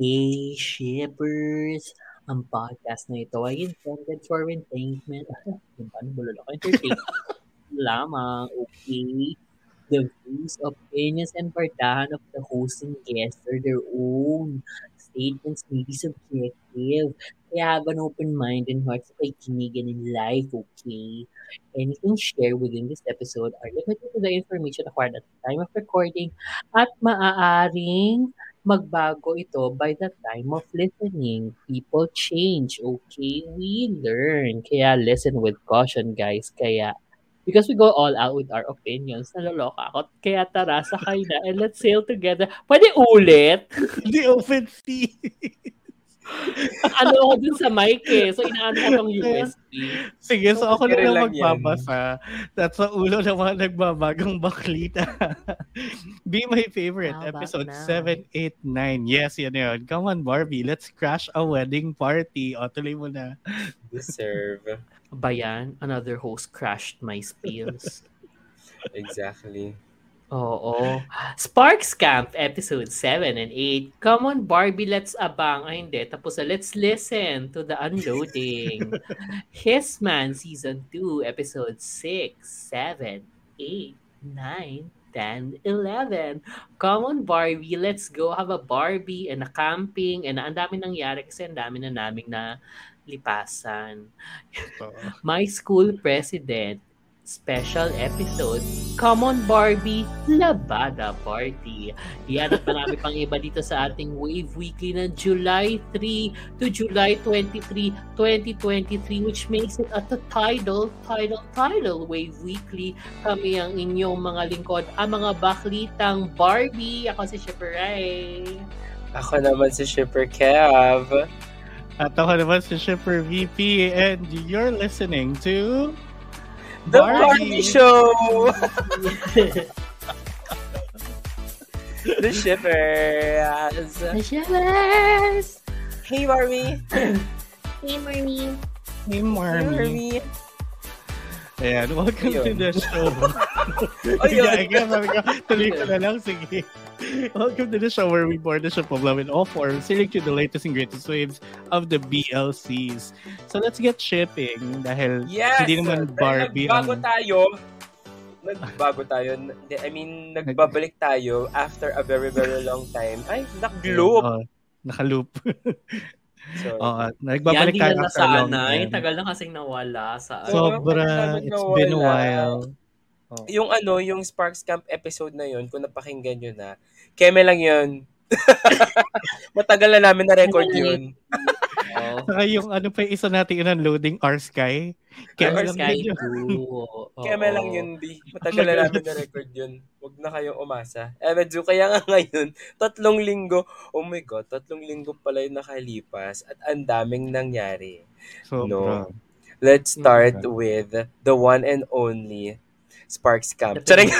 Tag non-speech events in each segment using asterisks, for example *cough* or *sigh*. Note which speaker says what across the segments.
Speaker 1: Hey, shippers! Ang podcast na ito ay intended for entertainment. Ah, Paano bulol ako? Entertainment *laughs* lamang, okay? The views, opinions, and bardahan of the host and guests are their own. Statements may be subjective. Kaya have an open mind and heart sa pakikinigan in life, okay? Anything shared within this episode are limited to the information acquired at the time of recording at maaaring magbago ito by the time of listening. People change, okay? We learn. Kaya listen with caution, guys. Kaya because we go all out with our opinions. Naloloka ako. Kaya tara, sakay na and let's sail together. Pwede ulit?
Speaker 2: The open sea. *laughs*
Speaker 1: ano ako dun sa mic eh. So, inaano ko yung USB.
Speaker 2: Sige, so ako na lang
Speaker 3: lang yan.
Speaker 2: magbabasa. That's sa ulo ng mga nagbabagang baklita. *laughs* Be my favorite,
Speaker 1: about
Speaker 2: episode
Speaker 1: now?
Speaker 2: 7, 8, 9. Yes, yun yun. Come on, Barbie. Let's crash a wedding party. O, tuloy mo na.
Speaker 3: Deserve.
Speaker 1: Ba yan? Another host crashed my *laughs* spills.
Speaker 3: Exactly.
Speaker 1: Oo. Sparks Camp, episode 7 and 8. Come on, Barbie, let's abang. Ay, hindi. Tapos na, let's listen to the unloading. *laughs* His Man, season 2, episode 6, 7, 8, 9, 10, 11. Come on, Barbie, let's go have a Barbie and a camping and ang dami nangyari kasi ang dami na naming na lipasan. *laughs* My School President special episode, Come on Barbie, Labada Party. Yan at marami pang iba dito sa ating Wave Weekly na July 3 to July 23, 2023 which makes it at the title, title, title Wave Weekly. Kami ang inyong mga lingkod, ang mga baklitang Barbie. Ako si Shipper Ray.
Speaker 3: Ako naman si Shipper Kev.
Speaker 2: At ako naman si Shipper VP and you're listening to
Speaker 3: The Barbie Show! *laughs* The Shippers!
Speaker 1: The Shippers!
Speaker 3: Hey Barbie!
Speaker 1: Hey, Marmy!
Speaker 2: Hey,
Speaker 3: Hey
Speaker 2: Marmy.
Speaker 3: Barbie!
Speaker 2: Ayan, welcome to
Speaker 3: Ayun.
Speaker 2: the show. *laughs*
Speaker 3: Ayun.
Speaker 2: Kaya, kaya sabi ko, tuloy ko na lang, sige. Welcome to the show where we board the ship of love in all forms, sailing through the latest and greatest waves of the BLCs. So let's get shipping dahil
Speaker 3: Yes!
Speaker 2: hindi naman Barbie ang...
Speaker 3: tayo. Nagbago tayo. I mean, nagbabalik tayo after a very, very long time. Ay, nag-globe!
Speaker 2: Oh, nakaloop. *laughs*
Speaker 3: So,
Speaker 1: Yan
Speaker 2: nagbabalik tayo
Speaker 1: na
Speaker 2: after long time.
Speaker 1: Tagal na kasing nawala sa
Speaker 3: So-
Speaker 2: Sobra,
Speaker 3: Sobrang
Speaker 2: it's been a
Speaker 3: nawala.
Speaker 2: while. Oh.
Speaker 3: yung ano, yung Sparks Camp episode na yun, kung napakinggan nyo na, keme lang yun. *laughs* Matagal na namin na-record yun.
Speaker 1: Oh,
Speaker 2: Saka yung ano pa yung isa nating unloading R-Sky. Kaya
Speaker 3: R
Speaker 2: lang
Speaker 1: Sky
Speaker 2: yun.
Speaker 1: 2. *laughs*
Speaker 3: Keme lang yun, di. Matagal na namin na-record yun. Huwag na kayong umasa. Eh, medyo kaya nga ngayon, tatlong linggo, oh my God, tatlong linggo pala yung nakalipas at ang daming nangyari.
Speaker 2: Sobra.
Speaker 3: No. Let's start with the one and only Sparks Camp. Charing! *laughs*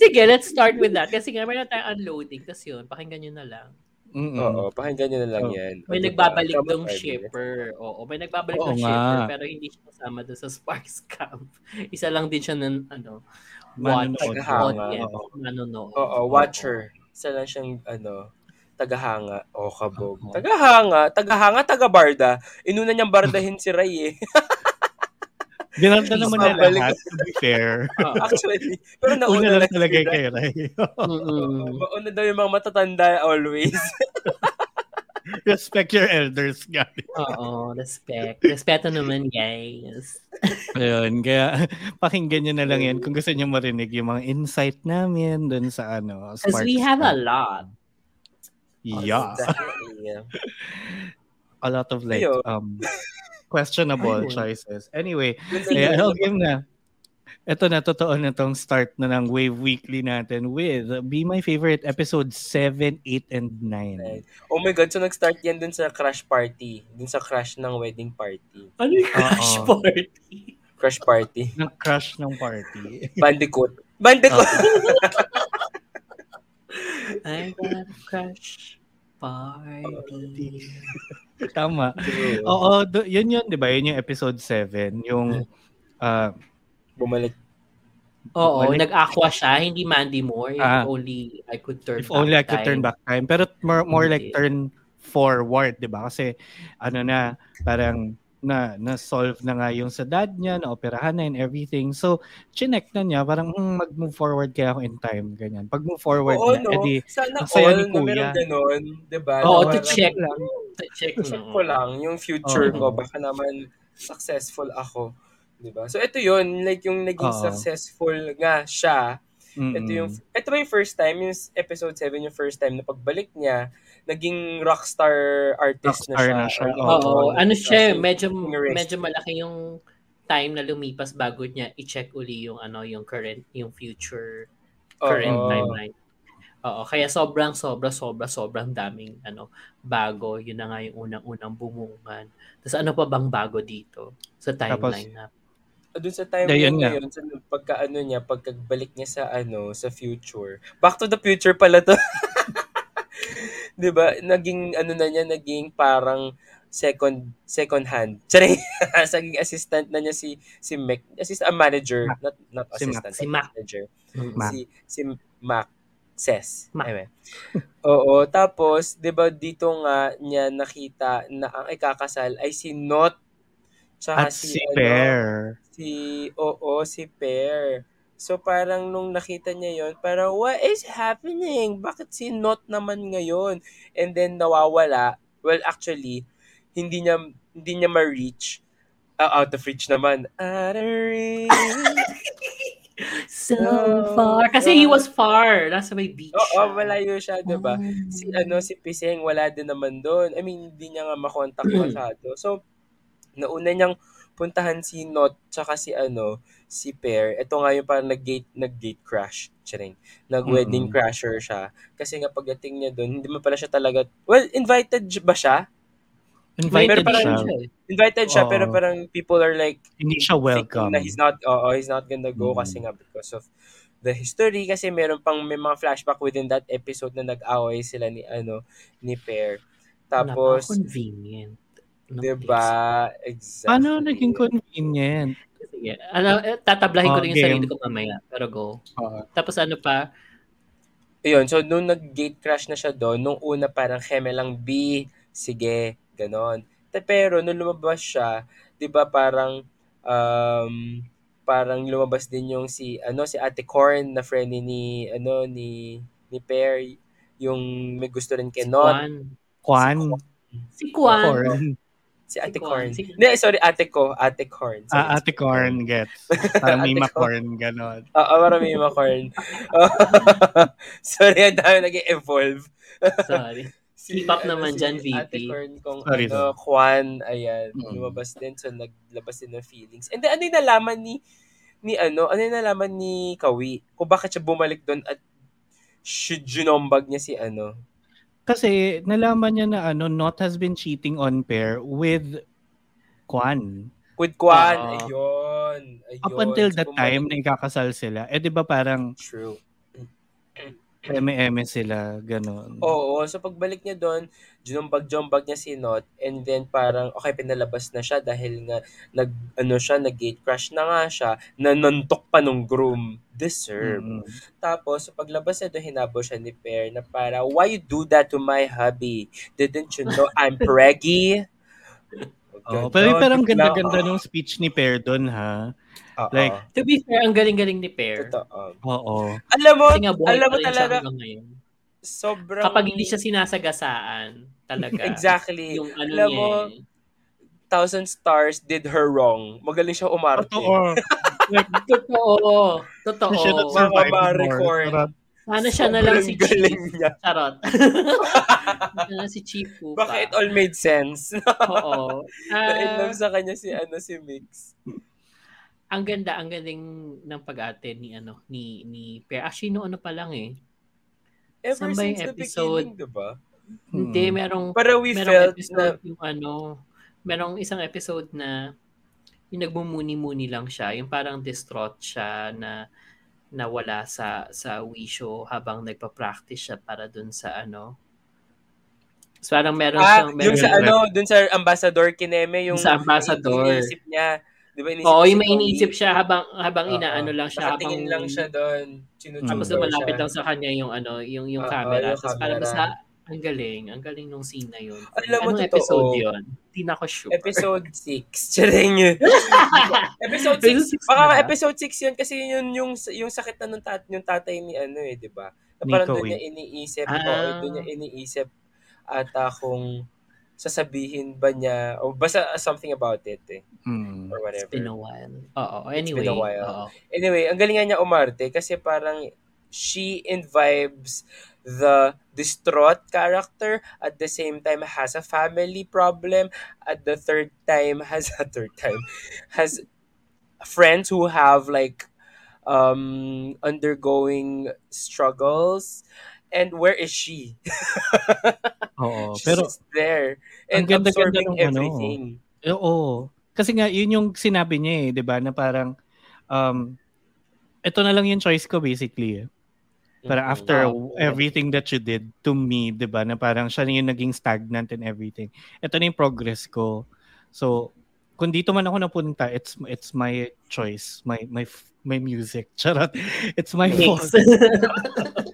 Speaker 1: Sige, let's start with that. Kasi nga, meron tayong unloading. Tapos yun, pakinggan nyo na lang.
Speaker 2: Mm-mm.
Speaker 3: Oo, pakinggan nyo na lang
Speaker 2: Oh.
Speaker 3: yan.
Speaker 1: May
Speaker 3: diba?
Speaker 1: nagbabalik
Speaker 3: tayo.
Speaker 1: shipper. Oo, may nagbabalik
Speaker 2: nga.
Speaker 1: shipper. Pero hindi siya kasama doon sa Sparks Camp. *laughs* Isa lang din siya ng, ano,
Speaker 2: Manonood.
Speaker 1: watch audience.
Speaker 2: oo.
Speaker 1: Manonood.
Speaker 3: Oo, watcher. Isa lang siyang, ano, tagahanga. O, kabog. Tagahanga, tagahanga, taga-barda. Inuna niyang bardahin si Ray eh. *laughs*
Speaker 2: Dinalta naman niya lahat, to be fair. *laughs*
Speaker 1: Oo.
Speaker 3: Actually. Pero
Speaker 2: Una
Speaker 3: nauna
Speaker 2: lang
Speaker 3: lang
Speaker 2: talaga
Speaker 3: sila.
Speaker 2: kay Ray. *laughs*
Speaker 3: Mauna daw yung mga matatanda always. *laughs*
Speaker 2: Respect your elders, guys.
Speaker 1: Oo, respect. Respeto naman, guys.
Speaker 2: Ayun, kaya pakinggan nyo na lang yan kung gusto nyo marinig yung mga insight namin dun sa ano.
Speaker 1: Because we have a lot.
Speaker 2: Yeah.
Speaker 3: Yeah.
Speaker 2: A lot of like um questionable
Speaker 1: Ayun.
Speaker 2: choices. Anyway, eh, ano game na. Ito na, totoo na tong start na ng Wave Weekly natin with Be My Favorite episode 7, 8, and 9.
Speaker 3: Oh my God, so nag-start yan dun sa crash party. Dun sa crash ng wedding party.
Speaker 1: Ano yung crash
Speaker 2: Oo.
Speaker 1: party?
Speaker 3: Crash party.
Speaker 2: Ng crush ng party. *laughs*
Speaker 3: Bandicoot. Bandicoot! *laughs*
Speaker 1: I got a crash party. *laughs*
Speaker 2: Tama. Oo, do, yun yun, di ba? Yun yung episode 7. Yung, ah,
Speaker 3: Bumalik.
Speaker 1: Oo,
Speaker 2: Balik.
Speaker 1: nag-aqua siya, hindi Mandy Moore. If
Speaker 2: Ah.
Speaker 1: only I could turn
Speaker 2: If
Speaker 1: back
Speaker 2: only I could
Speaker 1: time.
Speaker 2: turn back time. Pero more, more like
Speaker 1: Hindi.
Speaker 2: turn forward, di ba? Kasi ano na, parang na na-solve na nga yung sa dad niya, na-operahan na and everything. So, chinek na niya, parang hmm, mag-move forward kaya ako in time, ganyan. Pag move forward
Speaker 3: Oo,
Speaker 2: na,
Speaker 3: no?
Speaker 2: edi,
Speaker 3: Sana all
Speaker 2: ni
Speaker 3: na
Speaker 2: Kuya.
Speaker 3: meron ganun, di ba?
Speaker 1: Oo,
Speaker 3: Na
Speaker 1: to check.
Speaker 2: lang.
Speaker 1: To check,
Speaker 3: check ko lang yung future
Speaker 2: Oo.
Speaker 3: ko. Baka naman successful ako. Di ba? So, ito yun. Like, yung naging
Speaker 2: Oo.
Speaker 3: successful nga siya.
Speaker 2: Mm-mm.
Speaker 3: Ito yung, ito ba yung first time, yung episode 7, yung first time na pagbalik niya, naging rockstar artist
Speaker 2: Rockstar
Speaker 3: na
Speaker 2: na
Speaker 3: siya.
Speaker 2: siya,
Speaker 3: Or
Speaker 1: Oo,
Speaker 3: naging-
Speaker 1: ano siya, medyo medyo malaki yung time na lumipas bago niya i-check uli yung ano, yung current, yung future current
Speaker 3: Oo.
Speaker 1: timeline. Oo, kaya sobrang sobra sobra sobrang daming ano bago. Yun na nga yung unang-unang bumungan. Tapos ano pa bang bago dito sa timeline na?
Speaker 3: Doon sa time
Speaker 2: nga.
Speaker 3: ngayon, sa pagka ano niya, pagkabalik niya sa ano, sa future. Back to the future pala to. *laughs* 'Di ba? Naging ano na niya, naging parang second second hand. *laughs* Charing, saging assistant na niya si si Mac, assistant ah, manager,
Speaker 2: Mac.
Speaker 3: not not
Speaker 2: Si Mac.
Speaker 3: assistant,
Speaker 1: Si Mac.
Speaker 3: manager.
Speaker 2: Mac.
Speaker 3: Si si Mac Ses.
Speaker 1: Mac.
Speaker 3: Amen. Oo, tapos 'di ba dito nga niya nakita na ang ikakasal ay si Not tsaka
Speaker 2: At si
Speaker 3: ano,
Speaker 2: Pear.
Speaker 3: si oo si Pear. So parang nung nakita niya yon, parang what is happening? Bakit si Not naman ngayon? And then nawawala. Well, actually, hindi niya hindi niya ma-reach. Ah, out of reach naman. Out of reach.
Speaker 1: So far. Kasi he was far. Nasa may beach.
Speaker 3: Oo,
Speaker 1: siya.
Speaker 3: malayo siya, 'di ba?
Speaker 1: Oh.
Speaker 3: Si ano si Piseng wala din naman doon. I mean, hindi niya nga makontak masyado. So nauna niyang puntahan si Not tsaka si ano si Pear. Ito nga yung parang nag-gate nag-gate crash. Charing. Nag-wedding
Speaker 2: Mm-mm.
Speaker 3: crasher siya. Kasi nga pagdating niya doon, hindi mo pala siya talaga Well, invited ba siya?
Speaker 2: Invited
Speaker 3: Pero parang-
Speaker 2: siya.
Speaker 1: eh.
Speaker 3: Invited siya
Speaker 2: Oo.
Speaker 3: pero parang people are like
Speaker 2: Hindi siya welcome.
Speaker 3: na he's not oo, he's not gonna go
Speaker 2: Mm.
Speaker 3: kasi nga because of the history kasi meron pang may mga flashback within that episode na nag-away sila ni ano ni Pear. Tapos
Speaker 1: Napaka-convenient. ng
Speaker 3: 'di
Speaker 1: place.
Speaker 3: ba? Exactly.
Speaker 2: Paano naging convenient?
Speaker 1: Sige. Ano, eh, tatablahin ko
Speaker 2: Oh,
Speaker 1: rin yung sarili ko mamaya. Pero go.
Speaker 2: Oo.
Speaker 1: Tapos ano pa?
Speaker 3: Ayun, so nung nag-gate crash na siya doon, nung una parang keme lang B, sige, ganon. Pero nung lumabas siya, 'di ba parang um parang lumabas din yung si ano si Ate Corn na friend ni, ano ni ni Pear yung may gusto rin kay
Speaker 1: Si
Speaker 3: Not.
Speaker 1: Kwan.
Speaker 2: Kwan.
Speaker 1: Si Kwan.
Speaker 3: Si Ate
Speaker 1: Si
Speaker 3: Corn.
Speaker 1: Corn. Si-
Speaker 3: Hindi, sorry, Ate ko. Ate Corn. Sorry.
Speaker 2: Ah, Ate Corn gets. *laughs* Parang
Speaker 3: Ate
Speaker 2: Mima
Speaker 3: Corn.
Speaker 2: Ganon.
Speaker 3: Oo, yung mga corn. *laughs* sorry, ang dami nag-evolve.
Speaker 1: Sorry. *laughs* Keep up naman dyan, VP.
Speaker 3: Ate Corn kung
Speaker 2: Sorry,
Speaker 3: ano, Kwan, ayan,
Speaker 2: Mm.
Speaker 3: lumabas din. So, naglabas din ng feelings. And then, ano yung nalaman ni, ni ano, ano yung nalaman ni Kawi? Kung bakit siya bumalik doon at ginombag niya si ano.
Speaker 2: Kasi nalaman niya na ano, Not has been cheating on pair with Kwan.
Speaker 3: With Kwan,
Speaker 2: Oo.
Speaker 3: ayun. ayun.
Speaker 2: Up until
Speaker 3: So,
Speaker 2: that time na ikakasal sila, eh di ba parang
Speaker 3: True.
Speaker 2: Eme-eme sila, ganon.
Speaker 3: Oo, so pagbalik niya doon, jumbag-jumbag niya si Not and then parang okay pinalabas na siya dahil nga nag ano siya, nag gate crash na nga siya, nanuntok pa nung groom. Deserve.
Speaker 2: Mm.
Speaker 3: Tapos, so paglabas niya doon, hinabo siya ni Pear na para, why you do that to my hubby? Didn't you know I'm preggy? *laughs*
Speaker 2: Oh, pero parang
Speaker 3: bigla,
Speaker 2: ganda-ganda nung speech ni Pear doon ha.
Speaker 3: Oo,
Speaker 2: like,
Speaker 1: To be fair, ang galing-galing ni Pear.
Speaker 3: totoo.
Speaker 2: Oo.
Speaker 3: Alam mo,
Speaker 1: nga,
Speaker 3: alam mo talaga, sobrang...
Speaker 1: Kapag hindi siya sinasagasaan, talaga. *laughs*
Speaker 3: Exactly.
Speaker 1: Yung ano
Speaker 3: Alam
Speaker 1: niya
Speaker 3: mo,
Speaker 1: eh.
Speaker 3: Thousand Stars did her wrong. Magaling siya umarte.
Speaker 2: Totoo. *laughs*
Speaker 1: Totoo. Totoo.
Speaker 2: Siya not
Speaker 3: Mga
Speaker 2: surviving
Speaker 3: ma-record.
Speaker 2: more. Sarap.
Speaker 1: Sana siya na lang si Chief.
Speaker 3: niya.
Speaker 1: Charot. *laughs* Sana lang si Chief Pupa.
Speaker 3: Baka it all made sense.
Speaker 1: Oo.
Speaker 3: Na-in
Speaker 1: Ah,
Speaker 3: love sa kanya si ano si Mix.
Speaker 1: Ang ganda, ang galing ng pag-ate ni ano ni ni Pear. Actually, no ano pa lang eh.
Speaker 3: Ever
Speaker 1: Saan ba yung
Speaker 3: since the
Speaker 1: episode?
Speaker 3: beginning, diba?
Speaker 1: Hindi,
Speaker 2: Hmm.
Speaker 1: merong
Speaker 3: Para we
Speaker 1: merong
Speaker 3: felt
Speaker 1: episode
Speaker 3: na
Speaker 1: yung ano, merong isang episode na yung nagmumuni-muni lang siya, yung parang distraught siya na nawala sa sa Wisho habang nagpa-practice siya para dun sa ano. So, parang meron
Speaker 3: ah,
Speaker 1: siyang
Speaker 3: yung
Speaker 1: meron
Speaker 3: sa
Speaker 2: meron-
Speaker 3: ano, dun sa Ambassador Kineme, yung
Speaker 1: Sa Ambassador.
Speaker 3: iniisip niya Di ba inisip
Speaker 1: Oo, yung may iniisip siya habang habang
Speaker 3: Oo.
Speaker 1: inaano lang siya habang
Speaker 3: lang siya doon.
Speaker 1: Tapos malapit lang sa kanya yung ano, yung yung
Speaker 3: Oo,
Speaker 1: camera.
Speaker 3: yung
Speaker 1: Tapos
Speaker 3: camera.
Speaker 1: basta ang galing, ang galing nung scene na yun.
Speaker 3: Alam mo,
Speaker 1: Anong
Speaker 3: totoo.
Speaker 1: episode yun? Hindi na ako sure.
Speaker 3: Episode 6. *laughs* Charing. *laughs* episode 6.
Speaker 1: Episode six
Speaker 3: Baka
Speaker 1: na ba?
Speaker 3: episode 6 yun kasi yun yung yung sakit na nung tat, yung tatay ni ano eh, 'di ba? Na parang doon niya iniisip,
Speaker 1: Ah.
Speaker 3: oo, doon niya iniisip ata kung sasabihin ba niya o basta something about it eh,
Speaker 2: Mm.
Speaker 3: or
Speaker 1: It's
Speaker 3: whatever.
Speaker 1: been a while. Oo,
Speaker 3: It's
Speaker 1: anyway.
Speaker 3: been a while.
Speaker 1: oo.
Speaker 3: Anyway, ang galing niya umarte kasi parang she invibes the distraught character at the same time has a family problem at the third time *laughs* has a third time has friends who have like um undergoing struggles and where is she *laughs*
Speaker 2: Oo.
Speaker 3: she's
Speaker 2: Pero,
Speaker 3: just there
Speaker 2: ang
Speaker 3: and
Speaker 2: ganda-ganda
Speaker 3: absorbing
Speaker 2: ng ano.
Speaker 3: everything
Speaker 2: oo. Kasi nga, yun yung sinabi niya eh, di ba? Na parang, um, ito na lang yung choice ko basically. Eh. Parang
Speaker 3: Mhm.
Speaker 2: after
Speaker 1: Oo.
Speaker 2: everything that you did to me, di ba? Na parang siya na yung naging stagnant and everything. Ito na yung progress ko. So, kung dito man ako napunta, it's it's my choice, my my my music. *laughs* Charot. It's my fault. *laughs*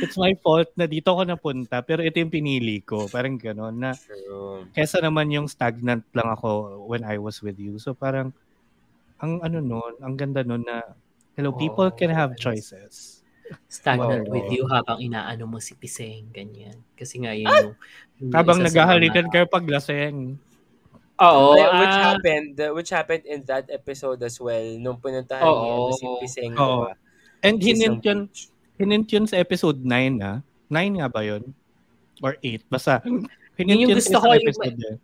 Speaker 2: It's my fault na dito ako napunta, pero ito yung pinili ko. Parang gano'n na
Speaker 3: True.
Speaker 2: kesa naman yung stagnant lang ako when I was with you. So parang ang ano nun, ang ganda nun na hello, people
Speaker 1: Oh,
Speaker 2: can have choices.
Speaker 1: Stagnant
Speaker 2: Oo.
Speaker 1: with you habang inaano mo si Piseng, ganyan. Kasi nga yun yung... yung
Speaker 2: Habang naghahalikan
Speaker 1: mga-
Speaker 2: kayo pag laseng.
Speaker 1: Oo.
Speaker 3: Ay, which
Speaker 1: ah,
Speaker 3: happened which happened in that episode as well nung pinuntahan
Speaker 1: Oo.
Speaker 3: ni ano, si Piseng diba?
Speaker 2: And hinint yun. Hinint yun sa episode 9 ah. 9 nga ba yun? Or 8? Basta, hinint
Speaker 1: Yun yung
Speaker 2: yun
Speaker 1: gusto
Speaker 2: sa
Speaker 1: ko, yung-
Speaker 2: episode eh.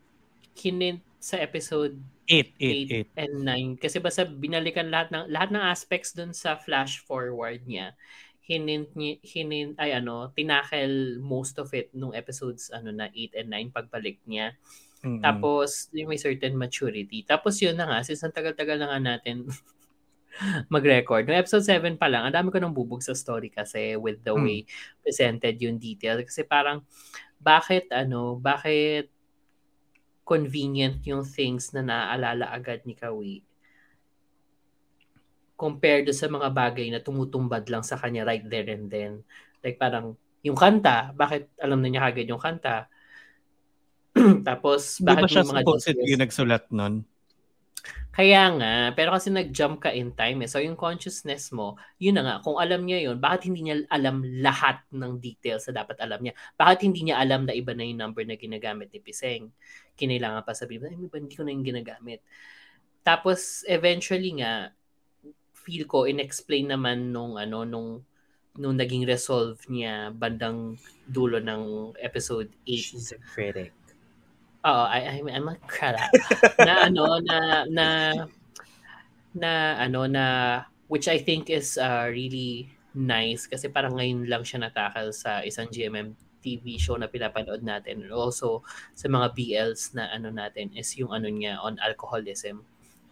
Speaker 1: hinint sa episode
Speaker 2: 8,
Speaker 1: 8
Speaker 2: 8,
Speaker 1: and 9 kasi basta binalikan lahat ng lahat ng aspects dun sa flash forward niya hinint hinint ay ano tinakel most of it nung episodes ano na 8 and 9 pagbalik niya
Speaker 2: 8.
Speaker 1: tapos yung may certain maturity tapos yun na nga since ang tagal-tagal na nga natin mag-record. No episode 7 pa lang, ang dami ko nang bubog sa story kasi with the
Speaker 2: Hmm.
Speaker 1: way presented yung detail. Kasi parang, bakit ano, bakit convenient yung things na naaalala agad ni Kawi compared do sa mga bagay na tumutumbad lang sa kanya right there and then. Like parang, yung kanta, bakit alam na niya agad yung kanta? *clears throat* Tapos,
Speaker 2: ba
Speaker 1: bakit
Speaker 2: siya
Speaker 1: yung mga
Speaker 2: supposed yung nagsulat nun?
Speaker 1: Kaya nga, pero kasi nag-jump ka in time eh. So yung consciousness mo, yun na nga, kung alam niya yun, bakit hindi niya alam lahat ng details na dapat alam niya? Bakit hindi niya alam na iba na yung number na ginagamit ni Piseng? Kinailangan pa sabihin, ay, ba, hindi ko na yung ginagamit. Tapos, eventually nga, feel ko, in-explain naman nung, ano, nung, nung naging resolve niya bandang dulo ng episode 8
Speaker 3: She's a critic.
Speaker 1: Oo, I, I'm, I'm a crap. na ano, na, na, na, ano, na, which I think is uh, really nice kasi parang ngayon lang siya natakal sa isang GMM TV show na pinapanood natin. And also, sa mga BLs na ano natin is yung ano niya on alcoholism.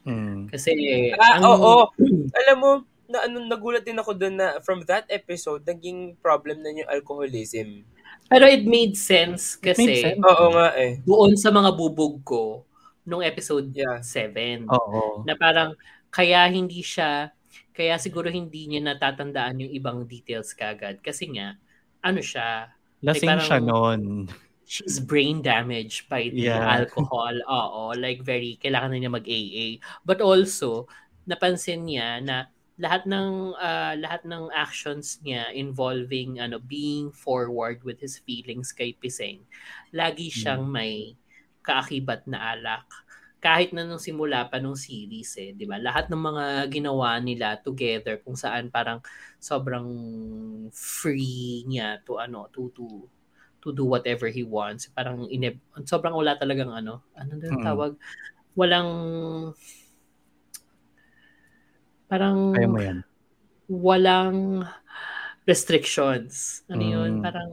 Speaker 2: Mm.
Speaker 1: Kasi,
Speaker 3: Ah,
Speaker 1: ang-
Speaker 3: oo. Alam mo, na ano, nagulat din ako doon na from that episode, naging problem na yung alcoholism.
Speaker 1: Pero it made sense kasi
Speaker 2: made sense.
Speaker 3: Oo nga eh.
Speaker 1: doon sa mga bubog ko nung episode
Speaker 3: Yeah.
Speaker 1: 7.
Speaker 2: Oo.
Speaker 1: na parang kaya hindi siya kaya siguro hindi niya natatandaan yung ibang details kagad kasi nga ano siya
Speaker 2: Lasing
Speaker 1: parang-
Speaker 2: siya nun.
Speaker 1: she's brain damaged by the
Speaker 2: Yeah.
Speaker 1: alcohol *laughs* oo like very kailangan na niya mag AA but also napansin niya na lahat ng ah, lahat ng actions niya involving ano being forward with his feelings kay Piseng lagi siyang may kaakibat na alak kahit na nung simula pa nung series eh, 'di ba? Lahat ng mga ginawa nila together kung saan parang sobrang free niya to ano, to to to do whatever he wants. Parang ineb sobrang wala talagang ano, ano na
Speaker 2: Mm.
Speaker 1: tawag? Walang parang
Speaker 2: Kaya mo yan.
Speaker 1: walang restrictions. Ano yun?
Speaker 2: Mm.
Speaker 1: Parang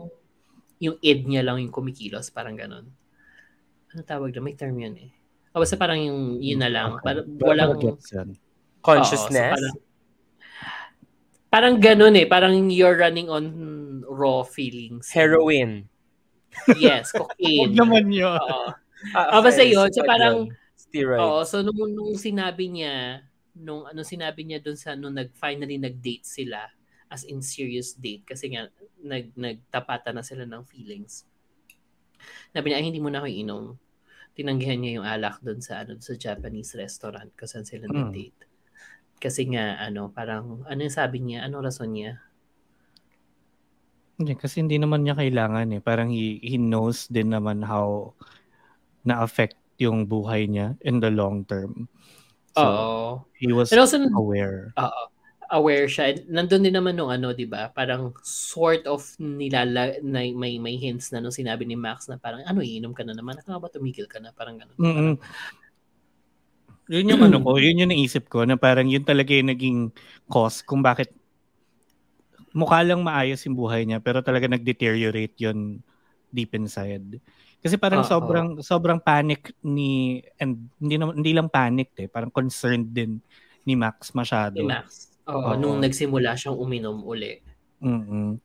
Speaker 1: yung id niya lang yung kumikilos, parang ganun. Ano tawag na? May term yun eh. O basta parang yung yun na lang.
Speaker 2: Okay.
Speaker 1: Parang walang...
Speaker 3: Consciousness.
Speaker 1: Oo, so parang, parang ganun eh. Parang you're running on raw feelings.
Speaker 3: Heroin.
Speaker 1: Yes, *laughs*
Speaker 2: Huwag
Speaker 1: cocaine.
Speaker 2: naman yun.
Speaker 1: Oo.
Speaker 3: Ah,
Speaker 1: Ah, basta
Speaker 3: okay.
Speaker 1: yun. So parang
Speaker 3: yun. Steroids.
Speaker 1: Oo, so nung, nung sinabi niya, nung ano sinabi niya doon sa nung nag finally nag-date sila as in serious date kasi nga nag nagtapatan na sila ng feelings. Sabi niya, ay, hindi mo na ako inom. Tinanggihan niya yung alak doon sa ano sa Japanese restaurant saan sila
Speaker 2: Mm.
Speaker 1: nag-date. Kasi nga ano, parang ano yung sabi niya, ano rason niya?
Speaker 2: Hindi, kasi hindi naman niya kailangan eh. Parang he, he knows din naman how na-affect yung buhay niya in the long term. So,
Speaker 1: Oo.
Speaker 2: he was
Speaker 1: Pero also,
Speaker 2: aware.
Speaker 1: Oo. aware siya. Nandun din naman nung ano, 'di ba? Parang sort of nilala na may may hints na nung sinabi ni Max na parang ano, iinom ka na naman. Aka ba tumigil ka na? Parang ganun.
Speaker 2: Mm-mm. Yun yung ano *clears throat* ko, yun yung naisip ko na parang yun talaga yung naging cause kung bakit mukha lang maayos yung buhay niya pero talaga nag-deteriorate yun deep inside. Kasi parang
Speaker 1: Oo.
Speaker 2: sobrang sobrang panic ni and hindi hindi lang panic eh, parang concerned din ni Max masyado.
Speaker 1: Ni Max. Oo,
Speaker 2: Oo.
Speaker 1: nung nagsimula siyang uminom uli.
Speaker 2: mm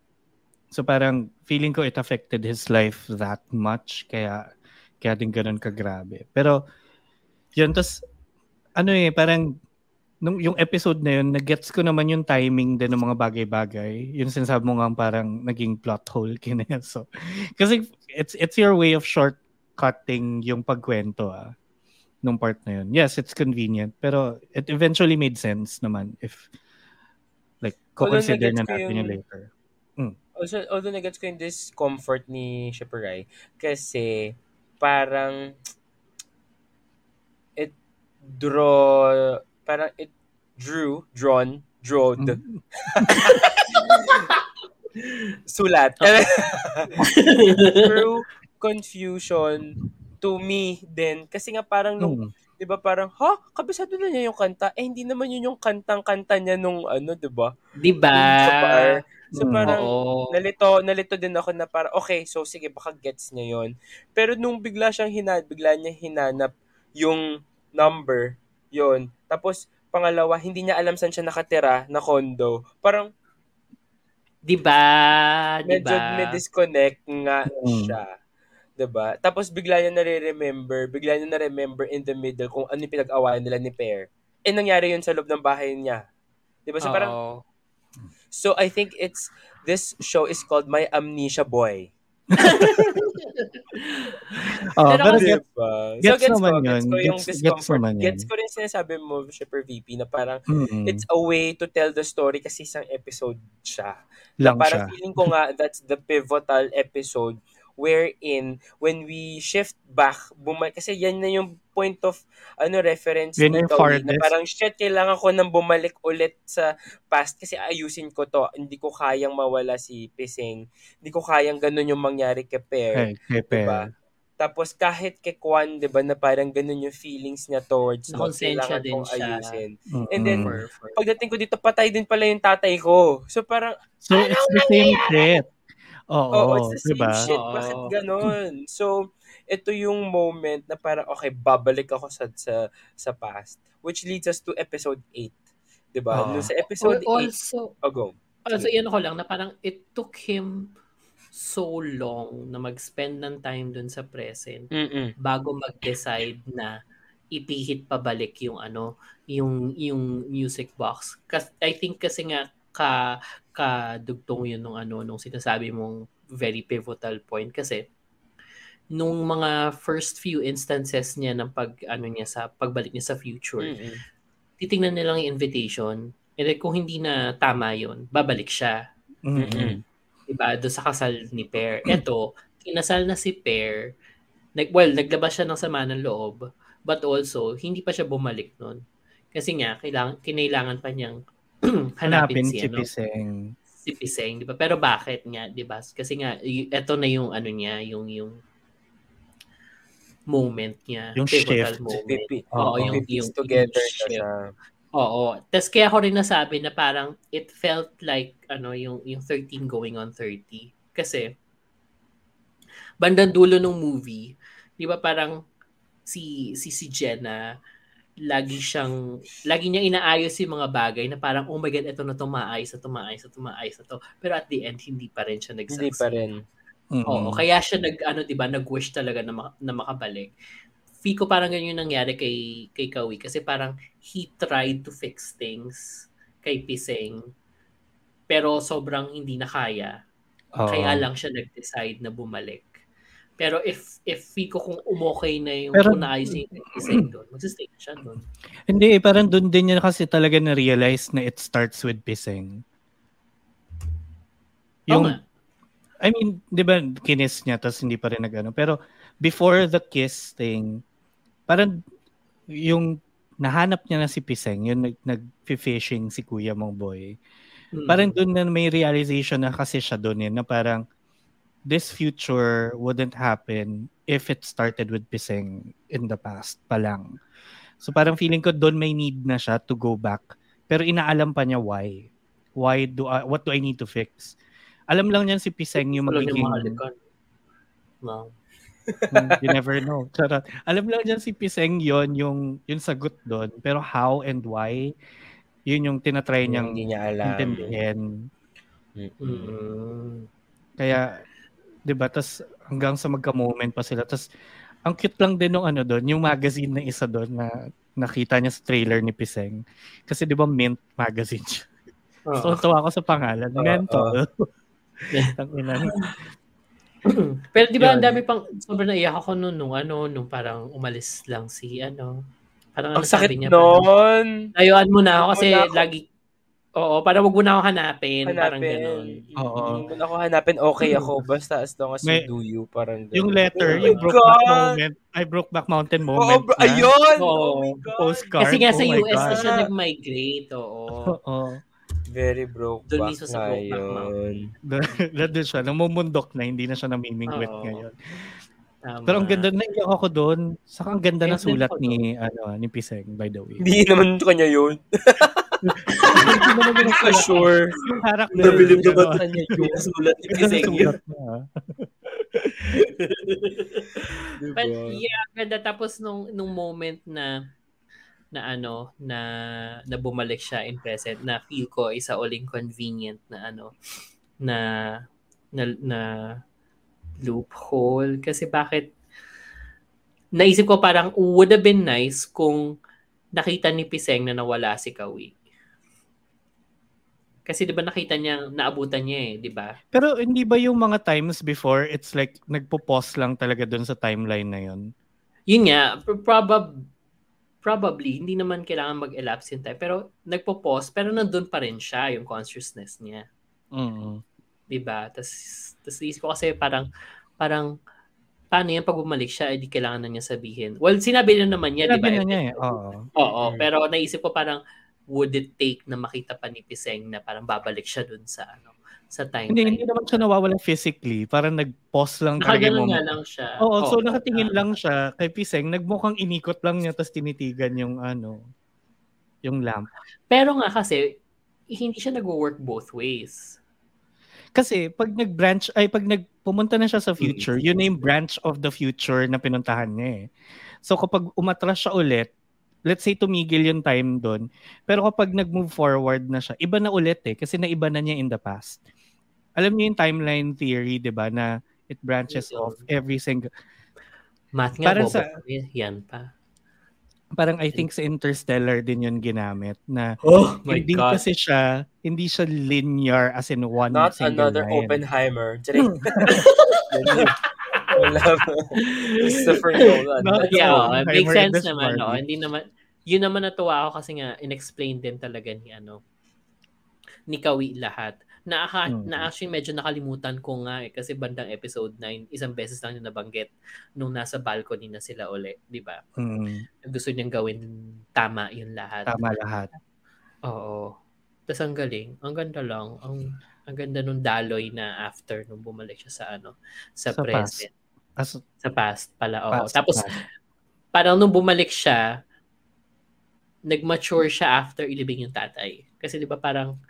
Speaker 2: So parang feeling ko it affected his life that much kaya kaya din ganun kagrabe. Pero yun tas ano eh parang nung yung episode na yun, nag-gets ko naman yung timing din ng mga bagay-bagay. Yung sinasabi mo nga parang naging plot hole *laughs* kina So, kasi it's it's your way of shortcutting yung pagkwento ah nung part na yun. Yes, it's convenient pero it eventually made sense naman if like
Speaker 3: Although
Speaker 2: consider na natin
Speaker 3: yung-
Speaker 2: yung later.
Speaker 3: Also, although nagets ko yung discomfort ni Shipperay kasi parang it draw parang it drew drawn drawed
Speaker 2: Mm. *laughs*
Speaker 3: sulat *laughs* drew confusion to me din kasi nga parang nung
Speaker 2: Mm.
Speaker 3: 'di ba parang ha kabisado na niya yung kanta eh hindi naman yun yung kantang-kanta niya nung ano 'di ba
Speaker 1: 'Di ba?
Speaker 3: Sa bar. So
Speaker 2: Mm.
Speaker 3: parang
Speaker 1: Oo.
Speaker 3: nalito nalito din ako na para okay so sige baka gets niya yon pero nung bigla siyang hinad bigla niya hinanap yung number yon tapos pangalawa hindi niya alam saan siya nakatira na condo parang
Speaker 1: 'Di ba? 'Di
Speaker 3: medyo
Speaker 1: ba?
Speaker 3: may disconnect nga
Speaker 2: Mm.
Speaker 3: siya 'di ba tapos bigla niya nare-remember bigla niya na-remember in the middle kung ano yung pinag-awayan nila ni Pear eh nangyari yun sa loob ng bahay niya 'di ba so parang
Speaker 1: Oo.
Speaker 3: so I think it's this show is called My Amnesia Boy
Speaker 2: Oh,
Speaker 1: Pero
Speaker 2: pero
Speaker 1: kasi-
Speaker 2: get,
Speaker 3: Diba?
Speaker 2: gets
Speaker 3: gets
Speaker 2: naman
Speaker 3: ko,
Speaker 2: yun.
Speaker 3: Gets ko yung
Speaker 2: Gets- gets
Speaker 3: discomfort.
Speaker 2: naman yun.
Speaker 3: Gets ko rin sinasabi mo, Shipper VP, na parang
Speaker 2: mm,
Speaker 3: it's a way to tell the story kasi isang episode siya.
Speaker 2: lang
Speaker 3: parang
Speaker 2: siya.
Speaker 3: feeling ko nga that's the pivotal episode wherein when we shift back bumalik kasi yan na yung point of ano reference
Speaker 2: Yun
Speaker 3: ni
Speaker 2: yung
Speaker 3: Towie na parang shit kailangan ko nang bumalik ulit sa past kasi ayusin ko to hindi ko kayang mawala si Pising hindi ko kayang ganun yung mangyari kay Pear
Speaker 2: Kay, kay Per.
Speaker 3: Diba? Tapos kahit kay Kwan, 'di ba, na parang ganun yung feelings niya towards mo, kailangan
Speaker 1: din
Speaker 3: kong
Speaker 1: siya.
Speaker 3: ayusin.
Speaker 2: Mm-mm.
Speaker 3: And then,
Speaker 1: For, for.
Speaker 3: Pagdating ko dito, patay din pala yung tatay ko. So parang,
Speaker 2: so it's the same shit. Oo,
Speaker 3: oh, it's the same
Speaker 2: diba?
Speaker 3: shit.
Speaker 1: Oo.
Speaker 3: Bakit ganun? So, ito yung moment na parang, okay, babalik ako sa sa, sa past. Which leads us to episode 8. 'Di ba?
Speaker 2: Oo.
Speaker 3: Nung sa episode 8,
Speaker 1: also,
Speaker 3: oh, go.
Speaker 1: also, yan ko lang na parang it took him so long na mag-spend ng time dun sa present
Speaker 3: Mm-mm.
Speaker 1: bago mag-decide na ipihit pabalik yung ano, yung yung music box. Kasi I think kasi nga ka kadugtong yun nung ano nung sinasabi mong very pivotal point. Kasi nung mga first few instances niya ng pag ano niya sa pagbalik niya sa future
Speaker 3: Mm-mm.
Speaker 1: titingnan nilang yung invitation. And then kung hindi na tama yun babalik siya.
Speaker 2: Mm-mm.
Speaker 1: diba? Doon sa kasal ni Per eto kinasal na si Per nag well naglabas siya ng sama ng loob but also hindi pa siya bumalik nun. Kasi nga kailangan kinailangan pa niyang *clears throat* hanapin,
Speaker 2: Hanapin
Speaker 1: si,
Speaker 2: si
Speaker 1: ano,
Speaker 2: Piseng.
Speaker 1: si Piseng, di ba? Pero bakit nga, di ba? Kasi nga, y- eto na yung ano niya, yung yung moment niya.
Speaker 2: Yung shift.
Speaker 1: moment.
Speaker 3: Pipi.
Speaker 1: Oo,
Speaker 2: Oo.
Speaker 1: yung, yung,
Speaker 3: together
Speaker 1: yung
Speaker 3: na
Speaker 1: shift.
Speaker 3: siya.
Speaker 1: Oo. Tapos kaya ko rin nasabi na parang it felt like ano yung yung 13 going on 30 kasi bandang dulo ng movie, 'di ba parang si si si Jenna lagi siyang lagi niya inaayos yung mga bagay na parang oh my god ito na to maayos na to maayos na to maayos na to pero at the end hindi pa rin siya
Speaker 3: Hindi
Speaker 1: nagsucceed.
Speaker 3: pa rin.
Speaker 2: Mm-mm.
Speaker 1: Oo, kaya siya nag ano 'di ba, nag-wish talaga na, ma- na makabalik. ko parang ganyan yung nangyari kay, kay Kawi. Kasi parang he tried to fix things kay Piseng. Pero sobrang hindi na kaya.
Speaker 2: Oo.
Speaker 1: Kaya lang siya nag-decide na bumalik. Pero if if ko kung umokay na yung
Speaker 2: Pero-
Speaker 1: kung naayos yung doon, magsistay na siya doon.
Speaker 2: Hindi, eh, parang doon din niya kasi talaga na-realize na it starts with Piseng.
Speaker 1: Oo nga.
Speaker 2: I mean, di ba, kinis niya, tapos hindi pa rin nag-ano. Pero, before the kiss thing, parang yung nahanap niya na si Piseng, yung nag, nag-fishing si kuya mong boy.
Speaker 1: Mm.
Speaker 2: Parang doon na may realization na kasi siya doon eh, na parang this future wouldn't happen if it started with Piseng in the past pa lang. So parang feeling ko doon may need na siya to go back. Pero inaalam pa niya why. Why do I, what do I need to fix? Alam lang niyan si Piseng yung magiging.
Speaker 1: Wow.
Speaker 2: Hmm, you never know. *laughs* Charot. Alam lang dyan si Piseng yon yung, yung sagot doon. Pero how and why, yun yung tinatry niyang
Speaker 3: Hindi niya alam.
Speaker 2: intindihin.
Speaker 3: Mm-mm.
Speaker 1: Mm.
Speaker 2: Kaya, di ba, tas hanggang sa magka-moment pa sila. Tas, ang cute lang din nung ano doon, yung magazine na isa doon na nakita niya sa trailer ni Piseng. Kasi di ba Mint magazine siya. So,
Speaker 1: Oo.
Speaker 2: tawa ko sa pangalan.
Speaker 3: Oo,
Speaker 2: Mental. *laughs* Tangina. *clears throat*
Speaker 1: Pero di ba ang dami pang sobrang naiyak ako nung, nung ano, nung parang umalis lang si ano. Parang
Speaker 3: Ang
Speaker 1: ano
Speaker 3: sakit
Speaker 1: niya,
Speaker 3: nun.
Speaker 1: Layuan mo na ako kasi
Speaker 3: na ako-
Speaker 1: lagi Oo, parang wag mo na ako hanapin, parang
Speaker 3: Hanapin.
Speaker 1: ganun.
Speaker 2: Oo.
Speaker 3: Kung ako hanapin, okay ako. Basta as long as
Speaker 2: May-
Speaker 3: you do you. Parang ganun.
Speaker 2: Yung letter,
Speaker 3: Oh
Speaker 2: yung Brokeback! Moment, ay Brokeback Mountain
Speaker 3: Oo,
Speaker 2: moment.
Speaker 3: bro,
Speaker 2: na.
Speaker 3: ayun!
Speaker 1: Oo.
Speaker 3: Oh my God!
Speaker 2: Postcard.
Speaker 1: Kasi nga sa
Speaker 2: Oh my
Speaker 1: US na siya nag-migrate, oo. *laughs*
Speaker 2: Oo.
Speaker 3: Very broke
Speaker 1: Doon
Speaker 3: back
Speaker 1: mismo sa
Speaker 3: na
Speaker 1: Brokeback. *laughs*
Speaker 2: Doon siya, namumundok na, hindi na siya namimingwit
Speaker 1: Oo.
Speaker 2: ngayon.
Speaker 1: Tama.
Speaker 2: Pero ang ganda, naiyak ako doon. Saka ang ganda ng sulat ni, ano, ni Piseng, by the way.
Speaker 3: Hindi naman kanya yun. *laughs*
Speaker 2: Hindi naman
Speaker 3: Hindi
Speaker 2: yung
Speaker 3: ka sure.
Speaker 2: yung character.
Speaker 1: Nabilib na ba kanya yung sulat ni
Speaker 2: yung
Speaker 1: Piseng yun?
Speaker 2: sulat niya. *laughs*
Speaker 3: Diba?
Speaker 1: But yeah, ganda. Tapos nung, nung moment na na ano na na bumalik siya in present na feel ko isa uling convenient na ano na na, na loophole kasi bakit naisip ko parang would have been nice kung nakita ni Piseng na nawala si Kawi. Kasi 'di ba nakita niya naabutan niya eh, 'di ba?
Speaker 2: Pero hindi ba yung mga times before, it's like, nagpo-pause lang talaga doon sa timeline na yun?
Speaker 1: Yun nga, probab probably hindi naman kailangan mag-elapse yung time pero nagpo-pause pero nandun pa rin siya yung consciousness niya.
Speaker 2: Mm.
Speaker 1: 'di ba? Tas tas isip ko kasi parang parang paano yan pag bumalik siya, edi kailangan na niya sabihin. Well, sinabi na naman niya, 'di
Speaker 2: Sinabi
Speaker 1: ba?
Speaker 2: na niya eh, oo.
Speaker 1: Oo,
Speaker 3: Mm.
Speaker 1: pero naisip ko parang would it take na makita pa ni Piseng na parang babalik siya dun sa ano sa time.
Speaker 2: Hindi, hindi naman siya nawawala physically. Parang nag-pause lang talaga yung
Speaker 1: nga lang siya.
Speaker 2: Oo, so
Speaker 1: Oo,
Speaker 2: nakatingin
Speaker 1: ah.
Speaker 2: lang siya kay Piseng, nagmukhang inikot lang niya tapos tinitigan yung ano, yung lamp.
Speaker 1: Pero nga kasi hindi siya nagwo-work both ways.
Speaker 2: Kasi pag nag-branch, ay pag nagpumunta na siya sa
Speaker 1: Mm.
Speaker 2: future, yun na yung branch of the future na pinuntahan niya eh. So kapag umatras siya ulit, let's say tumigil yung time doon, pero kapag nag-move forward na siya, iba na ulit eh, kasi naiba na niya in the past. Alam niyo yung timeline theory, di ba, na it branches
Speaker 1: Yun.
Speaker 2: off every single,
Speaker 1: Math nga,
Speaker 2: Parang sa-
Speaker 1: Yan pa.
Speaker 2: parang I think sa Interstellar din yun ginamit, na
Speaker 1: Oh
Speaker 2: hindi kasi siya, hindi siya linear as in one
Speaker 3: Not another
Speaker 2: line.
Speaker 3: Oppenheimer. *laughs* *laughs* Wala. Christopher *laughs* Nolan.
Speaker 2: Not
Speaker 3: That's
Speaker 1: yeah, oh, makes sense naman. No? Hindi naman, yun naman natuwa ako kasi nga, inexplain din talaga ni ano, ni Kawi lahat. Na,
Speaker 2: Mm.
Speaker 1: na actually medyo nakalimutan ko nga eh, kasi bandang episode 9, isang beses lang yung nabanggit nung nasa balcony na sila uli, di ba?
Speaker 2: Mm,
Speaker 1: Gusto niyang gawin tama yun lahat.
Speaker 2: tama lahat.
Speaker 1: Oo. Tapos ang galing. Ang ganda lang. Ang, ang ganda nung daloy na after nung bumalik siya sa ano, sa,
Speaker 2: Sa past. As,
Speaker 1: Sa past pala. Oo.
Speaker 2: past,
Speaker 1: Tapos
Speaker 2: past.
Speaker 1: parang nung bumalik siya, nag-mature siya after ilibing yung tatay. Kasi di ba parang,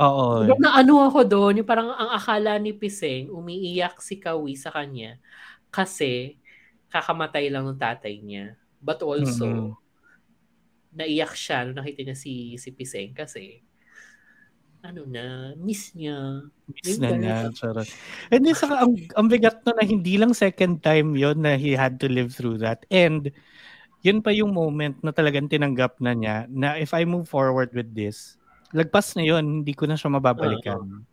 Speaker 2: Oo.
Speaker 1: na ano ako doon, yung parang ang akala ni Piseng, umiiyak si Kawi sa kanya kasi kakamatay lang ng tatay niya. But also,
Speaker 2: Mm.
Speaker 1: naiyak siya nung nakita niya si, si Piseng kasi ano na, miss niya.
Speaker 2: Miss na niya. Charot. Hindi, saka ang, ang bigat no na hindi lang second time yon na he had to live through that. And yun pa yung moment na talagang tinanggap na niya na if I move forward with this, lagpas na yun, hindi ko na siya mababalikan.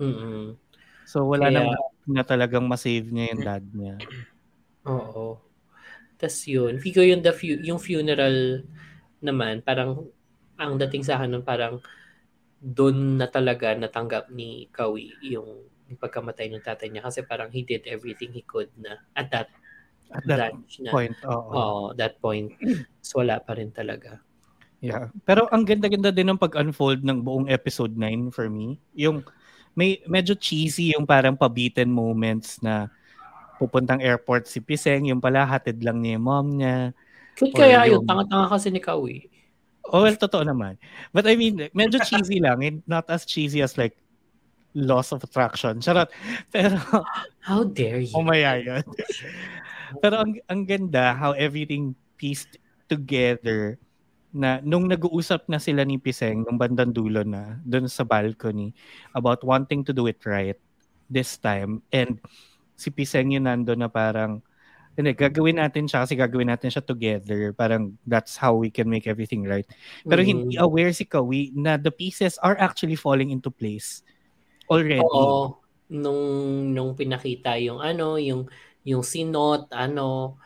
Speaker 1: Mm-mm.
Speaker 2: So wala
Speaker 1: Kaya-
Speaker 2: nang na talagang masave niya yung dad niya. *clears throat*
Speaker 1: Oo. Tapos yun, figure yung, the fu- yung funeral naman, parang ang dating sa akin nun, parang doon na talaga natanggap ni Kawi yung, pagkamatay ng tatay niya kasi parang he did everything he could na at that,
Speaker 2: At that
Speaker 1: that na.
Speaker 2: point, oo.
Speaker 1: Oo, that point. So wala pa rin talaga.
Speaker 2: Yeah. Pero ang ganda-ganda din ng pag-unfold ng buong episode 9 for me. Yung may medyo cheesy yung parang pabitin moments na pupuntang airport si Piseng, yung pala hatid lang niya yung mom niya.
Speaker 1: Cute kaya yun,
Speaker 2: yung-
Speaker 1: tanga-tanga kasi ni Kawi.
Speaker 2: Oh, well, totoo naman. But I mean, medyo cheesy lang. and Not as cheesy as like loss of attraction. Charot. *laughs* Pero,
Speaker 1: How dare you?
Speaker 2: umaya yun. *laughs* Pero ang, ang ganda how everything pieced together na nung nag-uusap na sila ni Piseng nung bandang dulo na doon sa balcony about wanting to do it right this time and si Piseng yun nando na parang hindi, gagawin natin siya kasi gagawin natin siya together. Parang that's how we can make everything right. Pero
Speaker 1: Mm.
Speaker 2: hindi aware si Kawi na the pieces are actually falling into place already.
Speaker 1: Oo. Nung, nung pinakita yung ano, yung, yung sinot, ano,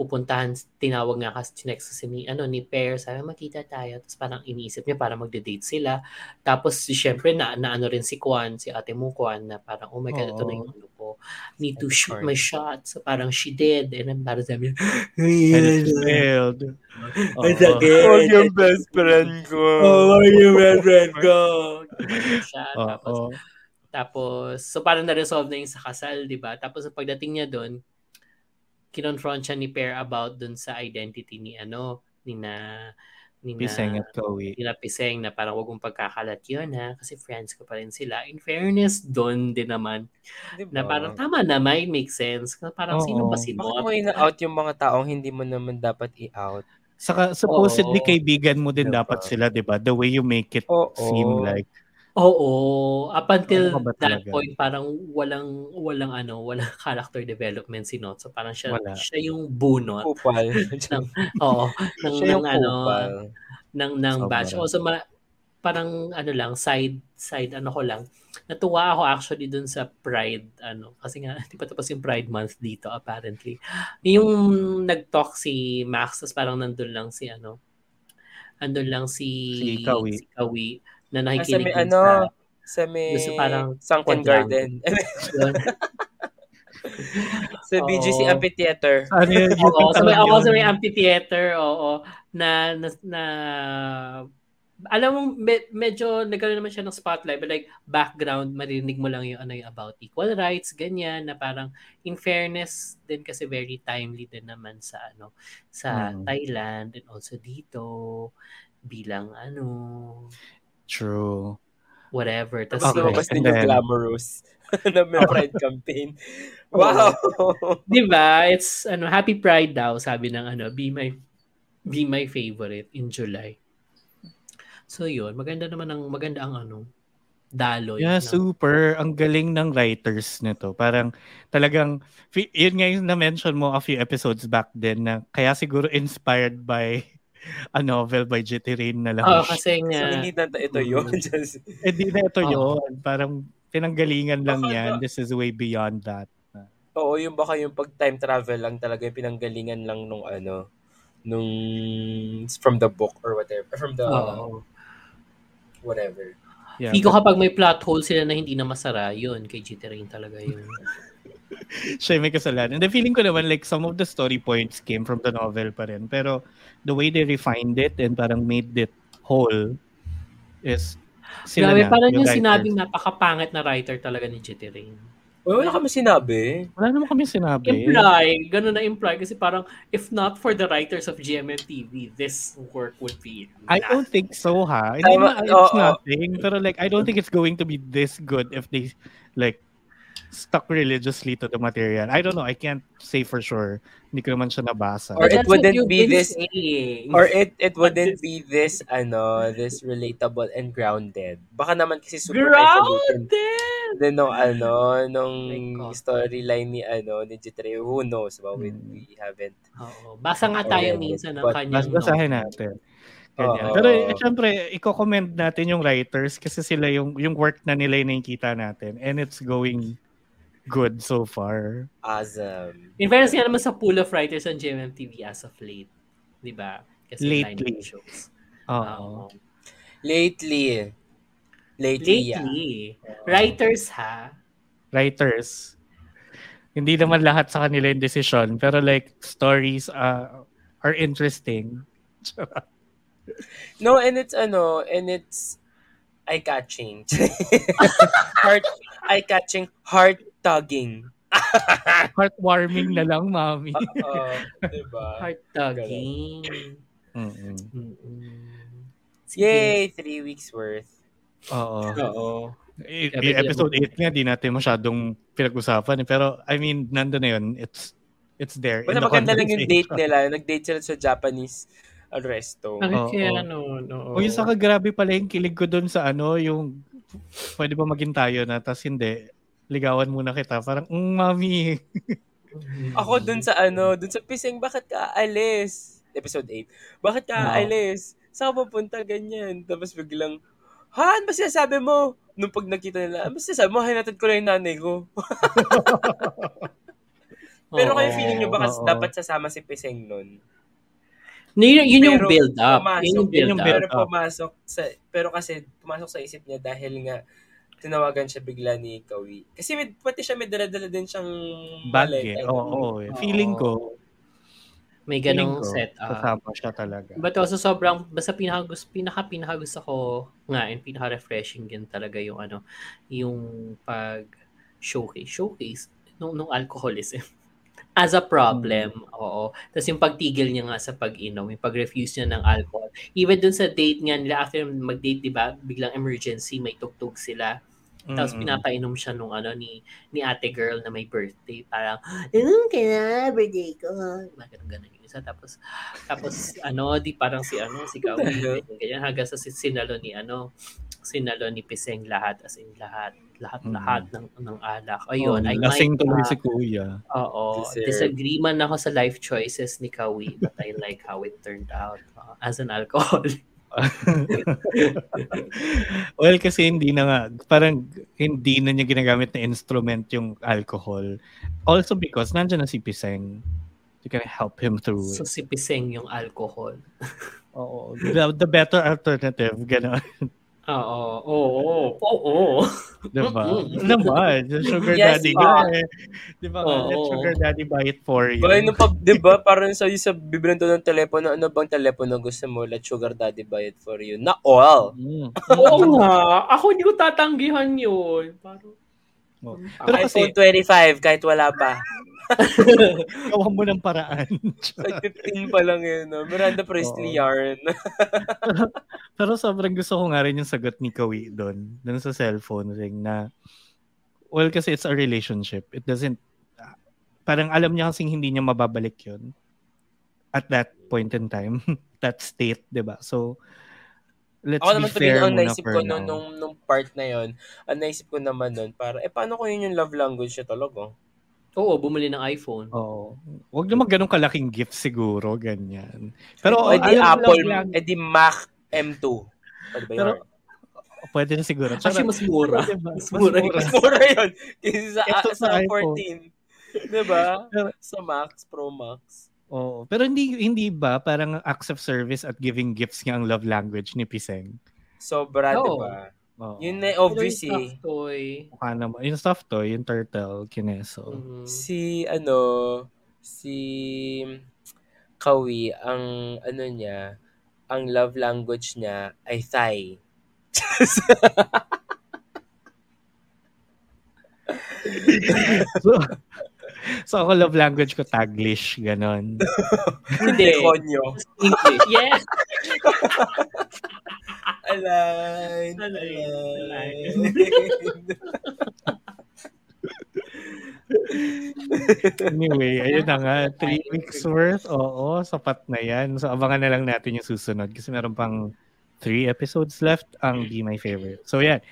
Speaker 1: pupuntahan, tinawag nga kasi next si ni, ano, ni Pear, sabi, makita tayo. Tapos parang iniisip niya para magde-date sila. Tapos, syempre, na, na ano rin si Kwan, si ate mo Kwan, na parang, oh my God, ito na yung ano ko. Need to shoot my shot. So, parang she did. And then, parang sabi niya, *laughs*
Speaker 2: And it failed. Oo.
Speaker 1: sakit.
Speaker 3: Oh, yung best friend ko.
Speaker 1: Oh, yung best friend ko. *laughs* Siya. Tapos,
Speaker 2: Oo.
Speaker 1: Tapos, so parang na-resolve na yung sa kasal, di ba? Tapos, pagdating niya doon, kinonfront siya ni Pear about doon sa identity ni ano, ni na, ni na,
Speaker 2: Piseng at Kawi.
Speaker 1: ni na Piseng na parang wag mong pagkakalat yun ha, kasi friends ko pa rin sila. In fairness, doon din naman,
Speaker 3: Diba?
Speaker 1: na parang tama na, may make sense. Na Parang
Speaker 2: Oo.
Speaker 1: sino ba si
Speaker 3: Bakit mo ina-out yung mga taong hindi mo naman dapat i-out?
Speaker 2: Saka supposedly
Speaker 1: Oo.
Speaker 2: kaibigan mo din
Speaker 3: Diba?
Speaker 2: dapat sila, 'di ba? The way you make it
Speaker 3: Oo.
Speaker 2: seem like
Speaker 1: Oo, up until
Speaker 2: Ano
Speaker 1: that point parang walang walang ano, walang *laughs* character development si Not. So parang siya
Speaker 2: Wala.
Speaker 1: siya yung bunot.
Speaker 3: Kupal. *laughs*
Speaker 1: Oo, *laughs* ng,
Speaker 3: Siya yung
Speaker 1: ng ano,
Speaker 3: kupal.
Speaker 1: ng ng batch. Also ma, parang ano lang side side ano ko lang. Natuwa ako actually dun sa Pride ano kasi nga di pa tapos yung Pride month dito apparently. Yung nag-talk si Max tapos parang nandun lang si ano andun lang si
Speaker 2: Si Kawi.
Speaker 1: si Kawi na
Speaker 3: Ah, sa
Speaker 1: nakikinig
Speaker 3: may ano,
Speaker 1: sa
Speaker 3: sa may
Speaker 1: Gusto parang
Speaker 3: Sunken. Garden. *laughs* sa BGC
Speaker 1: Oo.
Speaker 3: Amphitheater.
Speaker 2: ano yun,
Speaker 1: Oo, sa may, ako sa may amphitheater, oo, na, na, na alam mo, me, medyo nagkaroon naman siya ng spotlight, but like, background, marinig mo lang yung ano yung about equal rights, ganyan, na parang, in fairness, din kasi very timely din naman sa, ano, sa
Speaker 2: Hmm.
Speaker 1: Thailand, and also dito, bilang, ano,
Speaker 2: True.
Speaker 1: whatever.
Speaker 2: Okay.
Speaker 1: Tapos,
Speaker 3: lumabas
Speaker 2: and
Speaker 3: din yung glamorous *laughs* na may Pride campaign. *laughs* Wow!
Speaker 1: di ba, it's, ano, happy pride daw, sabi ng, ano, be my, be my favorite in July. So yun, maganda naman ang maganda ang ano, daloy.
Speaker 2: Yeah,
Speaker 1: ng-
Speaker 2: super. Ang galing ng writers nito. Parang talagang, fi- yun nga yung na-mention mo a few episodes back then na kaya siguro inspired by *laughs* a novel by J.T. Rain na lang.
Speaker 1: Oo, kasi
Speaker 3: so,
Speaker 1: nga,
Speaker 3: hindi na ito yun.
Speaker 1: Mm. *laughs*
Speaker 3: Just,
Speaker 2: Eh di na ito
Speaker 1: Oo.
Speaker 2: yun. Parang pinanggalingan lang
Speaker 3: Baka
Speaker 2: yan. This is way beyond that.
Speaker 3: oo, yung baka yung pag time travel lang talaga yung pinanggalingan lang nung ano, nung from the book or whatever. From the
Speaker 1: oo.
Speaker 3: whatever.
Speaker 2: Yeah,
Speaker 1: Hindi ko
Speaker 2: but
Speaker 1: kapag may plot hole sila na hindi na masara, yun, kay Rain talaga yun. *laughs* *laughs*
Speaker 2: siya yung may kasalanan. And the feeling ko naman like some of the story points came from the novel pa rin. Pero the way they refined it and parang made it whole is sila
Speaker 1: Grabe,
Speaker 2: na,
Speaker 1: parang yung
Speaker 2: writers.
Speaker 1: sinabing napakapangit na writer talaga ni Rain.
Speaker 3: Well, wala kami sinabi.
Speaker 2: Wala naman kami sinabi.
Speaker 1: Imply, ganun na imply kasi parang if not for the writers of GMMTV, this work would be
Speaker 2: I don't think so, ha? Hindi na, it's
Speaker 3: oo.
Speaker 2: nothing. Pero like, I don't think it's going to be this good if they, like, stuck religiously to the material. I don't know. I can't say for sure. Hindi ko naman siya nabasa.
Speaker 3: Or it wouldn't be this-
Speaker 1: saying.
Speaker 3: Or it it wouldn't be this ano, this relatable and grounded. Baka naman kasi super
Speaker 1: grounded.
Speaker 3: din nung ano, nung storyline ni ano, ni Jitre. Who knows? But we,
Speaker 2: Hmm.
Speaker 3: we haven't.
Speaker 1: Oo. Basa nga tayo
Speaker 3: Oh,
Speaker 1: minsan ng kanyang
Speaker 2: Bas basahin natin. Ganyan.
Speaker 3: Oo.
Speaker 2: Pero eh, syempre, i-commend natin yung writers kasi sila yung yung work na nila yung nakikita natin and it's going good so far.
Speaker 3: Awesome.
Speaker 1: In fairness nga naman sa pool of writers on GMMTV as of late. Di ba? Kasi
Speaker 2: Lately.
Speaker 1: shows.
Speaker 2: Oo.
Speaker 1: Oo.
Speaker 3: Lately. Lately, yeah.
Speaker 1: Lately. Writers ha?
Speaker 2: Writers. Hindi naman lahat sa kanila yung decision pero like stories uh, are interesting. *laughs*
Speaker 3: No, and it's ano, and it's eye-catching. *laughs* heart, eye-catching, heart-tugging. *laughs*
Speaker 2: Heartwarming na lang, mami.
Speaker 3: Oo, diba?
Speaker 1: Heart-tugging.
Speaker 2: Mm-mm.
Speaker 1: Mm-mm.
Speaker 3: Yay! Three weeks worth.
Speaker 2: Oo.
Speaker 1: Oo.
Speaker 2: I- episode 8 nga, di natin masyadong pinag-usapan. eh. Pero, I mean, nando na yun. It's, it's there. The
Speaker 3: maganda lang yung date nila. Nag-date sila sa Japanese resto.
Speaker 1: Bakit
Speaker 2: Oo.
Speaker 1: kaya ano, no?
Speaker 2: O yung saka grabe pala yung kilig ko dun sa ano, yung pwede ba maging tayo na, tas hindi, ligawan muna kita. Parang, mm, mami. *laughs*
Speaker 3: Ako dun sa ano, dun sa Piseng, bakit ka aalis? Episode 8. Bakit ka aalis? Saan ka pupunta ganyan? Tapos biglang, ha? Ano ba sinasabi mo? Nung pag nakita nila, ano ba sinasabi mo? Hinatid ko lang yung nanay ko. *laughs* Pero
Speaker 1: Oo.
Speaker 3: kayo feeling nyo ba kasi dapat sasama si Piseng nun?
Speaker 1: Yun, yun yung build up.
Speaker 3: Pumasok,
Speaker 1: Yun yung build
Speaker 2: yung
Speaker 1: up.
Speaker 3: pero
Speaker 2: build up.
Speaker 3: pumasok sa, pero kasi pumasok sa isip niya dahil nga tinawagan siya bigla ni Kawi. Kasi may, pati siya may dala-dala din siyang
Speaker 2: Bag eh. Oo, oo, eh. Feeling ko,
Speaker 1: May ganong set up.
Speaker 2: kasama siya talaga.
Speaker 1: But also sobrang basta pinaka pinaka pinaka gusto ko nga and pinaka refreshing din talaga yung ano yung pag showcase showcase nung nung alcoholism *laughs* as a problem. Oo. Tapos yung pagtigil niya nga sa pag-inom, yung pag-refuse niya ng alcohol. Even dun sa date nga nila after mag-date, 'di ba? Biglang emergency, may tugtog sila. Tapos
Speaker 2: Mm-mm.
Speaker 1: pinapainom siya nung ano ni ni ate girl na may birthday. Parang, inom ka na, birthday ko. Diba, ganun, yung isa. Tapos, tapos *laughs* ano, di parang si ano, si Kawi, *laughs* ganyan, hanggang sa si- sinalo ni ano, sinalo ni Piseng lahat, as in lahat, lahat,
Speaker 2: Mm.
Speaker 1: lahat ng, ng alak.
Speaker 2: Oh,
Speaker 1: Ayun, I
Speaker 2: lasing
Speaker 1: might,
Speaker 2: tuloy
Speaker 1: uh,
Speaker 2: si kuya.
Speaker 1: Oo, disagree man ako sa life choices ni Kawi, but I like how it turned out uh, as an alcoholic. *laughs*
Speaker 2: well, kasi hindi na nga, parang hindi na niya ginagamit na instrument yung alcohol. Also because nandiyan na si Piseng. You can help him through
Speaker 1: So
Speaker 2: it.
Speaker 1: si Piseng yung alcohol.
Speaker 2: Oo. The, the better alternative, gano'n.
Speaker 1: Oo, oo, oo.
Speaker 2: Diba? Naman, yung sugar
Speaker 3: Yes,
Speaker 2: daddy
Speaker 3: ah.
Speaker 2: nga eh. Diba nga, let sugar daddy buy it for you.
Speaker 3: Ba, nung pag, di ba, parang sa sa bibrento ng telepono, ano bang telepono gusto mo? Let sugar daddy buy it for you. Na all.
Speaker 2: Mm. *laughs*
Speaker 1: Oo nga. Ako hindi ko tatanggihan yun. Parang,
Speaker 2: Oo. Pero kasi,
Speaker 3: iPhone 25, kahit wala pa.
Speaker 2: Gawa mo ng paraan. *laughs*
Speaker 3: Like 15 pa lang yun. No? Miranda Priestley
Speaker 2: Oo.
Speaker 3: yarn. *laughs*
Speaker 2: Pero sobrang gusto ko nga rin yung sagot ni Kawi doon, doon sa cellphone thing na, well, kasi it's a relationship. It doesn't, parang alam niya kasing hindi niya mababalik yun at that point in time, *laughs* that state, di ba? So, let's
Speaker 3: Ako
Speaker 2: be
Speaker 3: naman tuloy
Speaker 2: fair
Speaker 3: ang naisip ko nung, nung, nung part na yon ang naisip ko naman nun, para, eh, paano ko yun yung love language niya talaga?
Speaker 1: Oo, bumili ng iPhone.
Speaker 2: Oo. Huwag naman ganun kalaking gift siguro, ganyan. Pero,
Speaker 3: o, edi Apple,
Speaker 2: lang,
Speaker 3: edi Mac M2. Pwede ba
Speaker 2: Pero,
Speaker 3: yun?
Speaker 2: pwede na siguro.
Speaker 1: Actually, mas mura.
Speaker 2: Diba?
Speaker 1: Mas mura.
Speaker 3: Mas mura yun. Kaysa sa,
Speaker 2: Ito
Speaker 3: sa,
Speaker 2: sa iPhone.
Speaker 3: 14. Diba?
Speaker 2: Pero-
Speaker 3: Sa Max, Pro Max.
Speaker 2: Oo. Pero hindi hindi ba parang acts of service at giving gifts nga ang love language ni Piseng?
Speaker 3: Sobra,
Speaker 1: Oo.
Speaker 3: diba?
Speaker 2: Oo.
Speaker 3: Yun na
Speaker 1: Pero
Speaker 3: obvious
Speaker 1: yung
Speaker 3: eh.
Speaker 1: soft toy.
Speaker 2: Mukha naman. Yung stuffed toy, yung turtle, kineso.
Speaker 1: mhm.
Speaker 3: Si, ano, si Kawi, ang, ano niya, ang love language niya ay Thai. *laughs*
Speaker 2: so, so ako love language ko Taglish, ganon.
Speaker 1: Hindi.
Speaker 3: Konyo.
Speaker 1: English. Yes! *laughs*
Speaker 3: Align.
Speaker 1: Align.
Speaker 3: Align. *laughs*
Speaker 2: Anyway, ayun na nga. Three weeks worth. Oo, sapat na yan. So, abangan na lang natin yung susunod kasi meron pang three episodes left ang Be My Favorite. So, yan.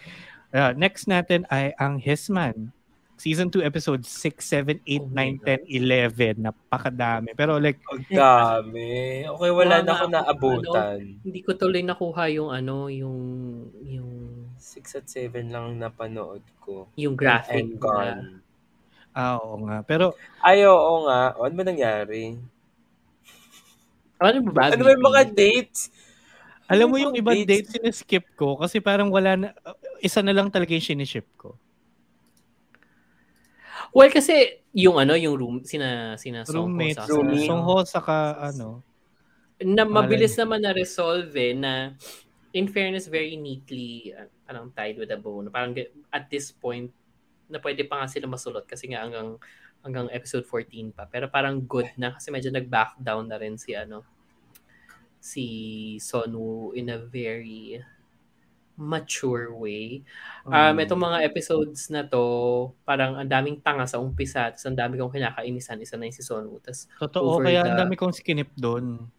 Speaker 2: Uh, next natin ay ang Hisman. Season 2, episode 6, 7, 8, 9, 10, 11. Napakadami. Pero like...
Speaker 3: Ang dami. Okay, wala na ako naabutan.
Speaker 1: Hindi ko tuloy nakuha yung ano, yung yung
Speaker 3: 6 at 7 lang napanood ko.
Speaker 1: yung graphic
Speaker 3: gone.
Speaker 2: Ah, oo nga. Pero,
Speaker 3: Ay, oo nga. Ano ba nangyari?
Speaker 1: Ano ba?
Speaker 3: Ano ba yung mga dates?
Speaker 2: alam
Speaker 3: Ano
Speaker 2: mo yung
Speaker 3: bang
Speaker 2: ibang
Speaker 3: dates?
Speaker 2: dates siniskip ko kasi parang wala na, isa na lang talaga yung siniship ko.
Speaker 1: Well, kasi yung ano, yung room, sina, sina Songho
Speaker 2: Roommates,
Speaker 1: sa
Speaker 3: Roomie.
Speaker 2: Songho, saka ano,
Speaker 1: na mabilis naman na resolve eh, na in fairness very neatly uh, parang tied with a bow. Na Parang at this point na pwede pa nga sila masulot kasi nga hanggang hanggang episode 14 pa. Pero parang good na kasi medyo nag-back down na rin si ano si Sonu in a very mature way. Um,
Speaker 2: Mm.
Speaker 1: itong mga episodes na to, parang ang daming tanga sa umpisa, tapos ang dami kong kinakainisan, isa na yung si Sonu. Tapos
Speaker 2: totoo, kaya ang
Speaker 1: the-
Speaker 2: dami kong skinip doon.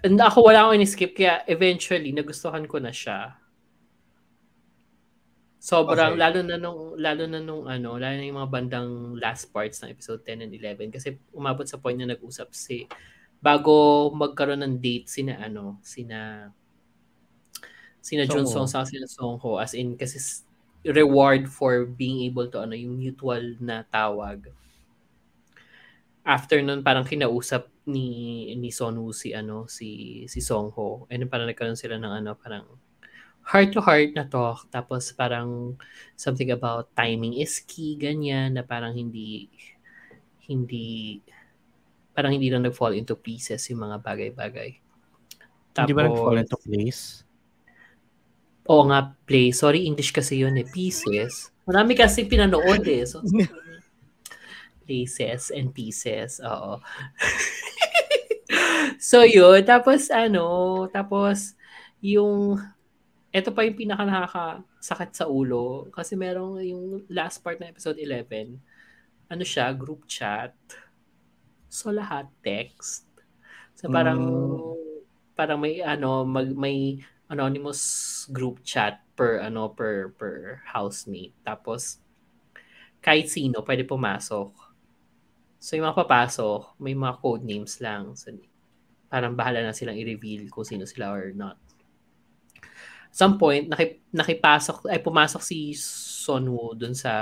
Speaker 1: And ako wala akong in-skip kaya eventually nagustuhan ko na siya. Sobrang
Speaker 3: Okay.
Speaker 1: lalo na nung lalo na nung ano, lalo na yung mga bandang last parts ng episode 10 and 11 kasi umabot sa point na nag-usap si bago magkaroon ng date sina ano, sina sina Jun. Song sa sina Songho as in kasi reward for being able to ano yung mutual na tawag after nun parang kinausap ni ni Sonu si ano si si Songho and then parang nagkaroon sila ng ano parang heart to heart na talk tapos parang something about timing is key ganyan na parang hindi hindi parang hindi lang nag-fall into pieces yung mga bagay-bagay.
Speaker 2: Hindi ba nag-fall into place?
Speaker 1: Oo nga, play. Sorry, English kasi yun eh. Pieces. Marami kasi pinanood eh. So, *laughs* places and pieces. Oo. *laughs* so, yun. Tapos, ano, tapos, yung, eto pa yung pinaka nakakasakit sa ulo. Kasi merong yung last part ng episode 11, ano siya, group chat. So, lahat text. So, parang, parang may, ano, mag, may anonymous group chat per, ano, per, per housemate. Tapos, kahit sino pwede pumasok. So, yung mga papasok, may mga code names lang. So, parang bahala na silang i-reveal kung sino sila or not. Some point, nakip, nakipasok, ay pumasok si Sonwoo dun sa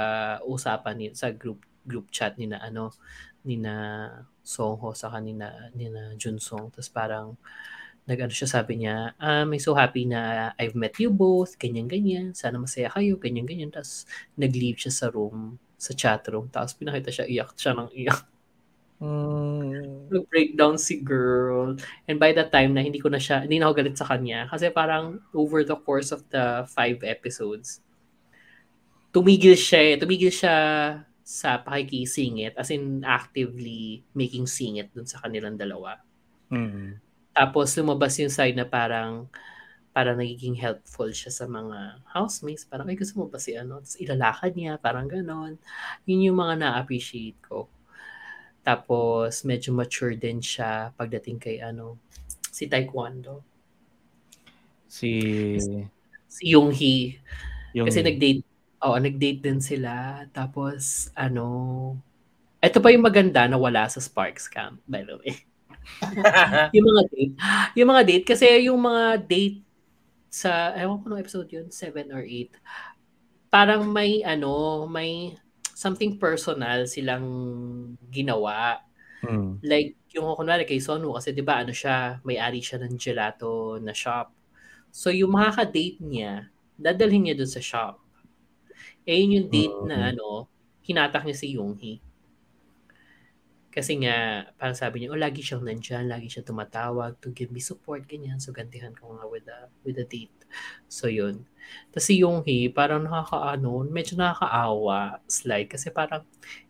Speaker 1: usapan ni sa group group chat ni na ano ni na Songho sa kanina ni na Junsong tapos parang nag-ano siya sabi niya I'm so happy na I've met you both ganyan ganyan sana masaya kayo ganyan ganyan tapos nag-leave siya sa room sa chat room tapos pinakita siya iyak siya ng iyak
Speaker 2: Mm,
Speaker 1: nag-breakdown si girl. And by that time na hindi ko na siya, hindi na ako galit sa kanya. Kasi parang over the course of the five episodes, tumigil siya eh. Tumigil siya sa pakikisingit as in actively making singit dun sa kanilang dalawa.
Speaker 2: mm.
Speaker 1: Tapos lumabas yung side na parang parang nagiging helpful siya sa mga housemates. Parang, ay gusto mo ba si ano? Tapos ilalakad niya, parang ganon. Yun yung mga na-appreciate ko. Tapos medyo mature din siya pagdating kay ano, si Taekwondo.
Speaker 2: Si,
Speaker 1: Si Yoonghee.
Speaker 2: yung,
Speaker 1: Kasi nag-date, oo, nag-date din sila. Tapos, ano, ito pa yung maganda na wala sa Sparks Camp, by the way. *laughs* yung mga date. Yung mga date, kasi yung mga date sa, ewan ko nung episode yun, 7 or 8, parang may, ano, may something personal silang ginawa.
Speaker 2: mm,
Speaker 1: Like, yung kunwari kay Sonu, kasi di ba ano siya, may-ari siya ng gelato na shop. So, yung makaka-date niya, dadalhin niya dun sa shop. Eh, yun yung date na
Speaker 2: Mhm.
Speaker 1: ano, hinatak niya si Yoonghee. Kasi nga, parang sabi niya, oh, lagi siyang nandyan, lagi siya tumatawag to give me support, ganyan. So, gantihan ko nga with the, with the date. So, yun. Tapos si Yoonghee, parang nakakaano, medyo nakakaawa, slide. Kasi parang,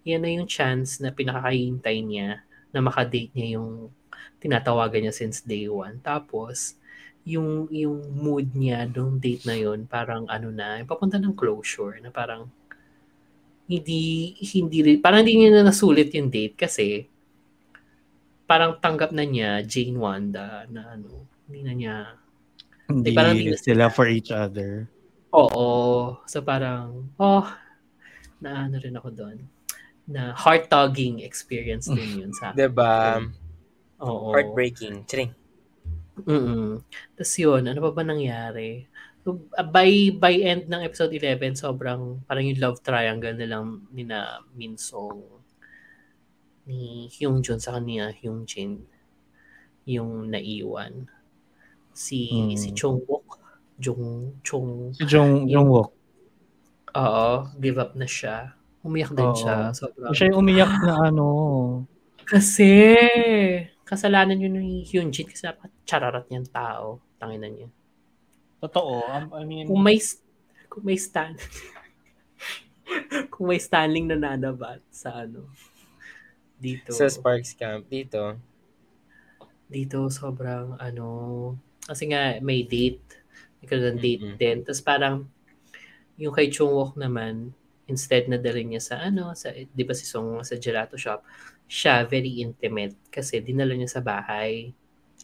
Speaker 1: yan na yung chance na pinakakahintay niya na makadate niya yung tinatawagan niya since day one. Tapos, yung yung mood niya nung date na yun, parang ano na, papunta ng closure, na parang, hindi, hindi parang hindi niya na nasulit yung date kasi parang tanggap na niya Jane Wanda na ano, hindi na niya,
Speaker 2: Hindi
Speaker 1: parang hindi na
Speaker 2: sila
Speaker 1: sila.
Speaker 2: for each other.
Speaker 1: oo. So parang, oh, na ano rin ako doon. Na heart-tugging experience din yun sa akin.
Speaker 3: Diba?
Speaker 1: Oo.
Speaker 3: Heartbreaking. Chiring.
Speaker 1: Mm. Tapos yun, ano pa ba nangyari? By by end ng episode 11, sobrang parang yung love triangle na lang ni na Min Song ni Hyung Jun sa kanya Hyung Jin yung naiwan. Si
Speaker 2: Hmm.
Speaker 1: si Chung Wook, Jung Chung
Speaker 2: Si Jung, Jung Wook.
Speaker 1: Oo, give up na siya. Umiyak din
Speaker 2: Oo.
Speaker 1: siya. Sobrang,
Speaker 2: Siya yung umiyak na *laughs* ano.
Speaker 1: kasi, kasalanan yun ni Hyun Jin kasi dapat chararat niyang tao. Tangina niya.
Speaker 2: Totoo. um, I mean,
Speaker 1: Kung may, kung may stand, *laughs* kung may standing na nanabat sa ano, dito,
Speaker 3: Sa Sparks Camp. Dito.
Speaker 1: dito sobrang ano, kasi nga may date, ikaw ng date
Speaker 3: Mm-mm.
Speaker 1: din. Tapos parang, yung kay Chung Wook naman, instead na dalhin niya sa ano, sa, di ba si Song sa gelato shop, siya very intimate kasi dinala niya sa bahay.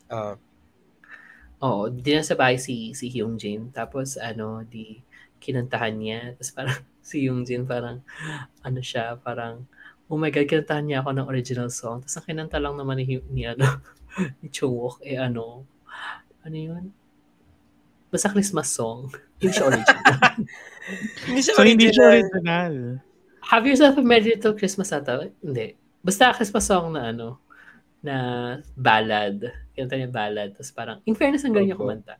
Speaker 3: Ah.
Speaker 1: Oo, dinala sa bahay si, si Hyung Jin. Tapos ano, di kinantahan niya. Tapos parang *laughs* si Hyung Jin parang, ano siya, parang, oh my God, kinantahan niya ako ng original song. Tapos ang kinanta lang naman ni, ni ano, *laughs* ni Chung Wook, eh ano, ano yun? Basta Christmas song. *laughs* Hindi siya original.
Speaker 3: Hindi siya
Speaker 2: so, hindi siya
Speaker 3: original.
Speaker 2: original.
Speaker 1: Have yourself a Merry Little Christmas ata? Hindi. Basta Christmas song na ano, na ballad. Kinanta niya ballad. Tapos parang, in fairness, ang galing niya kumanta.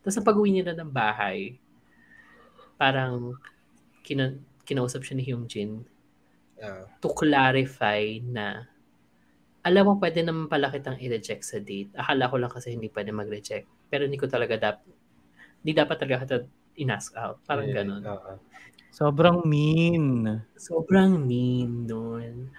Speaker 1: Tapos ang pag-uwi nila ng bahay, parang kina, kinausap siya ni Hyung Jin
Speaker 3: Ah.
Speaker 1: to clarify na alam mo, pwede naman pala kitang i-reject sa date. Akala ko lang kasi hindi pwede mag-reject. Pero hindi ko talaga dapat, hindi dapat talaga kita in-ask out. Parang
Speaker 3: Yeah,
Speaker 1: ganon.
Speaker 3: oo.
Speaker 2: Sobrang mean.
Speaker 1: Sobrang mean nun.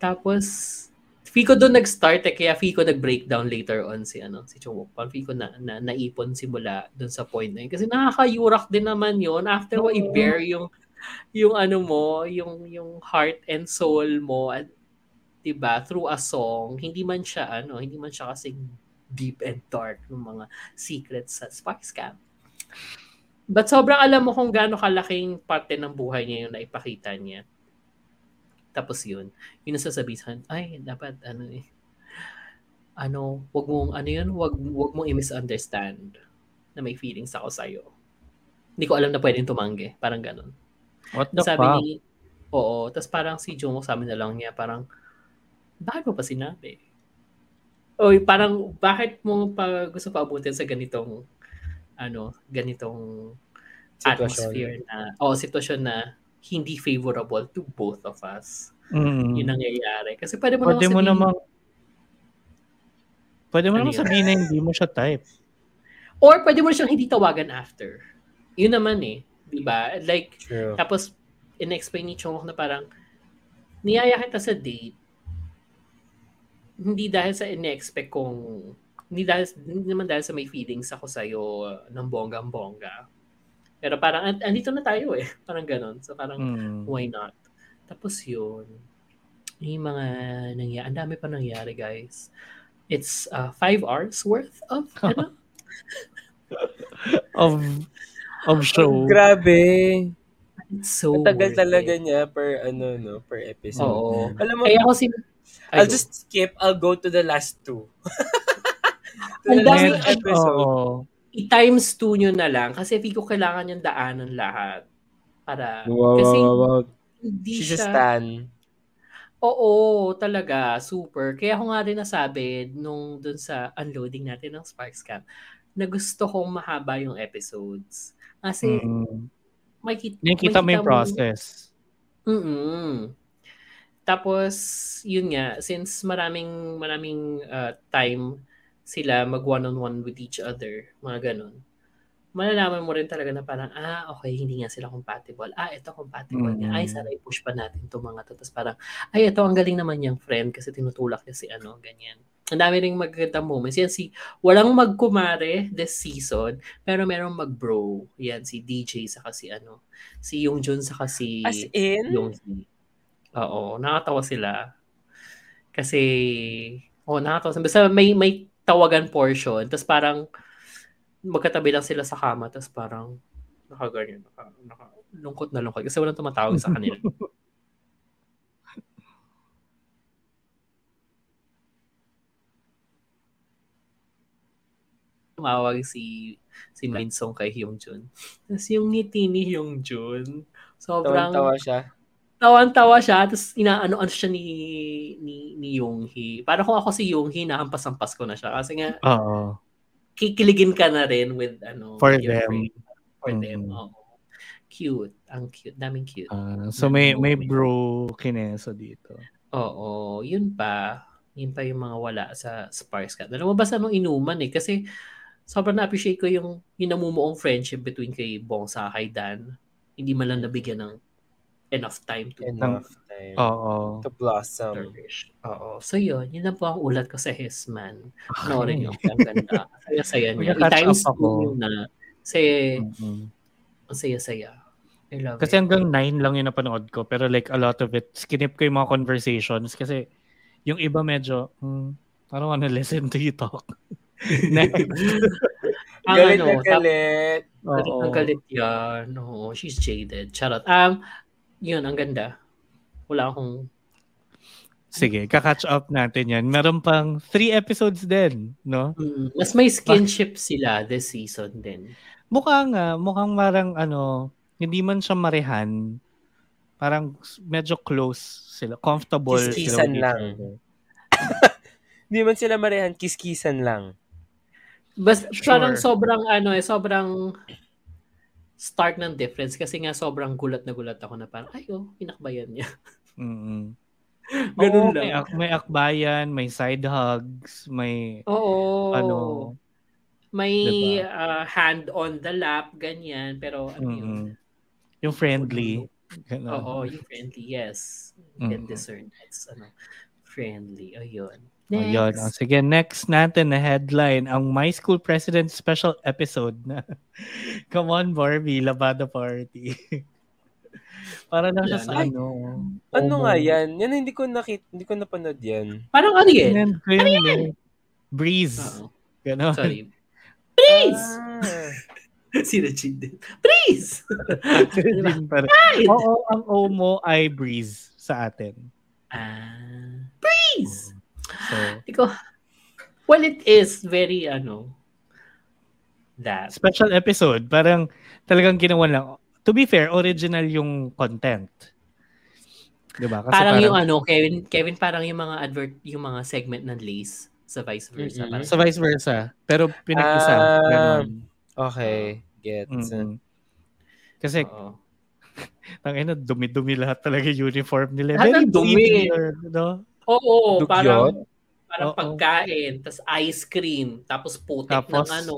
Speaker 1: Tapos, Fico doon nag-start eh, kaya Fico nag-breakdown later on si ano si Chung Parang Fico na, na naipon simula doon sa point na yun. Kasi nakakayurak din naman yon After mo i-bear yung yung ano mo, yung yung heart and soul mo at 'di ba through a song, hindi man siya ano, hindi man siya kasi deep and dark ng mga secrets sa Sparks Camp. But sobrang alam mo kung gaano kalaking parte ng buhay niya yung naipakita niya. Tapos yun, yun ang sasabihin, ay, dapat, ano eh, ano, wag mong, ano yun, wag, wag mong i-misunderstand na may feelings ako sa'yo. Hindi ko alam na pwedeng tumanggi. Parang ganun.
Speaker 2: What the
Speaker 1: Sabi
Speaker 2: fuck?
Speaker 1: ni, oo, tapos parang si Jungkook sabi na lang niya, parang, bakit mo pa sinabi? Oy, parang, bakit mo pa gusto pa abutin sa ganitong, ano, ganitong
Speaker 3: Sitwasyon.
Speaker 1: atmosphere na, o sitwasyon na hindi favorable to both of us.
Speaker 2: Mm.
Speaker 1: Yun ang nangyayari. Kasi pwede mo
Speaker 2: Pwede mo
Speaker 1: sabihin-
Speaker 2: namang Pwede mo
Speaker 1: Ano
Speaker 2: namang
Speaker 1: yun?
Speaker 2: sabihin na hindi mo siya type.
Speaker 1: Or pwede mo siyang hindi tawagan after. Yun naman eh. Di ba? Like,
Speaker 3: True.
Speaker 1: tapos, in-explain ni Chongok na parang, niyaya kita sa date, hindi dahil sa in-expect kong, hindi, dahil, hindi naman dahil sa may feelings ako sa'yo uh, ng bonggang-bongga. Pero parang, and, andito na tayo eh. *laughs* Parang ganon. So parang,
Speaker 2: Mm.
Speaker 1: why not? Tapos yun, yung mga nangyari, ang dami pa nangyari guys. It's uh, five hours worth of, *laughs* ano?
Speaker 2: Of of show. *laughs*
Speaker 3: Grabe.
Speaker 1: It's so
Speaker 3: Ang tagal
Speaker 1: worth
Speaker 3: talaga
Speaker 1: it.
Speaker 3: niya per ano no, per episode.
Speaker 1: Oo.
Speaker 3: Alam mo,
Speaker 1: Kaya ako sin...
Speaker 3: I'll
Speaker 1: Ayun.
Speaker 3: just skip. I'll go to the last two. to
Speaker 1: Ang
Speaker 3: the last episode.
Speaker 2: Oo.
Speaker 1: I-times two nyo na lang kasi ko kailangan yung daanan lahat. Para,
Speaker 3: Wow,
Speaker 1: kasi
Speaker 3: wow, wow.
Speaker 1: hindi
Speaker 3: She's a
Speaker 1: siya,
Speaker 3: stan.
Speaker 1: oo, talaga, super. Kaya ako nga rin nasabi nung dun sa unloading natin ng Sparks Camp, na gusto kong mahaba yung episodes. Kasi,
Speaker 2: Mm.
Speaker 1: makikita,
Speaker 2: Nakikita mo yung process.
Speaker 1: Mm. Tapos, yun nga, since maraming maraming uh, time sila mag one-on-one with each other, mga ganun, malalaman mo rin talaga na parang, ah, okay, hindi nga sila compatible. Ah, ito compatible
Speaker 2: Mm.
Speaker 1: nga. Ay, sana i-push pa natin itong mga to. Tapos parang, ay, ito, ang galing naman yung friend kasi tinutulak niya si ano, ganyan. ang dami ring magagandang moments. Yan si, walang magkumare this season, pero merong mag-bro. Yan, si DJ saka si ano, si Yung Jun saka si
Speaker 3: As in?
Speaker 1: Yung Oo, nakatawa sila. Kasi, oh, nakatawa. Basta may, may tawagan portion, tapos parang magkatabi lang sila sa kama, tapos parang nakaganyan, naka, naka, lungkot na lungkot kasi walang tumatawag sa kanila. *laughs* tumawag si si Minsong kay Hyung Jun. Tapos yung ngiti ni Hyung Jun, sobrang
Speaker 3: Tawan-tawa siya.
Speaker 1: Tawan-tawa siya, tapos inaano-ano siya ni, ni, ni Yoonhee. Para kung ako si Yoonhee, nahampas-hampas ko na siya. Kasi nga,
Speaker 2: Oo.
Speaker 1: kikiligin ka na rin with, ano,
Speaker 2: For them.
Speaker 1: friend. For
Speaker 2: Mm.
Speaker 1: them, oo. Cute. Ang cute. Daming cute.
Speaker 2: Ah, so may may bro kineso dito.
Speaker 1: Oo, yun pa. Yun pa yung mga wala sa Sparks Cat. Lumabas na nung inuman eh. Kasi sobrang na-appreciate ko yung, yung namumuong friendship between kay Bong sa kay Dan. Hindi man lang nabigyan ng enough time to
Speaker 3: Enough time
Speaker 2: Oo.
Speaker 3: to blossom.
Speaker 1: flourish. Oo. So yun, yun lang po ang ulat ko sa Hisman.
Speaker 2: Okay.
Speaker 1: Panoorin niyo. Ang ganda. Saya-saya niya. I-times
Speaker 2: ako.
Speaker 1: two yun na. Kasi,
Speaker 2: Mhm.
Speaker 1: ang saya-saya. I love
Speaker 2: Kasi
Speaker 1: it.
Speaker 2: hanggang 9 lang yung napanood ko. Pero like a lot of it, skinip ko yung mga conversations. Kasi yung iba medyo, hmm, I don't wanna listen to you talk. Next. *laughs*
Speaker 1: Ang
Speaker 3: Galit
Speaker 1: ano,
Speaker 3: na
Speaker 1: tap-
Speaker 3: galit.
Speaker 1: Galit
Speaker 2: Oo.
Speaker 1: na galit yan. Oo, she's jaded. Charot. Um, yun, ang ganda. Wala akong...
Speaker 2: Sige, kakatch up natin yan. Meron pang 3 episodes din, no?
Speaker 1: Mm, mas may skinship sila this season din.
Speaker 2: Mukha nga, mukhang marang ano, hindi man siya marehan. Parang medyo close sila. Comfortable
Speaker 3: Kiskisan
Speaker 2: sila.
Speaker 3: lang. *laughs* Hindi man sila marehan, kiskisan lang.
Speaker 1: Bas,
Speaker 2: Sure.
Speaker 1: parang sobrang ano eh, sobrang start ng difference kasi nga sobrang gulat na gulat ako na parang, ay oh, pinakbayan niya. *laughs*
Speaker 2: Mm-mm.
Speaker 1: Ganun
Speaker 2: Oo, May,
Speaker 1: lang.
Speaker 2: ak- may akbayan, may side hugs, may
Speaker 1: Oo.
Speaker 2: ano,
Speaker 1: May
Speaker 2: Diba?
Speaker 1: uh, hand on the lap, ganyan. Pero ano yun?
Speaker 2: mm yung friendly. Ganun.
Speaker 1: Oo, yung friendly, yes. You can
Speaker 2: Mm.
Speaker 1: discern it's ano, friendly. Ayun.
Speaker 2: Ayun.
Speaker 1: Next.
Speaker 2: Oh, sige, next natin na headline, ang My School President special episode na *laughs* Come on, Barbie, Labada Party. *laughs* Para lang siya
Speaker 1: Yan.
Speaker 2: sa
Speaker 1: Ay.
Speaker 2: ano.
Speaker 3: Ano nga yan? Yan hindi ko nakit, hindi ko napanood yan.
Speaker 1: Parang ano yun?
Speaker 2: Sinend ko yun eh. Breeze.
Speaker 1: Oo.
Speaker 2: Ganon.
Speaker 1: Sorry. *laughs* Please!
Speaker 3: Ah.
Speaker 1: Sino din?
Speaker 2: Para- Oo, ang Omo ay Breeze sa atin.
Speaker 1: Ah, please!
Speaker 2: So,
Speaker 1: Iko, well, it is very, ano, that.
Speaker 2: special episode. Parang talagang ginawa lang. To be fair, original yung content. Diba? Kasi
Speaker 1: parang, yung ano, Kevin, Kevin, parang yung mga advert, yung mga segment ng Lace sa vice versa. Parang,
Speaker 2: Sa vice versa. Pero pinag-isa. Ganon.
Speaker 3: Okay, gets.
Speaker 2: Mm-mm. Kasi,
Speaker 1: oo. *laughs*
Speaker 2: tangina, dumi-dumi lahat talaga yung uniform nila.
Speaker 1: Lahat
Speaker 2: Very
Speaker 1: dumi.
Speaker 2: weird, no?
Speaker 1: Oo,
Speaker 3: Dugyot?
Speaker 1: parang, parang
Speaker 2: Oo.
Speaker 1: pagkain, tapos ice cream, tapos putik
Speaker 2: Tapos,
Speaker 1: ng ano.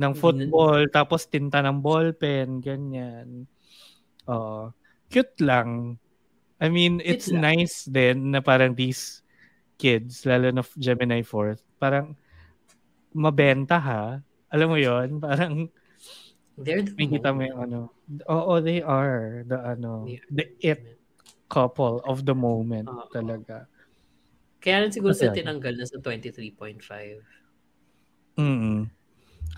Speaker 2: Ng football, tapos tinta ng ballpen, ganyan. Oo. cute lang. I mean, it's
Speaker 1: lang.
Speaker 2: nice din na parang these kids, lalo na Gemini 4th, parang mabenta ha. Alam mo yon *laughs* Parang
Speaker 1: They're the
Speaker 2: Makikita mo yung ano. Oo, they are the ano, the it couple of the moment
Speaker 1: Oo.
Speaker 2: talaga.
Speaker 1: Kaya rin siguro
Speaker 2: Kasi
Speaker 1: sa
Speaker 2: ano?
Speaker 1: tinanggal na sa 23.5.
Speaker 2: mm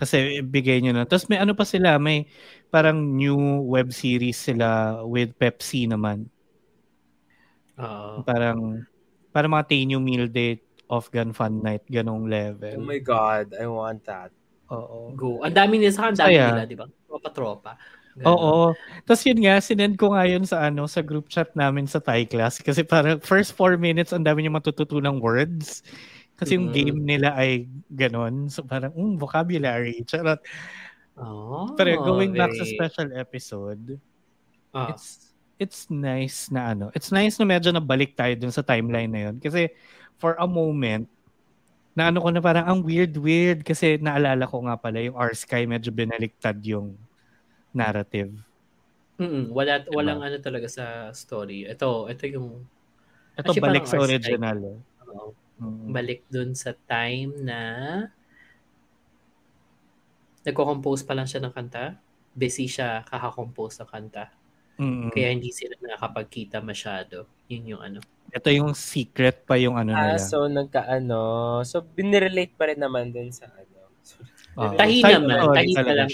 Speaker 2: Kasi bigay nyo na. Tapos may ano pa sila, may parang new web series sila with Pepsi naman.
Speaker 1: Oo.
Speaker 2: Parang parang mga Tainyo meal date off gun fun night, ganong
Speaker 3: Oh
Speaker 2: level.
Speaker 3: my God, I want that.
Speaker 2: Oo.
Speaker 1: Go. Ang dami nila, saka ang dami
Speaker 2: Saya.
Speaker 1: nila, di ba? Tropa-tropa. Ganun.
Speaker 2: Oo. Tapos yun nga, sinend ko nga yun sa ano sa group chat namin sa Thai class kasi parang first four minutes ang dami niyo matututunang words. Kasi yung
Speaker 1: Mhm.
Speaker 2: game nila ay ganon. So parang, mm, vocabulary. Charot.
Speaker 1: Oh,
Speaker 2: Pero going back sa
Speaker 1: very-
Speaker 2: special episode,
Speaker 1: Ah.
Speaker 2: it's it's nice na ano. It's nice na medyo nabalik tayo dun sa timeline na yun. Kasi for a moment, na ano ko na parang ang weird-weird kasi naalala ko nga pala yung R-Sky medyo binaliktad yung narrative.
Speaker 1: Mm-mm, wala,
Speaker 2: Diba?
Speaker 1: walang ano talaga sa story. Ito, ito yung...
Speaker 2: Ito
Speaker 1: Actually,
Speaker 2: balik sa original. eh.
Speaker 1: ano,
Speaker 2: Mm.
Speaker 1: balik dun sa time na nagko-compose pa lang siya ng kanta. Busy siya kakakompose ng kanta.
Speaker 2: Mm.
Speaker 1: Kaya hindi sila nakakapagkita masyado. Yun yung ano.
Speaker 2: Ito yung secret pa yung ano
Speaker 3: Ah,
Speaker 2: nila.
Speaker 3: so nagkaano. So, binirelate pa rin naman dun sa ano.
Speaker 2: Oo.
Speaker 1: Tahi naman. Tahi
Speaker 2: talaga
Speaker 1: lang.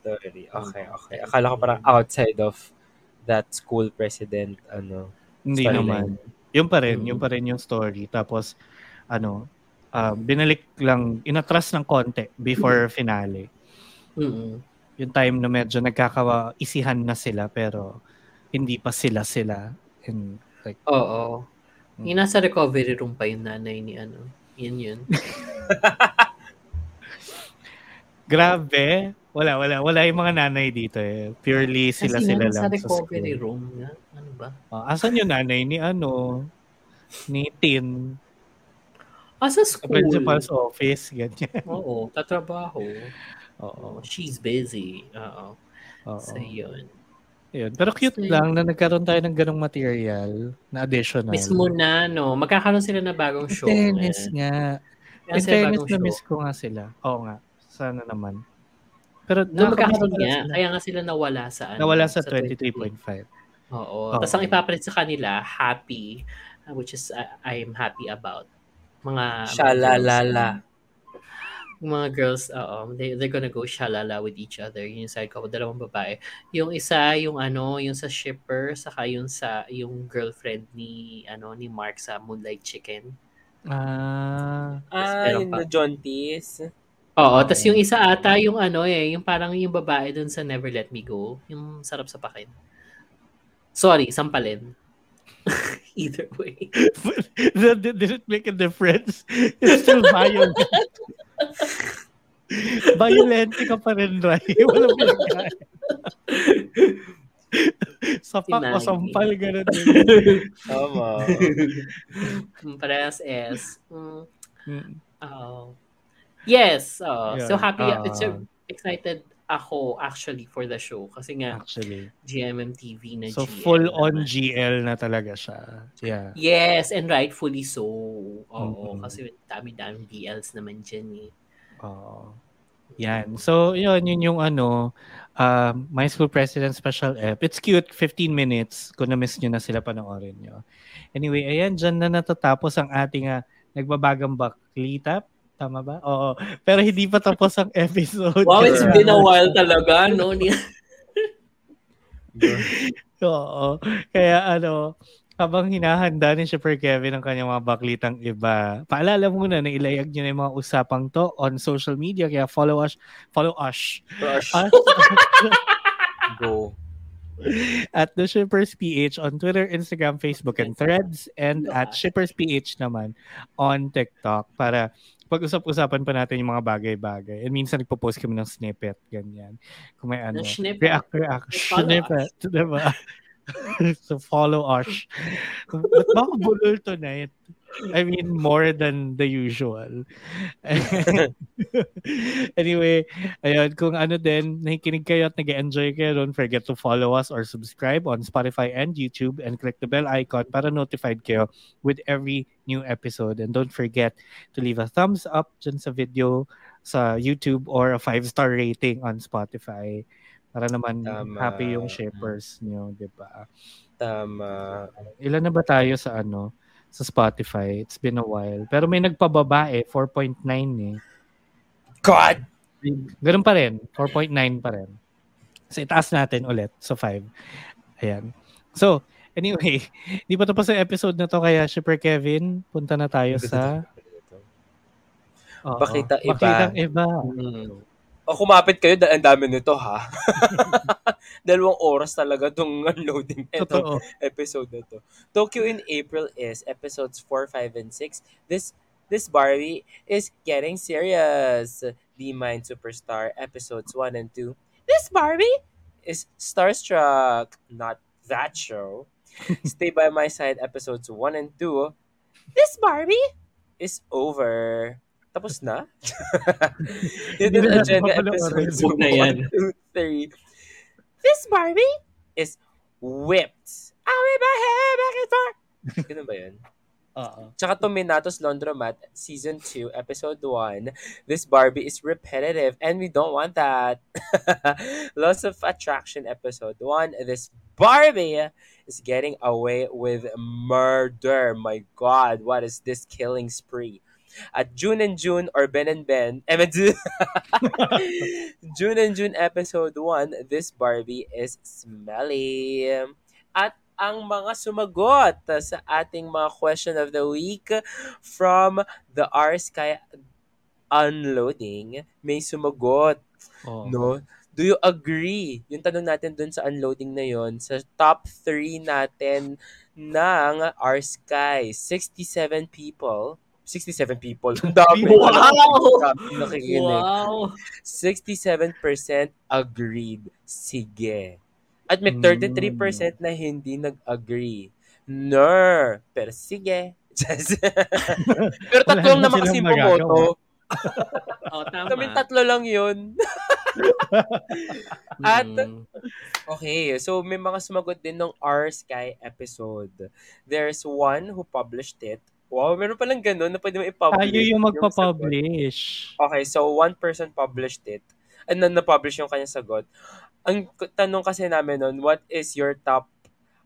Speaker 3: Story. Okay, okay. Akala ko parang outside of that school president, ano.
Speaker 2: Hindi naman. Yung pa rin,
Speaker 1: Mm.
Speaker 2: yung pa rin yung story. Tapos, ano, ah, binalik lang, inatras ng konti before finale.
Speaker 1: Mm-mm.
Speaker 2: Yung time na medyo nagkakaisihan na sila pero hindi pa sila sila. And, like,
Speaker 1: Oo.
Speaker 2: Mm.
Speaker 1: Yung nasa recovery room pa yung nanay ni ano. Yun yun. *laughs*
Speaker 2: grabe. Wala, wala. Wala yung mga nanay dito eh. Purely sila-sila
Speaker 1: nasa
Speaker 2: lang. sa
Speaker 1: recovery
Speaker 2: school.
Speaker 1: room nga. Ano ba?
Speaker 2: Ah, asan yung nanay ni ano? Ni Tin?
Speaker 1: Ah, sa
Speaker 2: Sa
Speaker 1: school.
Speaker 2: principal's office, ganyan.
Speaker 1: Oo, tatrabaho.
Speaker 2: Oo.
Speaker 1: Oh, she's busy. Oo.
Speaker 2: oo.
Speaker 1: So, yun.
Speaker 2: Yun. Pero cute
Speaker 1: So,
Speaker 2: lang na nagkaroon tayo ng ganong material na additional.
Speaker 1: Miss mo na, no? Magkakaroon sila na bagong show.
Speaker 2: fairness
Speaker 1: eh.
Speaker 2: nga. In
Speaker 1: sila
Speaker 2: fairness
Speaker 1: bagong
Speaker 2: na
Speaker 1: show.
Speaker 2: miss ko nga sila. Oo nga. Sana naman. Pero
Speaker 1: Doon magkakaroon nga.
Speaker 2: sila.
Speaker 1: Kaya nga sila nawala sa ano.
Speaker 2: Nawala sa
Speaker 1: 23.
Speaker 2: 23.5.
Speaker 1: Oo.
Speaker 2: Oo.
Speaker 1: Tapos ang ipapalit sa kanila, happy, uh, which is uh, I'm happy about. Mga mga
Speaker 3: Shalalala.
Speaker 1: girls, mga girls, oo, they, they're gonna go shalala with each other. Yun yung side ko, dalawang babae. Yung isa, yung ano, yung sa shipper, saka yung sa, yung girlfriend ni, ano, ni Mark sa Moonlight Chicken.
Speaker 2: Ah.
Speaker 3: Ah,
Speaker 1: Meron
Speaker 3: yun
Speaker 1: pa.
Speaker 3: na John Tees.
Speaker 1: Oo, tas yung isa ata, yung ano eh, yung parang yung babae dun sa Never Let Me Go, yung sarap sa pakin. Sorry, sampalin. *laughs* Either way. *laughs*
Speaker 2: Did, did it make a difference? It's still violent. *laughs* violent ka pa rin, Ray. Walang pinagkaya. Sapak o sampal, gano'n din.
Speaker 3: Tama.
Speaker 1: Parehas S. Mm,
Speaker 2: Mm.
Speaker 1: oh. Yes. Oh. So happy.
Speaker 2: Ah.
Speaker 1: it's excited ako actually for the show. Kasi nga,
Speaker 2: Actually.
Speaker 1: GMMTV na
Speaker 2: So,
Speaker 1: GL
Speaker 2: full on
Speaker 1: naman.
Speaker 2: GL na talaga siya. Yeah.
Speaker 1: Yes, and rightfully so. Oo,
Speaker 2: Mm-mm.
Speaker 1: kasi dami-daming BLs naman dyan eh.
Speaker 2: Oo. Yan. So, yun, yun yung ano, um, My School President Special Ep. It's cute, 15 minutes. Kung na-miss nyo na sila, panoorin nyo. Anyway, ayan, dyan na natatapos ang ating uh, nagbabagang baklitap. Tama ba? Oo. Pero hindi pa tapos ang episode.
Speaker 1: Wow, it's been a while talaga, no? *laughs*
Speaker 2: Oo. Kaya ano, habang hinahanda ni Shipper Kevin ang kanyang mga baklitang iba, paalala muna na ilayag nyo na yung mga usapang to on social media. Kaya follow us, follow us, us *laughs*
Speaker 3: Go.
Speaker 2: at The Shippers PH on Twitter, Instagram, Facebook, and Threads, and at Shippers PH naman on TikTok para pag-usap-usapan pa natin yung mga bagay-bagay. And minsan nagpo-post kami ng snippet, ganyan. Kung may ano,
Speaker 1: snippet.
Speaker 2: react, react, snippet, *laughs* diba? so follow us. Ba't baka bulol tonight? I mean, more than the usual. *laughs* anyway, ayun, kung ano din, nakikinig kayo at nag-enjoy kayo, don't forget to follow us or subscribe on Spotify and YouTube and click the bell icon para notified kayo with every new episode. And don't forget to leave a thumbs up dyan sa video sa YouTube or a five-star rating on Spotify para naman
Speaker 3: Tama.
Speaker 2: happy yung shippers nyo, di ba?
Speaker 3: Tama.
Speaker 2: Ilan na ba tayo sa ano sa Spotify? It's been a while. Pero may nagpababa eh, 4.9 eh.
Speaker 3: God!
Speaker 2: Ganun pa rin, 4.9 pa rin. So itaas natin ulit sa 5. Ayan. So, anyway, *laughs* di pa tapos ang episode na to kaya Shipper Kevin, punta na tayo sa Oo.
Speaker 3: Bakita iba.
Speaker 2: Bakitang iba.
Speaker 3: Mm. O kumapit kayo dahil ang dami nito ha. *laughs* Dalawang oras talaga tong unloading ito
Speaker 2: Totoo.
Speaker 3: episode na to. Tokyo in April is episodes 4, 5, and 6. This this Barbie is getting serious. The Mind Superstar episodes 1 and 2. This Barbie is starstruck. Not that show. *laughs* Stay by my side episodes 1 and 2. This Barbie is over. Tapos na? *laughs* Hidden
Speaker 2: Hindi na
Speaker 3: Agenda
Speaker 2: natin
Speaker 3: episodes
Speaker 1: Huwag na yan.
Speaker 3: 1, 2, 3. This Barbie is whipped. I whip my hair back and forth. Ganun ba yun?
Speaker 2: Oo.
Speaker 3: Tsaka Tominatos Laundromat, Season 2, Episode 1. This Barbie is repetitive and we don't want that. *laughs* Lots of Attraction, Episode 1. This Barbie is getting away with murder. My God, what is this killing spree? At June and June or Ben and Ben, eh, *laughs* June and June episode 1, this Barbie is smelly. At ang mga sumagot sa ating mga question of the week from the R Sky Unloading, may sumagot,
Speaker 2: Oo.
Speaker 3: no? Do you agree? Yung tanong natin dun sa unloading na yon sa top 3 natin ng R Sky, 67 people 67 people. Ang dami.
Speaker 1: Wow!
Speaker 3: Nakikinig.
Speaker 1: Wow!
Speaker 3: 67% agreed. Sige. At may
Speaker 2: Hmm.
Speaker 3: 33% na hindi nag-agree. Ner. Pero sige. *laughs* Pero
Speaker 2: Wala
Speaker 3: tatlo
Speaker 2: na
Speaker 3: naman
Speaker 2: silang
Speaker 3: kasi
Speaker 2: magagawa.
Speaker 3: bumoto. *laughs*
Speaker 1: Oh, tama.
Speaker 3: Kami tatlo lang yun. *laughs* *laughs* At-
Speaker 1: Mm.
Speaker 3: Okay, so may mga sumagot din ng R Sky episode. There's one who published it. Wow, meron palang ganun na pwede mo i-publish.
Speaker 2: Tayo yung magpa-publish.
Speaker 3: Okay, so one person published it. And then na-publish yung kanyang sagot. Ang tanong kasi namin nun, what is your top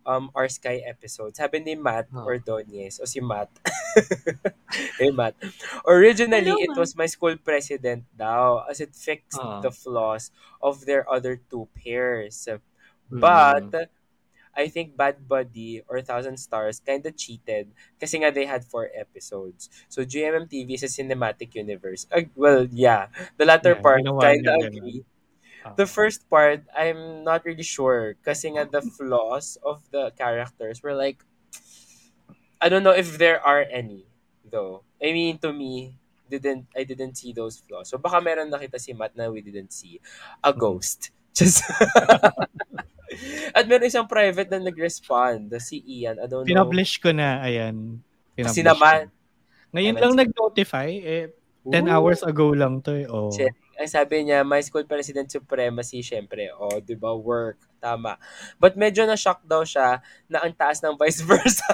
Speaker 3: um R Sky episode? Sabi ni Matt
Speaker 1: Oh.
Speaker 3: Ordonez o si Matt. *laughs* hey Matt. Originally,
Speaker 1: Hello,
Speaker 3: it was my school president daw as it fixed
Speaker 1: Oh.
Speaker 3: the flaws of their other two pairs.
Speaker 1: Mm.
Speaker 3: But I think Bad Buddy or Thousand Stars kind of cheated kasi nga they had four episodes. So GMM TV sa cinematic universe. Ag- well, yeah. The latter
Speaker 2: Yeah,
Speaker 3: part
Speaker 2: ginawa
Speaker 3: kind
Speaker 2: niya
Speaker 3: of
Speaker 2: ganun.
Speaker 3: agree.
Speaker 2: Ah.
Speaker 3: The first part, I'm not really sure kasi nga the flaws of the characters were like I don't know if there are any though. I mean to me, didn't I didn't see those flaws. So baka meron nakita si Matt na we didn't see. A ghost. *laughs* Just At meron isang private na nag-respond, si Ian. I don't know.
Speaker 2: Pinablish ko na, ayan. Pinablish
Speaker 3: Kasi naman.
Speaker 2: Ngayon lang nag-notify, eh, 10
Speaker 3: Ooh.
Speaker 2: hours ago lang to eh. Oh.
Speaker 3: Check. Ang sabi niya, my school president supremacy, syempre, o, oh, di ba, work, tama. But medyo na-shock daw siya na ang taas ng vice *laughs* versa.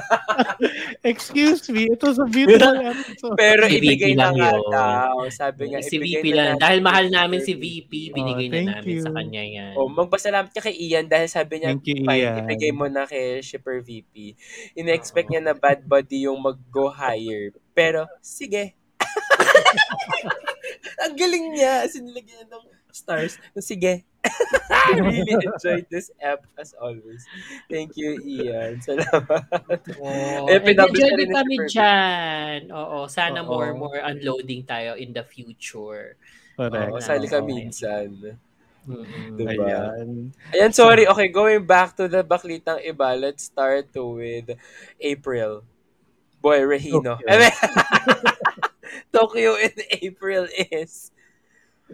Speaker 2: Excuse me, it was a beautiful *laughs* episode.
Speaker 3: Pero
Speaker 1: Si
Speaker 3: ibigay na
Speaker 1: lang
Speaker 3: nga
Speaker 1: yun.
Speaker 3: daw. Sabi niya,
Speaker 1: si
Speaker 3: ibigay
Speaker 1: VP
Speaker 3: na
Speaker 1: lang. Dahil mahal namin si VP, binigay
Speaker 2: Oh,
Speaker 1: na namin sa
Speaker 2: you.
Speaker 1: kanya yan.
Speaker 3: Oh, magpasalamat ka kay Ian dahil sabi niya,
Speaker 2: Thank you,
Speaker 3: fine,
Speaker 2: Ian.
Speaker 3: ibigay mo na kay Shipper VP. Ina-expect niya na bad buddy yung mag-go higher. Pero, sige. *laughs* *laughs* Ang galing niya. As in, nilagyan ng stars. Sige. I *laughs* really enjoyed this app as always. Thank you, Ian. Salamat.
Speaker 1: Oh,
Speaker 3: Eh,
Speaker 1: enjoy din
Speaker 3: ni
Speaker 1: kami dyan. Oo, sana
Speaker 2: Oo.
Speaker 1: more more unloading tayo in the future.
Speaker 2: Correct.
Speaker 3: Oo, sali ka minsan.
Speaker 1: Mm-mm.
Speaker 3: Diba?
Speaker 2: Ayan.
Speaker 3: Ayan, sorry. Okay, going back to the baklitang iba, let's start with April. Boy, Regino.
Speaker 2: Tokyo. *laughs*
Speaker 3: Tokyo in April is...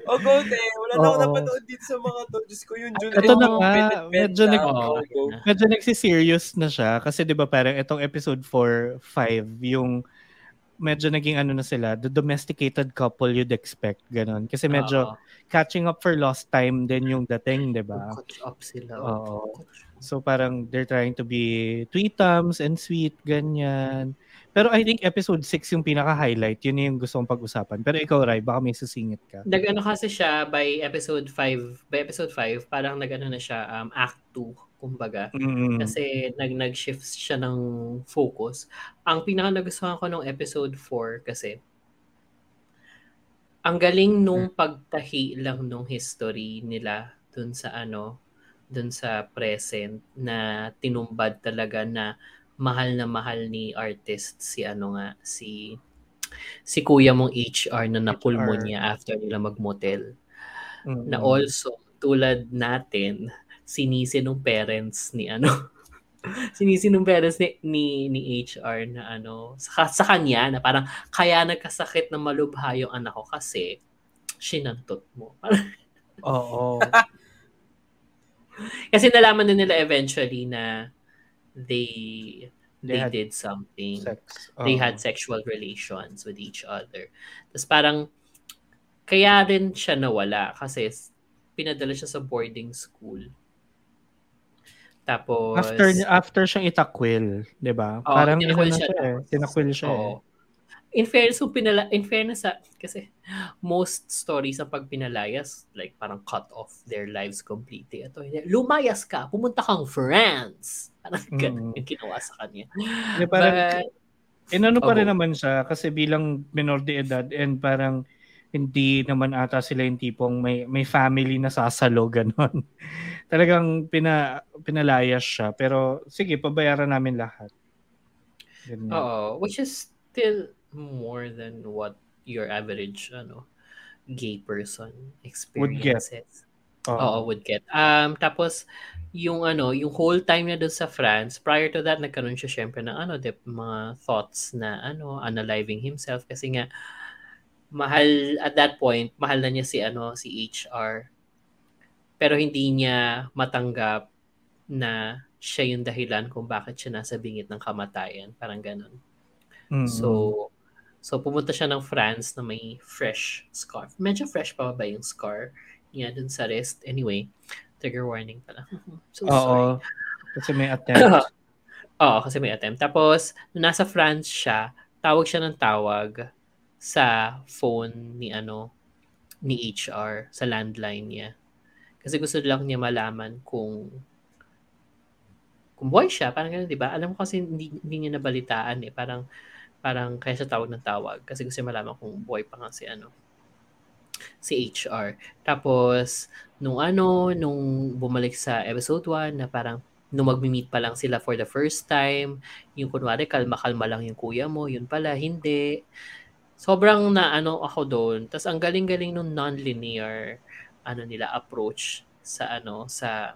Speaker 3: Oh, go, te. Wala na ako
Speaker 2: Oo.
Speaker 3: napanood dito sa mga to. Diyos ko, yung June
Speaker 2: Ito na nga, medyo nag-
Speaker 3: go.
Speaker 2: Medyo nagsiserious na siya kasi 'di ba parang itong episode 4, 5 yung medyo naging ano na sila, the domesticated couple you'd expect, ganun. Kasi medyo
Speaker 1: Oo.
Speaker 2: catching up for lost time din yung dating, 'di ba?
Speaker 1: Catch up sila.
Speaker 2: Oo. So parang they're trying to be tweetums and sweet, ganyan. Pero I think episode 6 yung pinaka-highlight. Yun yung gusto kong pag-usapan. Pero ikaw, Rai, baka may susingit ka.
Speaker 1: Nag-ano kasi siya by episode 5, by episode 5, parang nag-ano na siya, um, act 2, kumbaga.
Speaker 2: Mm.
Speaker 1: Kasi nag nag-shift siya ng focus. Ang pinaka nagustuhan ko nung episode 4 kasi ang galing nung pagtahi lang nung history nila dun sa ano, dun sa present na tinumbad talaga na mahal na mahal ni artist si ano nga si si kuya mong HR na napulmonya after nila magmotel
Speaker 2: Mm.
Speaker 1: na also tulad natin sinisi nung parents ni ano *laughs* sinisi nung parents ni, ni, ni HR na ano sa, sa kanya na parang kaya nagkasakit na malubha yung anak ko kasi sinantot mo. *laughs*
Speaker 2: Oo.
Speaker 1: kasi nalaman din nila eventually na they they,
Speaker 2: They
Speaker 1: did something.
Speaker 2: Sex.
Speaker 1: They
Speaker 2: Oo.
Speaker 1: had sexual relations with each other. Tapos parang kaya rin siya nawala kasi pinadala siya sa boarding school. Tapos,
Speaker 2: After after siyang itakwil, 'di ba?
Speaker 1: Oo,
Speaker 2: Parang
Speaker 1: tinakwil siya
Speaker 2: siya, eh, tinakwil siya. eh.
Speaker 1: In fairness, kung pinala, in fairness sa, kasi most stories sa pag pinalayas, like parang cut off their lives completely. Ito, lumayas ka, pumunta kang France. Parang ganun
Speaker 2: Mm.
Speaker 1: yung ginawa sa kanya.
Speaker 2: Hindi, parang
Speaker 1: But,
Speaker 2: inano pa rin
Speaker 1: Oo.
Speaker 2: naman siya kasi bilang minor de edad and parang hindi naman ata sila yung tipong may may family na sasalo ganon. *laughs* Talagang pina pinalayas siya pero sige pabayaran namin lahat.
Speaker 1: Oo, which is still more than what your average, ano, gay person
Speaker 2: Would get.
Speaker 1: experiences.
Speaker 2: Oo.
Speaker 1: Would get. Um, tapos, yung ano, yung whole time na doon sa France, prior to that, nagkaroon siya syempre ng ano, de, mga thoughts na ano, unaliving himself kasi nga, mahal, at that point, mahal na niya si ano, si HR. Pero hindi niya matanggap na siya yung dahilan kung bakit siya nasa bingit ng kamatayan. Parang ganun.
Speaker 2: Mm.
Speaker 1: So, so pumunta siya ng France na may fresh scar. Medyo fresh pa ba yung scar niya dun sa wrist? Anyway, trigger warning pala. so sorry.
Speaker 2: Oo. Kasi may attempt. *coughs*
Speaker 1: Oo, kasi may attempt. Tapos, nung nasa France siya, tawag siya ng tawag sa phone ni ano ni HR sa landline niya. Kasi gusto lang niya malaman kung kung buhay siya, parang gano'n, di ba? Alam ko kasi hindi, hindi niya nabalitaan eh. Parang, parang kaya siya tawag ng tawag. Kasi gusto malaman kung buhay pa nga si ano, si HR. Tapos, nung ano, nung bumalik sa episode 1, na parang, nung magmi-meet pa lang sila for the first time, yung kunwari, kalma-kalma lang yung kuya mo, yun pala, hindi. Sobrang na ano ako doon. Tapos ang galing-galing nung non-linear ano nila approach sa ano sa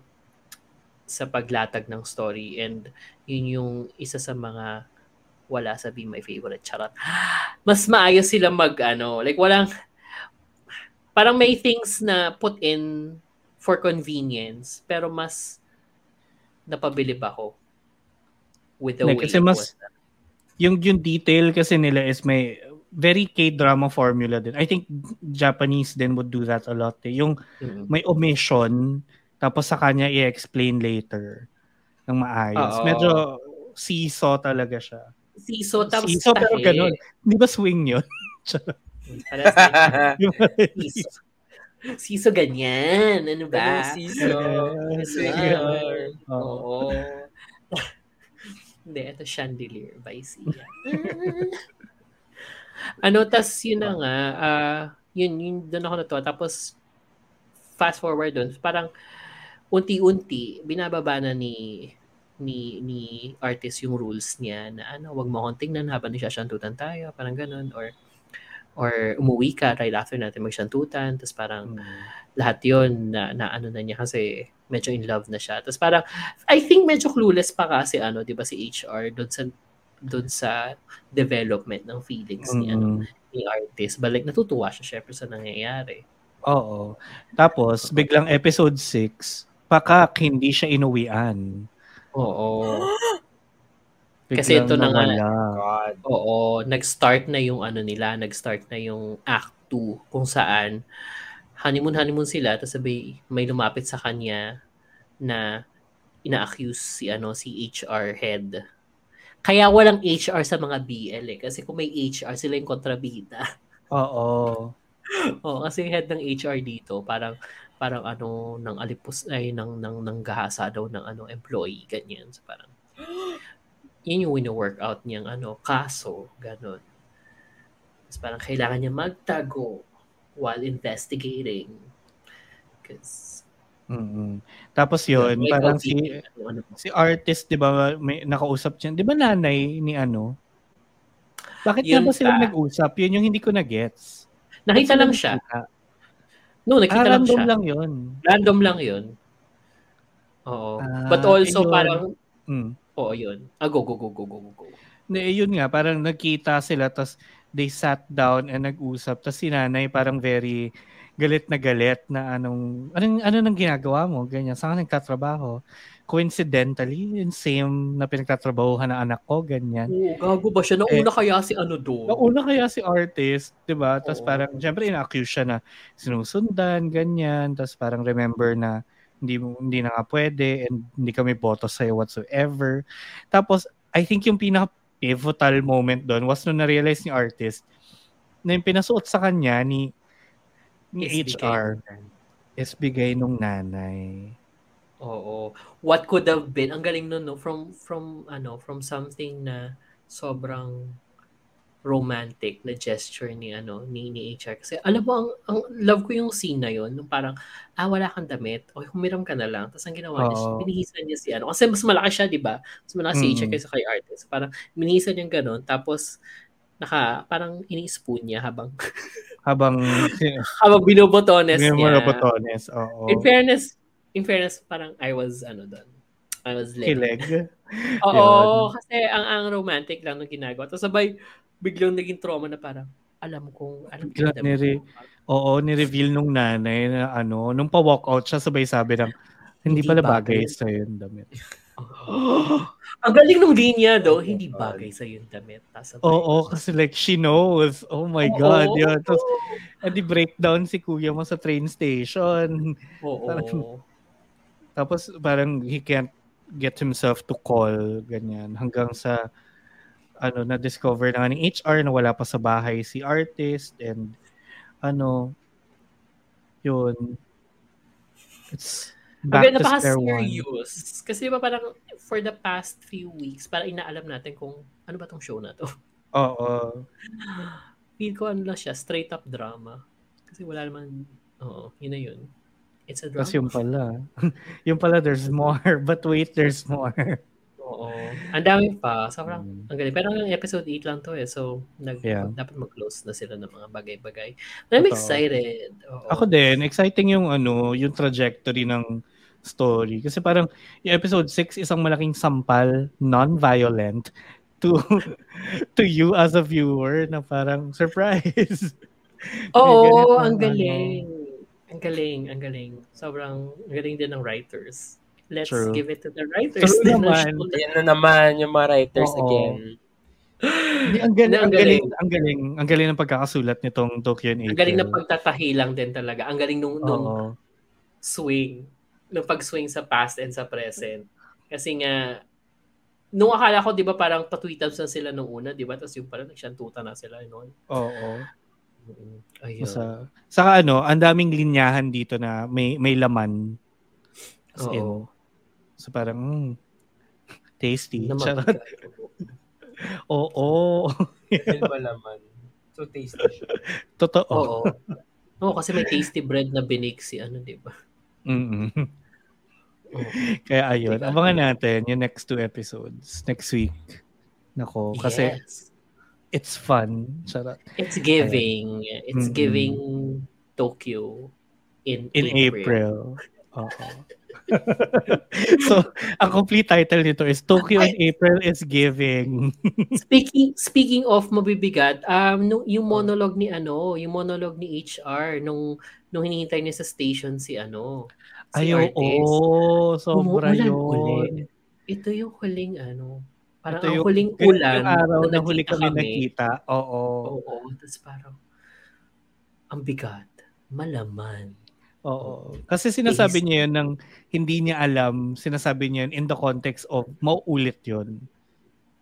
Speaker 1: sa paglatag ng story and yun yung isa sa mga wala sa Be My Favorite charot. Mas maayos sila mag ano, like walang parang may things na put in for convenience pero mas napabilib ako with the
Speaker 2: Hindi,
Speaker 1: way
Speaker 2: kasi mas- yung yung detail kasi nila is may very K-drama formula din. I think Japanese din would do that a lot. Eh. Yung
Speaker 1: Mm.
Speaker 2: may omission tapos sa kanya i-explain later ng maayos.
Speaker 1: Oo.
Speaker 2: Medyo seesaw talaga siya.
Speaker 1: Siso, tapos
Speaker 2: Seesaw pero
Speaker 1: tahi.
Speaker 2: ganun. Di ba swing yun? *laughs*
Speaker 1: Siso. Siso ganyan. Ano ba?
Speaker 3: Ganun, siso.
Speaker 2: Eh,
Speaker 3: Swinger.
Speaker 2: Oo.
Speaker 1: Oo. *laughs* Hindi, ito chandelier by Sia. *laughs* ano, tas yun na nga, ah, yun, yun, doon ako natuwa. Tapos, fast forward doon, parang, unti-unti, binababa na ni, ni, ni artist yung rules niya na ano, wag mo akong tingnan habang nagsasyantutan tayo, parang ganun, or, or umuwi ka right after natin magsyantutan, tapos parang, lahat yon na, na ano na niya kasi medyo in love na siya. Tapos parang, I think medyo clueless pa kasi ano, di ba si HR doon sa doon sa development ng feelings ni ano
Speaker 2: Mm.
Speaker 1: ni artist. But like natutuwa siya syempre sa nangyayari.
Speaker 2: Oo. Tapos, biglang episode 6, pakak hindi siya inuwian.
Speaker 1: Oo. *gasps* Kasi ito na nga.
Speaker 3: God.
Speaker 1: Oo, nag-start na yung ano nila, nag-start na yung act 2 kung saan honeymoon honeymoon sila tapos sabi may lumapit sa kanya na ina-accuse si ano si HR head. Kaya walang HR sa mga BL eh kasi kung may HR sila yung kontrabida.
Speaker 2: Oo. *laughs*
Speaker 1: Oo, kasi yung head ng HR dito parang parang ano ng alipos ay ng ng ng gahasa daw ng ano employee ganyan. So parang *gasps* yun yung wino-work out niyang ano kaso ganun. Tapos parang kailangan niya magtago while investigating. Because
Speaker 2: mm Tapos yun,
Speaker 1: Like,
Speaker 2: parang si
Speaker 1: ano, ano,
Speaker 2: si artist, 'di ba, may nakausap siya. 'Di ba nanay ni ano? Bakit nga
Speaker 1: Yun
Speaker 2: ba sila nag-usap? Yun yung hindi ko na-gets.
Speaker 1: Nakita
Speaker 2: Ba't
Speaker 1: lang siya.
Speaker 2: nagkita?
Speaker 1: No, nakita
Speaker 2: Ah,
Speaker 1: lang
Speaker 2: random
Speaker 1: siya.
Speaker 2: lang yun.
Speaker 1: Random lang yun. Oo.
Speaker 2: Ah,
Speaker 1: But also
Speaker 2: ayun.
Speaker 1: parang,
Speaker 2: Mm.
Speaker 1: oo yun. Ah, go, go, go, go, go, go,
Speaker 2: eh, yun nga, parang nagkita sila, tapos they sat down and nag-usap. Tapos si nanay parang very galit na galit na anong, anong, ano nang ginagawa mo? Ganyan, saan ka nagtatrabaho? Coincidentally, yung same na pinagtatrabahuhan ng anak ko, ganyan.
Speaker 1: Oo, gago ba siya? Nauna kaya si ano doon?
Speaker 2: Nauna kaya si artist, 'di ba? Tapos parang syempre ina-accuse siya na sinusundan ganyan, tapos parang remember na hindi hindi na nga pwede and hindi kami boto sa whatsoever. Tapos I think yung pinaka pivotal moment doon was nung na-realize ni artist na yung pinasuot sa kanya ni ni
Speaker 1: Is
Speaker 2: HR
Speaker 1: bigay
Speaker 2: nung nanay.
Speaker 1: Oo. What could have been, ang galing nun, no? From, from, ano, from something na sobrang romantic na gesture ni ano ni, ni HR kasi alam mo ang, ang love ko yung scene na yon nung parang ah wala kang damit o humiram ka na lang tapos ang ginawa niya
Speaker 2: Oo.
Speaker 1: binihisan niya si ano kasi mas malaki siya di ba mas malaki si HR
Speaker 2: Mm.
Speaker 1: kaysa kay artist parang binihisan niya ganun tapos naka parang ini-spoon niya habang
Speaker 2: Habang *laughs*
Speaker 1: habang binobotones niya
Speaker 2: mga botones. Oo.
Speaker 1: in fairness in fairness parang I was ano doon I was led
Speaker 2: Kilig. *laughs*
Speaker 1: Oo, kasi ang ang romantic lang nung ginagawa. Tapos sabay, biglang naging trauma na parang, alam kong, alam ko
Speaker 2: Bigla nire- Oo, ni-reveal nung nanay na ano, nung pa-walk out siya, sabay sabi ng, hindi
Speaker 1: Hindi
Speaker 2: pala
Speaker 1: bagay.
Speaker 2: bagay sa yung damit. *gasps*
Speaker 1: ang galing nung linya, though,
Speaker 3: Oh
Speaker 1: hindi bagay sa yung damit. Tapos sabay,
Speaker 2: Oo, kasi like, she knows. Oh my
Speaker 1: Oo.
Speaker 2: God. Yun. Tapos, edi breakdown si kuya mo sa train station.
Speaker 1: Oo. *laughs*
Speaker 2: parang- Tapos, parang he can't get himself to call, ganyan. Hanggang sa, ano, na-discover na ng HR na wala pa sa bahay si artist and, ano, yun. It's back
Speaker 1: Back
Speaker 2: to square one.
Speaker 1: napaka-serious. Kasi di ba parang for the past few weeks, parang inaalam natin kung ano ba tong show na to.
Speaker 2: Oo.
Speaker 1: Feel ko ano lang siya, straight up drama. Kasi wala naman, oo, yun na yun. It's a drama.
Speaker 2: Tapos yung pala. *laughs* yung pala, there's more. *laughs* But wait, there's more.
Speaker 1: Oo. Ang dami pa. Sobrang,
Speaker 2: Mm.
Speaker 1: ang galing. Pero ang episode 8 lang to eh. So, nag,
Speaker 2: Yeah.
Speaker 1: dapat mag-close na sila ng mga bagay-bagay. I'm
Speaker 2: Totoo.
Speaker 1: excited. Oo.
Speaker 2: Ako din, exciting yung ano, yung trajectory ng story. Kasi parang yung episode 6 isang malaking sampal, non-violent to *laughs* to you as a viewer na parang surprise.
Speaker 1: Oo,
Speaker 2: ganitong
Speaker 1: ang
Speaker 2: ano.
Speaker 1: Ang galing, ang galing. Sobrang ang galing din ng writers. Let's
Speaker 2: True.
Speaker 1: give it to the writers.
Speaker 2: True
Speaker 1: din ng
Speaker 2: naman.
Speaker 3: Ayan na naman yung mga writers
Speaker 2: Oo.
Speaker 3: again.
Speaker 2: Hindi, ang galing,
Speaker 1: ang
Speaker 2: ang galing, ang galing, ang galing ng pagkakasulat nitong Tokyo and
Speaker 1: Ang galing na pagtatahi lang din talaga. Ang galing nung, nung
Speaker 2: Oo.
Speaker 1: swing. Nung pag-swing sa past and sa present. Kasi nga, nung akala ko, di ba, parang patweetams na sila nung una, di ba? Tapos yung parang nagsyantuta na sila. Noon.
Speaker 2: Oo.
Speaker 1: Ayun.
Speaker 2: Sa, saka ano, ang daming linyahan dito na may may laman. As in,
Speaker 1: Oo.
Speaker 2: so parang, mm, tasty.
Speaker 1: Naman.
Speaker 2: Charot. *laughs* Oo.
Speaker 3: Yun ba naman? So tasty siya.
Speaker 2: Totoo.
Speaker 1: Oo. Oo, kasi may tasty bread na binig si ano, di ba? Oo.
Speaker 2: Kaya ayun,
Speaker 1: Diba?
Speaker 2: abangan natin yung next two episodes next week. Nako, kasi
Speaker 1: Yes.
Speaker 2: It's fun. Charot.
Speaker 1: It's giving. It's
Speaker 2: Mm-mm.
Speaker 1: giving Tokyo in,
Speaker 2: In
Speaker 1: April.
Speaker 2: April. Oo. *laughs* so, ang complete title nito is Tokyo in April is Giving. *laughs*
Speaker 1: Speaking speaking of mabibigat, um nung, yung monologue ni ano, yung monologue ni HR nung nung hinihintay niya sa station si ano, si
Speaker 2: Ay, oo.
Speaker 1: artist.
Speaker 2: sobra yun.
Speaker 1: ulit. Ito yung huling ano, parang
Speaker 2: Ito
Speaker 1: ang
Speaker 2: yung-
Speaker 1: huling ulan
Speaker 2: yung araw na, huli
Speaker 1: nakita
Speaker 2: kami nakita. Oo.
Speaker 1: Oo, tapos parang ang bigat, malaman.
Speaker 2: Oo. Kasi sinasabi niya yun ng hindi niya alam, sinasabi niya yun in the context of mauulit yun.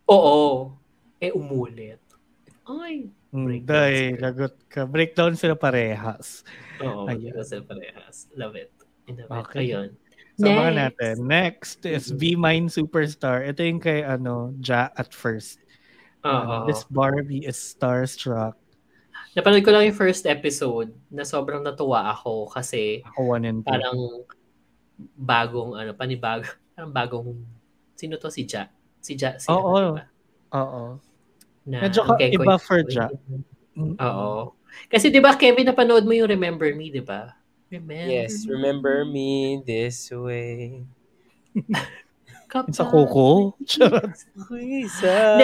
Speaker 1: Oo. Eh umulit. Ay,
Speaker 2: Mm,
Speaker 1: Breakdown
Speaker 2: Day,
Speaker 1: sila.
Speaker 2: lagot ka. Breakdown sila parehas.
Speaker 1: Oo,
Speaker 2: Ayan.
Speaker 1: kasi parehas. Love it. Love it.
Speaker 2: Okay.
Speaker 1: Ayun.
Speaker 2: So, mga
Speaker 1: Next.
Speaker 2: natin. Next is
Speaker 1: Mhm.
Speaker 2: Be Mine Superstar. Ito yung kay ano, Ja at first.
Speaker 1: Oo.
Speaker 2: Uh, this Barbie is starstruck.
Speaker 1: Napanood ko lang yung first episode na sobrang natuwa ako kasi
Speaker 2: Ako one and two.
Speaker 1: parang bagong ano, panibago, *laughs* parang bagong sino to si Ja? Si Ja, si
Speaker 2: Oo.
Speaker 1: ano?
Speaker 2: Oo.
Speaker 1: Na,
Speaker 2: Medyo ka-
Speaker 1: Keko-
Speaker 2: iba for Ja.
Speaker 1: Oo. Kasi 'di ba Kevin napanood mo yung Remember Me, 'di ba? Remember.
Speaker 3: Yes, remember me this way. *laughs*
Speaker 1: Kapag-
Speaker 2: Sa Coco. Charot.
Speaker 3: Isa.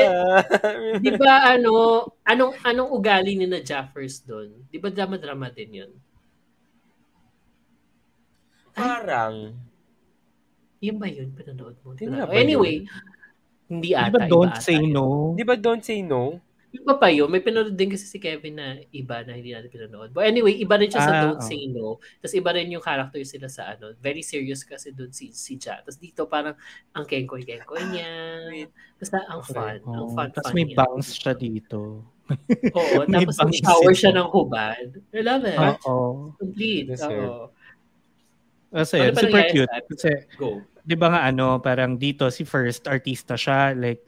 Speaker 1: 'Di ba ano, anong anong ugali ni na Ja first doon? 'Di ba drama-drama din 'yun?
Speaker 3: Parang.
Speaker 1: Yun ba yun? Pinanood mo?
Speaker 3: Hindi ba
Speaker 1: anyway, hindi
Speaker 2: Di
Speaker 1: ata.
Speaker 2: ba
Speaker 1: iba
Speaker 2: don't
Speaker 1: ata
Speaker 2: say
Speaker 1: yun.
Speaker 2: no?
Speaker 3: Di ba don't say no?
Speaker 1: Iba pa yun. May pinanood din kasi si Kevin na iba na hindi natin pinanood. But anyway, iba rin siya sa
Speaker 2: Ah,
Speaker 1: Don't
Speaker 2: oh.
Speaker 1: Say No. Tapos iba rin yung character sila sa ano. Very serious kasi doon si, si Ja. Tapos dito parang ang kengkoy-kengkoy niya. Basta ang
Speaker 3: Okay.
Speaker 1: fun. Ang
Speaker 2: Oh,
Speaker 1: fun,
Speaker 2: Tapos may
Speaker 1: niya.
Speaker 2: bounce siya dito.
Speaker 1: Oo. *laughs*
Speaker 2: may
Speaker 1: Tapos
Speaker 2: bangs
Speaker 1: shower siya ng hubad. I love it.
Speaker 2: Oo.
Speaker 1: Complete. Oo.
Speaker 2: Kasi
Speaker 1: Ano
Speaker 2: yun, super cute.
Speaker 1: sa
Speaker 2: Kasi,
Speaker 1: Go.
Speaker 2: di ba nga ano, parang dito si First, artista siya, like,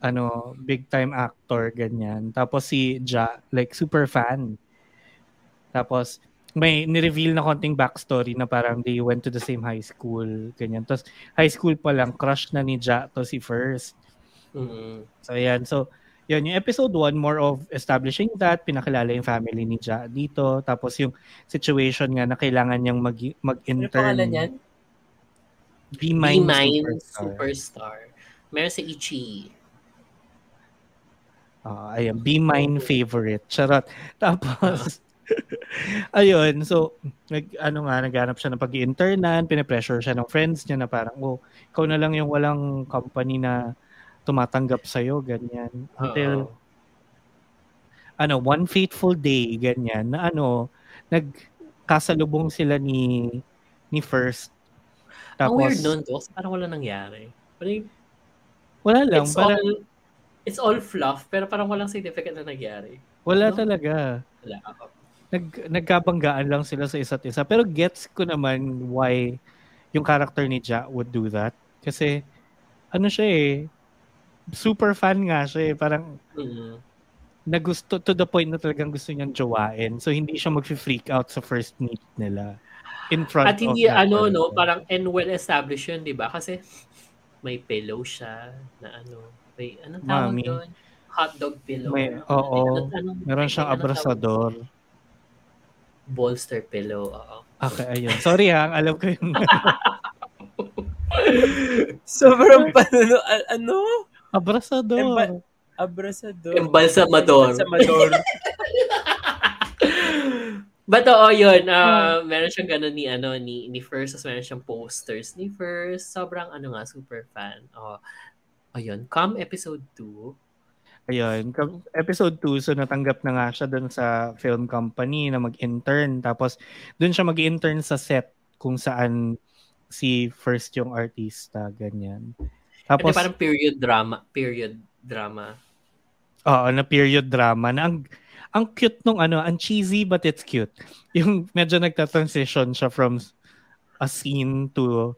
Speaker 2: ano, big time actor, ganyan. Tapos si Ja, like, super fan. Tapos, may nireveal na konting backstory na parang they went to the same high school, ganyan. Tapos, high school pa lang, crush na ni Ja to si First.
Speaker 1: Mm.
Speaker 2: So, ayan. So, yun, yung episode 1, more of establishing that, pinakilala yung family ni Ja dito. Tapos yung situation nga na kailangan niyang mag,
Speaker 3: Ano
Speaker 2: mag-intern.
Speaker 3: pangalan yan?
Speaker 2: Be
Speaker 1: Be
Speaker 2: Mine,
Speaker 1: Mine
Speaker 2: Superstar.
Speaker 1: Superstar. Meron si Ichi.
Speaker 2: Ah, ayun, Be Mine favorite. Charot. Tapos, *laughs* ayun, so, nag, ano nga, naghanap siya ng pag-internan, pinapressure siya ng friends niya na parang, oh, ikaw na lang yung walang company na tumatanggap sa'yo, ganyan. Until,
Speaker 1: Oo.
Speaker 2: ano, one fateful day, ganyan, na ano, nagkasalubong sila ni ni First.
Speaker 1: Ang
Speaker 2: Tapos,
Speaker 1: weird nun, Doc. Parang wala nangyari. Parang,
Speaker 2: wala lang,
Speaker 1: it's,
Speaker 2: parang,
Speaker 1: all, it's all fluff, pero parang walang significant na nangyari.
Speaker 2: wala
Speaker 1: no?
Speaker 2: talaga.
Speaker 1: Wala.
Speaker 2: Nag nagkabanggaan lang sila sa isa't isa. Pero gets ko naman why yung character ni Ja would do that. Kasi ano siya eh, super fan nga siya eh. Parang
Speaker 1: Mm.
Speaker 2: nagusto to the point na talagang gusto niyang jowain. So hindi siya mag-freak out sa first meet nila. In front
Speaker 1: At hindi,
Speaker 2: of
Speaker 1: ano,
Speaker 2: person.
Speaker 1: no, parang and well established yun, di ba? Kasi may pillow siya na ano, may, anong tawag
Speaker 2: Mami.
Speaker 1: doon? Hotdog pillow.
Speaker 2: May-
Speaker 1: Ano-
Speaker 2: oo.
Speaker 1: ano-
Speaker 2: Meron siyang abrasador.
Speaker 1: Bolster pillow, oo.
Speaker 2: Okay, ayun. Sorry ha, alam ko yung *laughs*
Speaker 3: Sobrang panano, a- ano?
Speaker 2: abrasador.
Speaker 3: Emba- Abrasador.
Speaker 1: Embalsamador.
Speaker 3: Embalsamador. *laughs*
Speaker 1: But oo, yun. Uh, Meron siyang gano'n ni, ano, ni, ni First. Tapos meron siyang posters ni First. Sobrang, ano nga, super fan. Oh, ayun. Come episode 2.
Speaker 2: Ayun, episode 2, so natanggap na nga siya doon sa film company na mag-intern. Tapos doon siya mag-intern sa set kung saan si first yung artista, ganyan.
Speaker 1: Tapos,
Speaker 2: Tapos,
Speaker 1: parang period drama. Period drama.
Speaker 2: oo, na period drama na ang, ang cute nung ano, ang cheesy but it's cute. Yung medyo nagta-transition siya from a scene to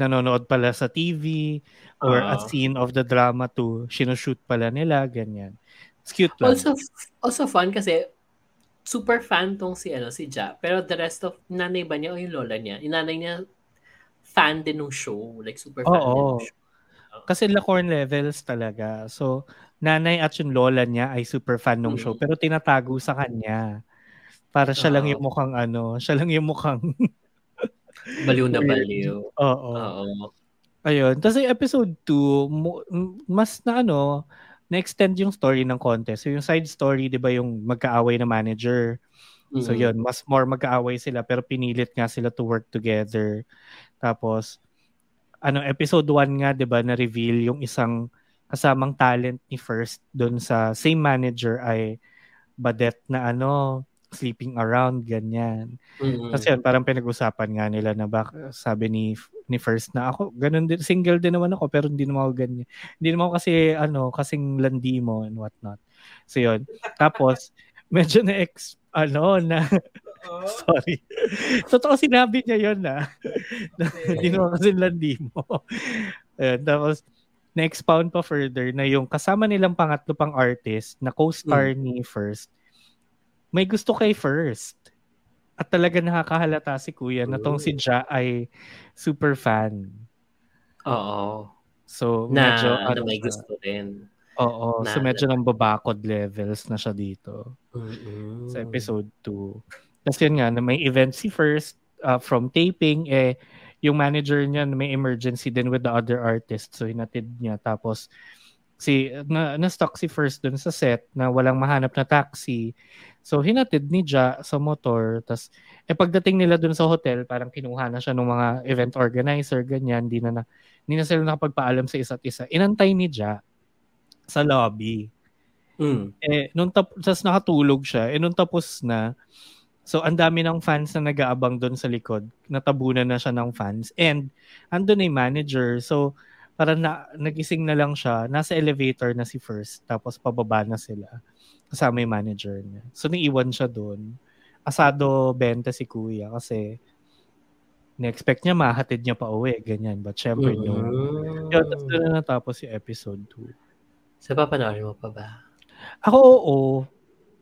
Speaker 2: nanonood pala sa TV or a
Speaker 1: Oo.
Speaker 2: scene of the drama to sinushoot pala nila, ganyan. It's cute lang.
Speaker 1: Also, also fun kasi super fan tong si ano si Ja pero the rest of nanay ba niya o yung lola niya yung nanay niya fan din ng show like super fan din
Speaker 2: Oo.
Speaker 1: ng show
Speaker 2: Kasi Lacorn levels talaga. So, nanay at yung lola niya ay super fan ng
Speaker 1: Mm.
Speaker 2: show pero tinatago sa kanya. Para siya lang yung mukhang ano, siya lang yung mukhang *laughs*
Speaker 1: baliw na baliw
Speaker 2: Oo.
Speaker 1: oo
Speaker 2: Ayun. Tapos yung episode 2, mo- m- mas na ano, na-extend yung story ng contest. So yung side story, di ba yung magkaaway na manager. So
Speaker 1: Mm.
Speaker 2: yun, mas more magkaaway sila pero pinilit nga sila to work together. Tapos, ano, episode 1 nga, di ba, na-reveal yung isang kasamang talent ni First doon sa same manager ay Badet na ano, sleeping around, ganyan.
Speaker 1: Mm.
Speaker 2: Kasi yun, parang pinag-usapan nga nila na bak sabi ni ni First na ako, ganun din, single din naman ako, pero hindi naman ako ganyan. Hindi naman ako kasi, ano, kasing landi mo and whatnot. So yun. Tapos, *laughs* medyo na ex, ano, na, *laughs* sorry. Totoo sinabi niya yun na, na *laughs* hindi naman kasi landi mo. Ayun, tapos, na-expound pa further na yung kasama nilang pangatlo pang artist na co-star ni First, may gusto kay First. At talaga nakakahalata si Kuya na tong si Ja ay super fan.
Speaker 1: oo
Speaker 2: So,
Speaker 1: na,
Speaker 2: medyo,
Speaker 1: na
Speaker 2: ano
Speaker 1: may
Speaker 2: siya.
Speaker 1: gusto din
Speaker 2: Oo, so
Speaker 1: na-
Speaker 2: medyo nang babakod levels na siya dito
Speaker 1: Mm-mm.
Speaker 2: sa episode 2. Tapos yun nga, na may event si First uh, from taping, eh, yung manager niya na may emergency din with the other artist. So, hinatid niya. Tapos, si na, na-stuck si First dun sa set na walang mahanap na taxi. So, hinatid ni Ja sa motor. Tapos, eh, pagdating nila dun sa hotel, parang kinuha na siya ng mga event organizer, ganyan. Di na, na, di na sila nakapagpaalam sa isa't isa. Inantay ni Ja sa lobby.
Speaker 1: Mm.
Speaker 2: Eh, nung tap- tas nakatulog siya, eh nung tapos na, so ang dami ng fans na nag-aabang doon sa likod, natabunan na siya ng fans, and andun na yung manager, so parang na, nagising na lang siya, nasa elevator na si First, tapos pababa na sila, kasama yung manager niya. So naiwan siya doon. Asado benta si kuya kasi na-expect niya mahatid niya pa uwi, ganyan. But syempre, no.
Speaker 1: Mm.
Speaker 2: Yun, tapos na natapos yung episode 2.
Speaker 1: So, papanoorin mo pa ba?
Speaker 2: Ako, oo.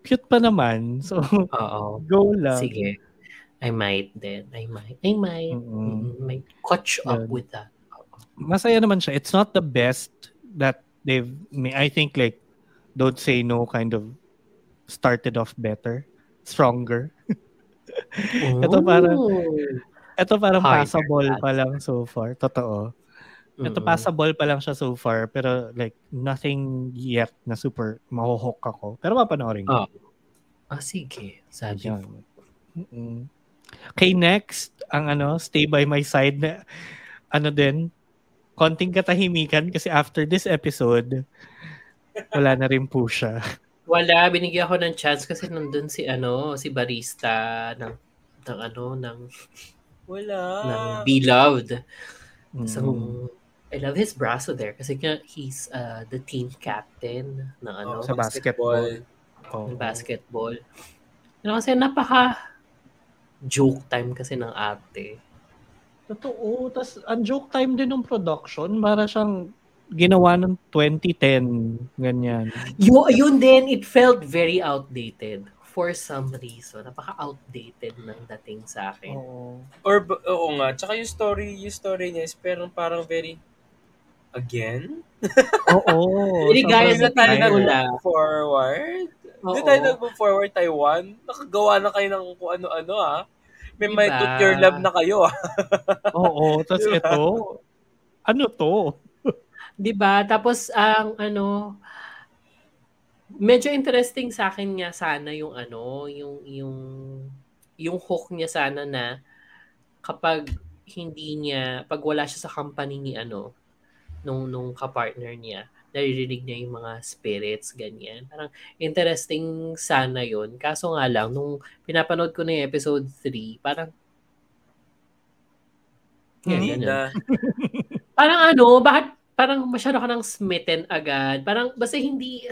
Speaker 2: Cute pa naman. So,
Speaker 1: Oo. *laughs*
Speaker 2: go lang.
Speaker 1: Sige. I might then. I might. I might.
Speaker 2: Mm-mm.
Speaker 1: Mm, might catch up
Speaker 2: Yan.
Speaker 1: with that.
Speaker 2: Masaya naman siya. It's not the best that they've, I think like, don't say no kind of started off better, stronger. *laughs* Ito parang-. Ito parang
Speaker 1: Harder
Speaker 2: passable
Speaker 1: that.
Speaker 2: pa lang so far. Totoo. Ito
Speaker 1: Mm-mm.
Speaker 2: passable pa lang siya so far. Pero like, nothing yet na super mahuhook ako. Pero mapanoorin ko.
Speaker 1: Ah. Ah, sige. Sabi.
Speaker 2: Mm-mm. Okay, next, ang ano, Stay By My Side na, ano din, konting katahimikan kasi after this episode, wala na rin po siya.
Speaker 1: Wala, binigyan ako ng chance kasi nandun si ano, si barista ng ng ano, ng,
Speaker 3: Wala.
Speaker 1: ng Beloved.
Speaker 2: Mm.
Speaker 1: So, I love his brasso there kasi nga he's uh, the team captain ng ano,
Speaker 3: Oh,
Speaker 2: sa basketball. Oo.
Speaker 1: ng basketball. Ano kasi napaka joke time kasi ng ate.
Speaker 2: Totoo. Tapos, ang joke time din ng production, para siyang ginawa ng 2010, ganyan.
Speaker 1: Yun, yun din, it felt very outdated for some reason. Napaka-outdated ng dating sa akin.
Speaker 2: Oo.
Speaker 3: Or, oo nga. Tsaka yung story, yung story niya is parang, parang very, again?
Speaker 2: Oo. *laughs*
Speaker 1: Hindi sa
Speaker 3: na tayo nag forward Hindi tayo nag-forward Taiwan. Nakagawa na kayo ng kung ano-ano ah. May
Speaker 1: Diba?
Speaker 3: my toot your love na kayo ah. *laughs*
Speaker 2: Oo. Tapos ito, ano to?
Speaker 1: 'Di ba? Tapos ang ano medyo interesting sa akin nga sana yung ano, yung yung yung hook niya sana na kapag hindi niya pag wala siya sa company ni ano nung nung ka-partner niya, naririnig niya yung mga spirits ganyan. Parang interesting sana yun. Kaso nga lang nung pinapanood ko na yung episode 3, parang
Speaker 3: Hindi na. *laughs*
Speaker 1: Parang ano, bakit parang masyado ka ng smitten agad. Parang basta hindi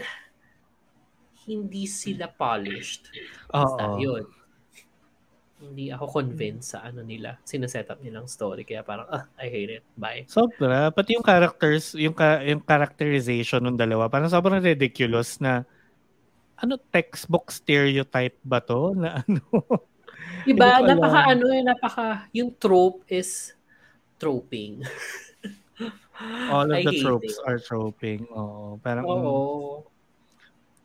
Speaker 1: hindi sila polished. Basta
Speaker 2: Oo.
Speaker 1: yun. Hindi ako convinced sa ano nila, sinaset up nilang story. Kaya parang, ah, I hate it. Bye.
Speaker 2: Sobra. Pati yung characters, yung, ka, yung characterization ng dalawa, parang sobrang ridiculous na ano textbook stereotype ba to *laughs* na ano alam.
Speaker 1: Napaka ano eh, napaka, yung trope is troping. *laughs*
Speaker 2: all of
Speaker 1: I
Speaker 2: the tropes
Speaker 1: it.
Speaker 2: are troping oo parang
Speaker 1: Oo.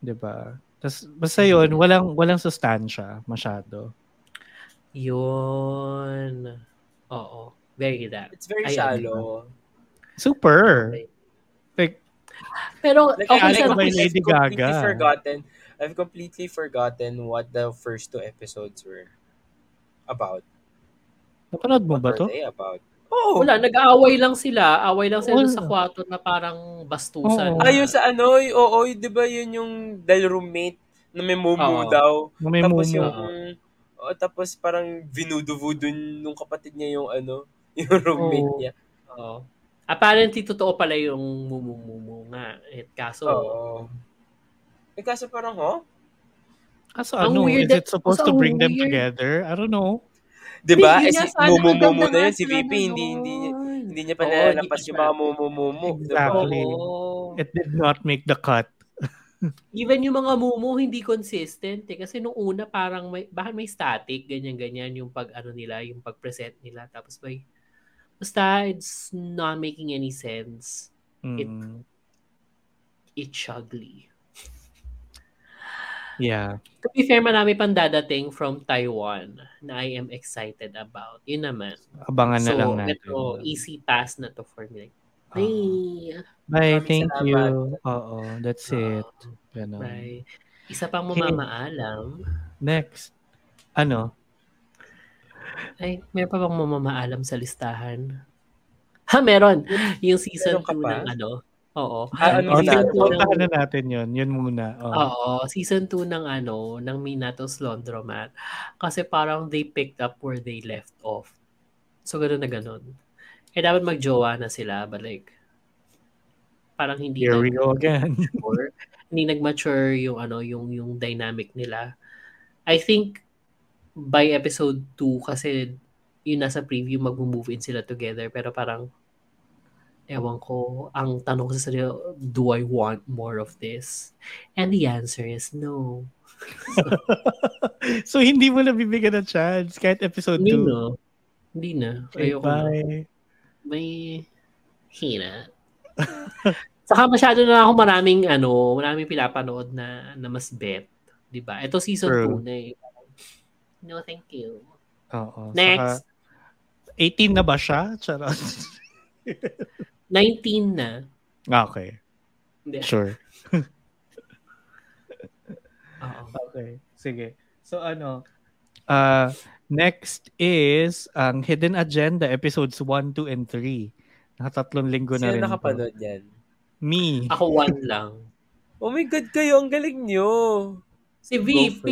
Speaker 2: 'di ba tas basta yun walang walang sustansya masyado
Speaker 1: Yun. Oo. Very that.
Speaker 3: It's very
Speaker 1: I
Speaker 3: shallow.
Speaker 2: super
Speaker 1: Okay.
Speaker 2: like
Speaker 1: Pero,
Speaker 3: Like,
Speaker 1: okay
Speaker 2: Alex by
Speaker 3: I've
Speaker 2: Lady
Speaker 3: completely
Speaker 2: Gaga.
Speaker 3: forgotten. I've completely forgotten what the first two episodes were about.
Speaker 2: napanood mo
Speaker 3: What
Speaker 2: ba to
Speaker 3: they about? Oh,
Speaker 1: Wala, nag-aaway lang sila. Away lang sila
Speaker 2: Wala.
Speaker 1: sa kwarto na parang bastusan.
Speaker 2: Oo.
Speaker 3: Ah, yun sa ano, oo, y- di ba yun yung dahil roommate na may mumu
Speaker 1: Oo.
Speaker 3: daw.
Speaker 2: may
Speaker 3: tapos
Speaker 2: mumu.
Speaker 3: yung, oh, tapos parang vinudu-vudu nung kapatid niya yung ano, *laughs* yung roommate
Speaker 2: Oo.
Speaker 3: niya.
Speaker 1: Oo. Apparently, totoo pala yung mumumumu nga. Eh, kaso,
Speaker 3: Oo. Eh, kaso parang, huh?
Speaker 2: Kaso
Speaker 1: Ang
Speaker 2: ano
Speaker 1: weird
Speaker 2: is it supposed to bring them
Speaker 1: weird.
Speaker 2: together I don't know
Speaker 3: Di ba?
Speaker 1: Hindi
Speaker 3: Eh, si
Speaker 1: sana
Speaker 3: Mumumu na yun, si VP, hindi, hindi, niya, hindi niya pa
Speaker 1: Oo,
Speaker 3: nalalapas
Speaker 1: hindi
Speaker 3: yung mga mumumumu. Di ba?
Speaker 2: Exactly.
Speaker 1: Oo.
Speaker 2: it did not make the cut *laughs*
Speaker 1: Even yung mga mumu, hindi consistent. Eh. Kasi nung una, parang may, bakit may static, ganyan-ganyan yung pag, ano nila, yung pag-present nila. Tapos may, basta, it's not making any sense.
Speaker 2: Mm.
Speaker 1: It's ugly.
Speaker 2: yeah
Speaker 1: To be fair, marami pang dadating from Taiwan na I am excited about. Yun naman.
Speaker 2: abangan na
Speaker 1: so,
Speaker 2: lang natin
Speaker 1: ito, easy pass na to for me.
Speaker 2: Ah.
Speaker 1: Ay,
Speaker 2: bye
Speaker 3: Maraming
Speaker 2: thank you
Speaker 3: salamat.
Speaker 2: oo that's it Ganon.
Speaker 1: bye. Isa pang
Speaker 2: Okay.
Speaker 1: mamamaalam.
Speaker 2: next ano
Speaker 1: Ay, meron pa bang mamamaalam sa listahan? Ha, meron. Yung season
Speaker 3: Meron ka
Speaker 1: 2
Speaker 3: pa?
Speaker 1: ng ano, Oo.
Speaker 3: Ah, ano
Speaker 2: Oh,
Speaker 1: season
Speaker 3: natin?
Speaker 1: two ng,
Speaker 2: puntahan na natin yun. Yun muna. Oh.
Speaker 1: oo, season 2 ng ano, ng Minatos Laundromat. Kasi parang they picked up where they left off. So, ganun na ganun. Eh, dapat magjowa na sila, but like, parang hindi
Speaker 2: Here we go again. *laughs*
Speaker 1: mature. hindi nag-mature yung ano, yung yung dynamic nila. I think by episode 2 kasi yun nasa preview mag-move in sila together pero parang ewan ko, ang tanong ko sa sarili, do I want more of this? And the answer is no. *laughs*
Speaker 2: so, hindi mo na bibigyan ng chance kahit episode
Speaker 1: Hindi
Speaker 2: 2.
Speaker 1: na. Hindi na.
Speaker 2: Okay,
Speaker 1: Ayoko na. May hina. *laughs* Saka masyado na ako maraming ano, maraming pinapanood na, na mas bet. 'Di ba? Ito season
Speaker 2: True.
Speaker 1: 2 na eh. No, thank you.
Speaker 2: Oo.
Speaker 1: Next.
Speaker 2: Saka, 18 na ba siya? Charot. *laughs*
Speaker 1: 19 na.
Speaker 2: Ah, okay.
Speaker 1: Hindi.
Speaker 2: Sure. *laughs* Okay. Sige. So ano, uh, next is ang Hidden Agenda episodes 1, 2, and 3. Nakatatlong linggo na
Speaker 3: Sino
Speaker 2: rin. to.
Speaker 3: nakapanood yan?
Speaker 2: Me.
Speaker 1: Ako one lang. *laughs*
Speaker 3: Oh my God kayo, ang galing nyo.
Speaker 1: Si
Speaker 3: Go
Speaker 1: VP.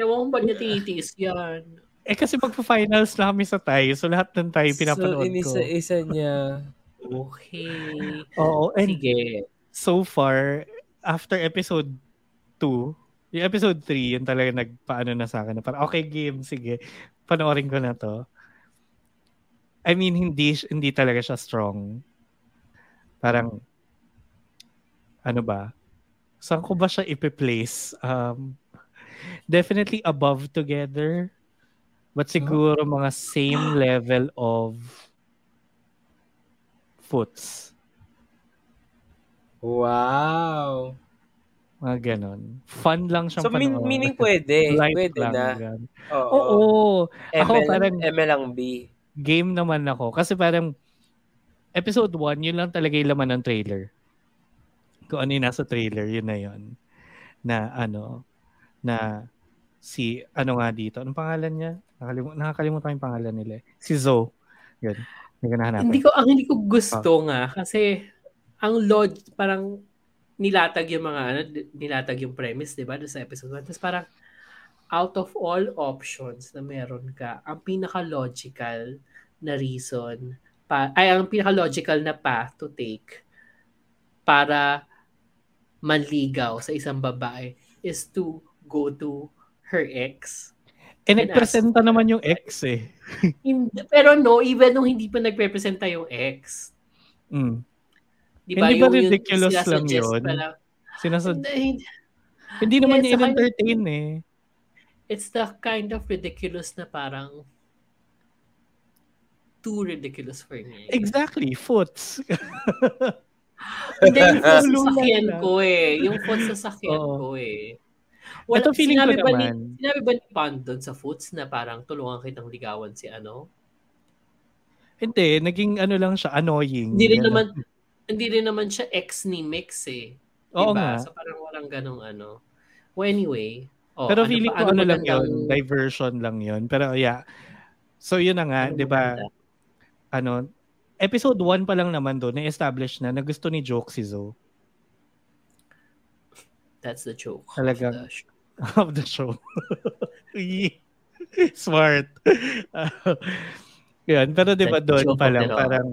Speaker 1: Ewan ko ba niya titiis yan?
Speaker 2: Eh kasi magpa-finals na kami sa Thai, so lahat ng Thai pinapanood
Speaker 3: so,
Speaker 2: ko.
Speaker 3: inisa-isa niya. *laughs*
Speaker 1: Okay.
Speaker 2: Oo, and
Speaker 1: Sige.
Speaker 2: so far, after episode 2, yung episode 3, yun talaga nagpaano na sa akin. Na parang, okay, game, sige. Panoorin ko na to. I mean, hindi hindi talaga siya strong. Parang, ano ba? Saan ko ba siya ipi-place? Um, definitely above together. But siguro mga same *gasps* level of foots.
Speaker 3: Wow.
Speaker 2: Mga ganon. Fun lang siyang
Speaker 3: So,
Speaker 2: panoorin.
Speaker 3: meaning pwede. *laughs*
Speaker 2: Light
Speaker 3: pwede
Speaker 2: lang,
Speaker 3: na. Oo.
Speaker 2: Oo. Ako
Speaker 3: ML,
Speaker 2: parang-
Speaker 3: ML ang B.
Speaker 2: Game naman ako. Kasi parang episode 1, yun lang talaga yung laman ng trailer. Kung ano yung nasa trailer, yun na yun. Na ano, na si, ano nga dito, anong pangalan niya? Nakalimutan, nakakalimutan yung pangalan nila. eh. Si Zoe. Yun. Hindi ko nahanapin.
Speaker 1: Hindi ko, ang hindi ko gusto
Speaker 2: Ah.
Speaker 1: nga kasi ang log, parang nilatag yung mga, ano, nilatag yung premise, di ba, sa episode 1. Tapos parang, out of all options na meron ka, ang pinaka-logical na reason, pa, ay, ang pinaka-logical na path to take para manligaw sa isang babae is to go to her ex.
Speaker 2: Eh, nagpresenta naman yung ex eh.
Speaker 1: Hindi, pero no, even nung hindi pa nagpe-presenta yung ex,
Speaker 2: Mm.
Speaker 1: Di ba,
Speaker 2: Hindi ba
Speaker 1: yung, yung
Speaker 2: ridiculous lang yun?
Speaker 1: lang,
Speaker 2: Sinasad,
Speaker 1: hindi,
Speaker 2: hindi naman niya in-entertain eh.
Speaker 1: it's the kind of ridiculous na parang too ridiculous for me.
Speaker 2: Exactly, foots. *laughs*
Speaker 1: Hindi, yung
Speaker 2: Tulungan
Speaker 1: sa sakyan ko eh. Yung food sa sakyan
Speaker 2: Oo.
Speaker 1: ko eh.
Speaker 2: Ito feeling ko
Speaker 1: sinabi ba ni,
Speaker 2: naman.
Speaker 1: sinabi ba ni Pan doon sa foods na parang tulungan kitang ligawan si ano?
Speaker 2: Hindi, naging ano lang siya, annoying.
Speaker 1: Hindi rin naman, hindi rin naman siya ex ni Mix eh.
Speaker 2: Oo
Speaker 1: diba?
Speaker 2: nga.
Speaker 1: So parang walang ganong ano. Well, anyway. Oh,
Speaker 2: Pero
Speaker 1: ano
Speaker 2: feeling ko ano lang
Speaker 1: magandang-
Speaker 2: yun, diversion lang yun. Pero yeah. So yun na nga,
Speaker 1: ano
Speaker 2: 'di ba?
Speaker 1: maganda?
Speaker 2: Ano, episode 1 pa lang naman doon, na-establish na na gusto ni Joke si Zoe
Speaker 1: That's the joke. of
Speaker 2: Talagang-
Speaker 1: the show. *laughs*
Speaker 2: of the show. *laughs* Smart. *laughs* yun, pero 'di ba doon pa
Speaker 1: of
Speaker 2: lang parang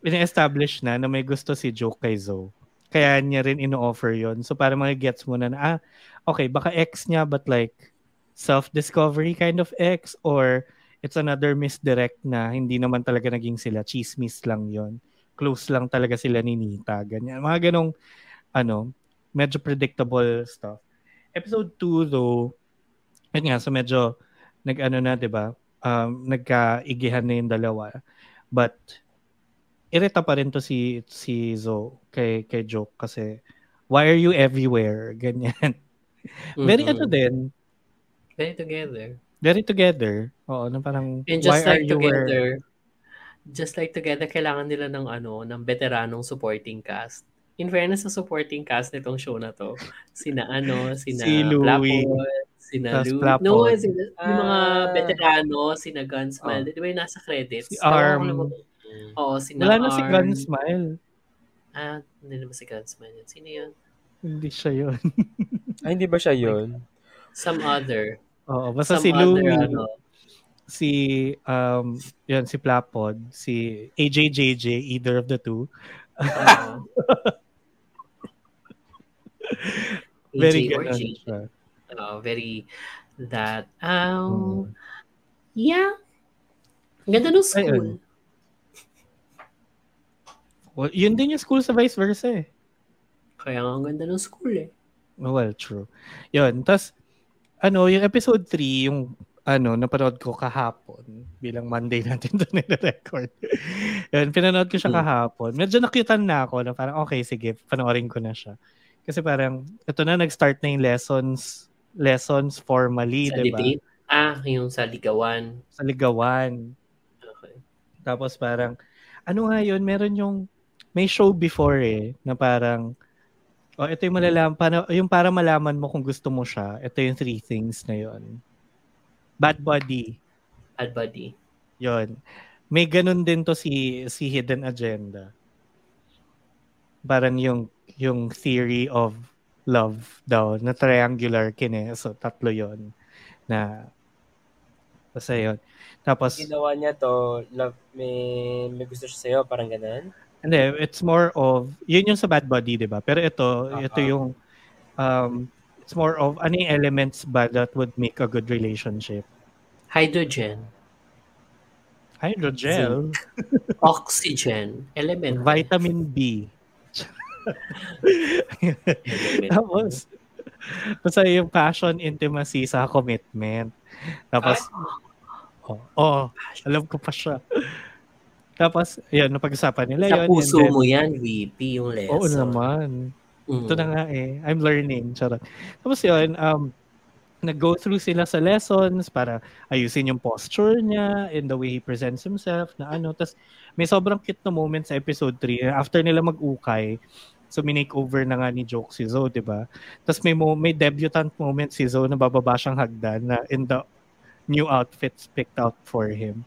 Speaker 2: ina-establish na na may gusto si Joke kay Zoe. Kaya niya rin ino-offer yon So para mga gets mo na, na ah, okay, baka ex niya but like self-discovery kind of ex or it's another misdirect na hindi naman talaga naging sila. Chismis lang yon Close lang talaga sila ni Nita. Ganyan. Mga ganong, ano, medyo predictable stuff. Episode 2 though, yun nga, so medyo nag-ano na, di ba? Um, nagkaigihan na yung dalawa. But, irita pa rin to si si Zo kay kay Joke kasi why are you everywhere *laughs* ganyan very
Speaker 1: Mhm.
Speaker 2: ano din
Speaker 1: Very together.
Speaker 2: very together oo na parang
Speaker 1: And
Speaker 2: why
Speaker 1: just
Speaker 2: are
Speaker 1: like
Speaker 2: you where
Speaker 1: together, just like together, kailangan nila ng ano, ng veteranong supporting cast. In fairness sa supporting cast nitong show na to, sina ano, sina
Speaker 2: Si Louie.
Speaker 1: Plapol, sina Lou, no, sina, yung mga
Speaker 3: Ah.
Speaker 1: veterano, sina Gunsmile,
Speaker 2: Oh.
Speaker 1: di ba yung nasa credits?
Speaker 2: Si Arm.
Speaker 1: kung- Oo, sina
Speaker 2: wala na si. Gun Smile
Speaker 1: Ah, hindi naman si Gunsman yun. Sino yun?
Speaker 2: Hindi siya yun. *laughs*
Speaker 3: Ay, hindi ba siya yun?
Speaker 1: Some other.
Speaker 2: Oo, basta
Speaker 1: Some
Speaker 2: si Louie,
Speaker 1: ano.
Speaker 2: si, um, yun, si Plapod, si AJJJ, either of the two.
Speaker 1: ano, *laughs*
Speaker 2: Very
Speaker 1: AJ
Speaker 2: good.
Speaker 1: Uh, very that. Um,
Speaker 2: Hmm.
Speaker 1: Yeah. Ganda ng school.
Speaker 2: Ayun. Well, yun din yung school sa vice versa eh.
Speaker 1: Kaya nga ang ganda ng school eh.
Speaker 2: Well, true. Yun. Tapos, ano, yung episode 3, yung ano, napanood ko kahapon bilang Monday natin *laughs* ito nire-record. Yun, pinanood ko siya
Speaker 1: Hmm.
Speaker 2: kahapon. Medyo nakyutan na ako na parang, okay, sige, panoorin ko na siya. Kasi parang, ito na, nag-start na yung lessons, lessons formally, di ba?
Speaker 1: Ah, yung sa ligawan.
Speaker 2: Sa ligawan.
Speaker 1: Okay.
Speaker 2: Tapos parang, ano nga yun, meron yung, may show before eh, na parang, oh, ito yung malalaman, para, yung para malaman mo kung gusto mo siya, ito yung three things na yun. Bad Buddy,
Speaker 1: Bad buddy.
Speaker 2: yon May ganun din to si, si Hidden Agenda. Parang yung, yung theory of love daw, na triangular kine, so tatlo yon na, basta yun. Tapos,
Speaker 3: Ginawa niya to, love, may, may gusto siya sa'yo, parang ganun.
Speaker 2: Hindi, it's more of, yun yung sa Bad Buddy, di ba? Pero ito,
Speaker 3: Aha.
Speaker 2: ito yung, um, it's more of, ano yung elements ba that would make a good relationship?
Speaker 1: Hydrogen.
Speaker 2: Hydrogel, *laughs*
Speaker 1: Oxygen. Element.
Speaker 2: vitamin B. *laughs* Tapos, basta yung passion, intimacy sa commitment. Tapos, oh, oh, alam ko pa siya. Tapos, yun, napag-usapan nila
Speaker 1: Sa
Speaker 2: yun.
Speaker 1: puso
Speaker 2: and then-
Speaker 1: mo yan, VP, yung lesson.
Speaker 2: Oo naman.
Speaker 1: Mm.
Speaker 2: Ito na nga eh. I'm learning. Charot. Tapos yun, um, nag-go through sila sa lessons para ayusin yung posture niya and the way he presents himself na ano. Tapos may sobrang cute na moment sa episode 3. After nila mag-ukay, so minake over na nga ni Joke si Zoe, di ba? Tapos may, mo, may debutant moment si Zoe na bababa siyang hagdan na in the new outfits picked out for him.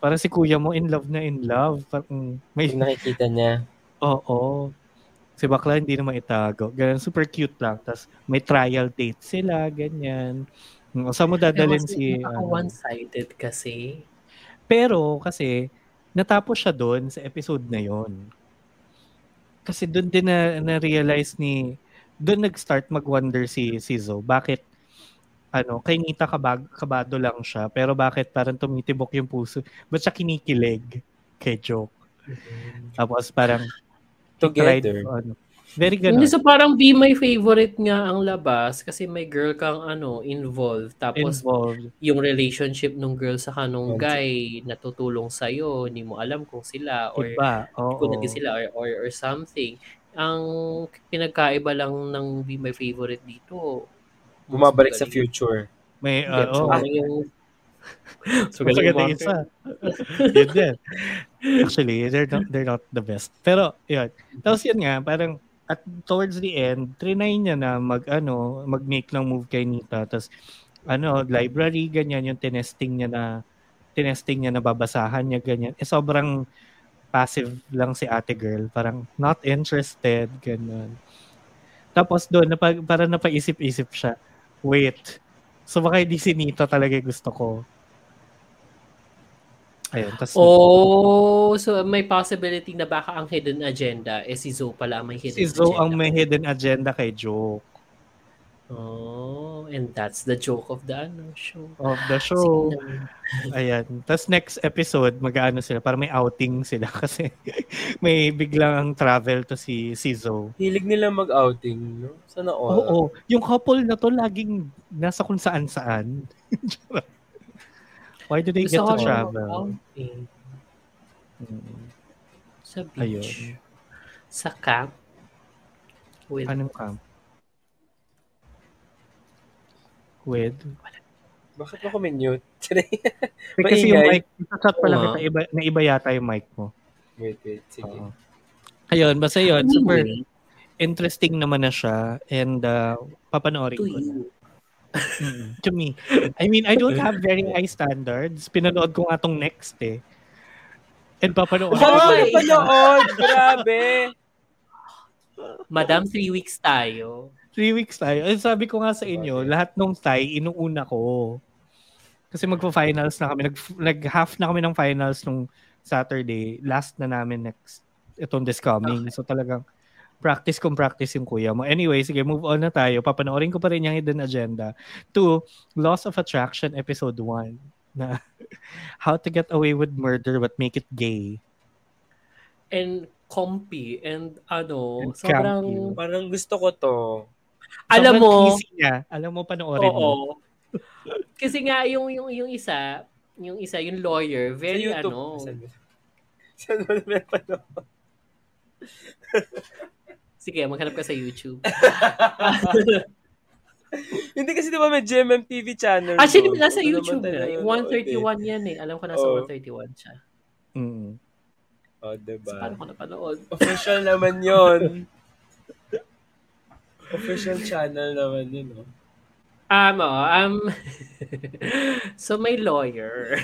Speaker 2: So, parang si kuya mo in love na in love. Parang may
Speaker 3: Yung nakikita niya.
Speaker 2: Oo. Si bakla hindi naman itago. Ganun, super cute lang. Tapos may trial date sila, ganyan. Mm, Saan mo dadalhin si... ano.
Speaker 1: one-sided kasi.
Speaker 2: Pero kasi, natapos siya doon sa episode na yon. Kasi doon din na, na-realize ni... Doon nag-start mag-wonder si, si Zo. Bakit ano, kay Nita kabag, kabado lang siya, pero bakit parang tumitibok yung puso? Ba't siya kinikilig kay Joke? Tapos parang tried
Speaker 3: Together.
Speaker 2: to, ano, very ganun.
Speaker 1: Hindi so parang be my favorite nga ang labas kasi may girl kang ano involved tapos
Speaker 2: involved.
Speaker 1: yung relationship ng girl sa kanong
Speaker 3: Yes.
Speaker 1: guy natutulong sa hindi mo alam kung sila or
Speaker 2: Iba. Oo.
Speaker 1: kung naging sila or, or or something. Ang pinagkaiba lang ng be my favorite dito.
Speaker 3: Bumabalik sa future.
Speaker 2: May, uh, oh,
Speaker 1: yung *laughs*
Speaker 2: so magaling isa. yun din. Actually, they're not, they're not the best. Pero, yun. Tapos yun nga, parang, at towards the end, trinay niya na mag, ano, mag-make ng move kay Nita. Tapos, ano, library, ganyan, yung tinesting niya na, tinesting niya na babasahan niya, ganyan. Eh, sobrang passive lang si ate girl. Parang, not interested, ganyan. Tapos doon, napag, parang napaisip-isip siya, wait, so baka hindi si Nita talaga gusto ko. Ayun, tas
Speaker 1: Oh, so may possibility na baka ang hidden agenda eh si Zoe pala ang may hidden
Speaker 2: si Zoe
Speaker 1: agenda.
Speaker 2: ang may hidden agenda kay Joke
Speaker 1: Oh, and that's the joke of the ano show.
Speaker 2: of the show. *laughs* Ayan. Tapos next episode, mag-ano sila, para may outing sila *laughs* kasi may biglang travel to si, si Zoe.
Speaker 3: Hilig nila mag-outing, no? Sana all.
Speaker 2: Oo, yung couple na to laging nasa kung saan-saan. *laughs* Why do they get
Speaker 1: Gusto ko
Speaker 2: to travel?
Speaker 1: mag-outing
Speaker 2: Mm.
Speaker 1: Sa beach.
Speaker 2: Ayun.
Speaker 1: Sa camp. With,
Speaker 2: Anong camp? With?
Speaker 3: Bakit ako minute? *laughs*
Speaker 2: Kasi yung mic, sa chat pala
Speaker 1: Oo.
Speaker 2: kita, iba, na iba yata yung mic mo.
Speaker 3: wait, wait. Sige.
Speaker 2: Oo. Ayun, basta yun. Super
Speaker 1: Anyway,
Speaker 2: interesting naman na siya and uh, papanoorin
Speaker 1: to
Speaker 2: ko na.
Speaker 1: you.
Speaker 2: To me. I mean, I don't have very high standards. Pinanood ko nga tong next eh. And papanoorin
Speaker 3: Ano
Speaker 2: ko.
Speaker 3: napanood? Grabe!
Speaker 1: Madam, three weeks tayo.
Speaker 2: Three weeks tayo. Ay, sabi ko nga sa inyo, lahat nung Thai, inuuna ko. Kasi magpa-finals na kami. Nag, nag-half na kami ng finals nung Saturday. Last na namin next itong this coming. So talagang practice kung practice yung kuya mo. Anyway, sige, move on na tayo. Papanoorin ko pa rin yung hidden agenda. To Loss of Attraction episode 1 na *laughs* How to Get Away with Murder but Make It Gay.
Speaker 1: And comfy and ano,
Speaker 2: And
Speaker 1: sobrang.
Speaker 3: Parang gusto ko to.
Speaker 1: Alam mo,
Speaker 2: niya. Alam mo, panoorin mo.
Speaker 1: oo. Kasi nga yung yung yung isa, yung isa, yung lawyer,
Speaker 3: Sa
Speaker 1: very
Speaker 3: YouTube.
Speaker 1: ano,
Speaker 3: Saan mo- mo na napanood?
Speaker 1: sige, maghanap ka sa YouTube. *laughs*
Speaker 3: Hindi kasi diba may GMMTV channel.
Speaker 1: Actually,
Speaker 3: doon.
Speaker 1: nasa
Speaker 3: Ano
Speaker 1: YouTube na.
Speaker 3: nanonood
Speaker 1: Yung
Speaker 3: eh.
Speaker 1: 131 yan eh. Alam ko nasa
Speaker 3: Oo.
Speaker 1: 131 siya.
Speaker 2: Mm.
Speaker 3: Oh,
Speaker 1: So,
Speaker 3: diba?
Speaker 1: paano ko napanood?
Speaker 3: Official naman yon. *laughs* Official channel naman yun, oh.
Speaker 1: Um, oh, um, *laughs* so may lawyer.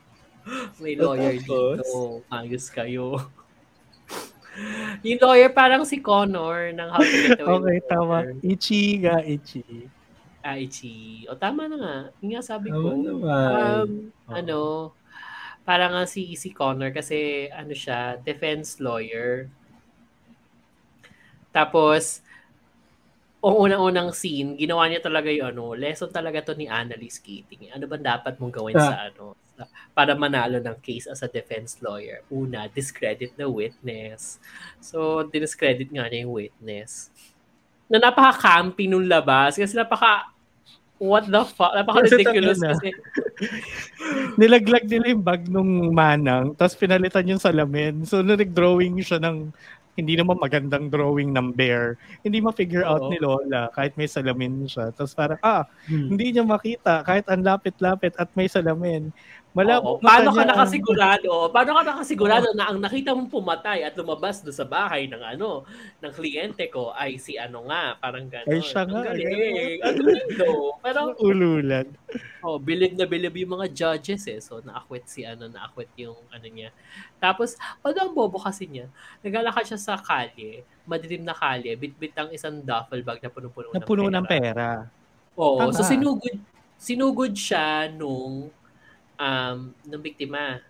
Speaker 1: *laughs* may lawyer
Speaker 3: Tapos?
Speaker 1: dito. Ayos kayo. *laughs* yung lawyer parang si Connor ng How to Get Away
Speaker 2: Okay,
Speaker 1: with
Speaker 2: tama.
Speaker 1: Murder.
Speaker 2: Ichi ga, ichi.
Speaker 1: Ah, Ichi. O tama na nga. Yung nga sabi ko.
Speaker 3: Tama naman.
Speaker 1: Um,
Speaker 3: Oo.
Speaker 1: ano, parang nga si, si Connor kasi ano siya, defense lawyer. Tapos, ang unang-unang scene, ginawa niya talaga yung ano, lesson talaga to ni Annalise Keating. Ano ba dapat mong gawin
Speaker 2: Ah.
Speaker 1: sa ano, sa- para manalo ng case as a defense lawyer? Una, discredit the witness. So, diniscredit nga niya yung witness. Na napaka-campy nung labas kasi napaka what the fuck? Napaka-ridiculous
Speaker 2: Kasi
Speaker 1: kasi *laughs*
Speaker 2: Nilaglag nila yung bag nung manang, tapos pinalitan yung salamin. So, nag-drawing siya ng hindi naman magandang drawing ng bear. Hindi ma-figure out ni Lola kahit may salamin siya. Tapos parang, ah,
Speaker 1: Hmm.
Speaker 2: hindi niya makita kahit ang lapit-lapit at may salamin.
Speaker 1: Oo.
Speaker 2: Malabo
Speaker 1: Paano ka
Speaker 2: mata niya ang-
Speaker 1: nakasigurado? Paano ka nakasigurado na ang nakita mong pumatay at lumabas do sa bahay ng ano, ng kliyente ko ay si ano nga, parang gano'n.
Speaker 2: Ay, siya nga,
Speaker 1: Ang galing. Ang galing do. Pero, *laughs*
Speaker 2: Ululan.
Speaker 1: oh, bilib na bilib yung mga judges eh. So, na-acquit si ano, na-acquit yung ano niya. Tapos, although ang bobo kasi niya, naglalakad siya sa kalye, madilim na kalye, bit-bit ang isang duffel bag na puno-puno
Speaker 2: Na puno ng pera.
Speaker 1: Oo. So
Speaker 2: Tama.
Speaker 1: sinugod sinugod siya nung um nung biktima.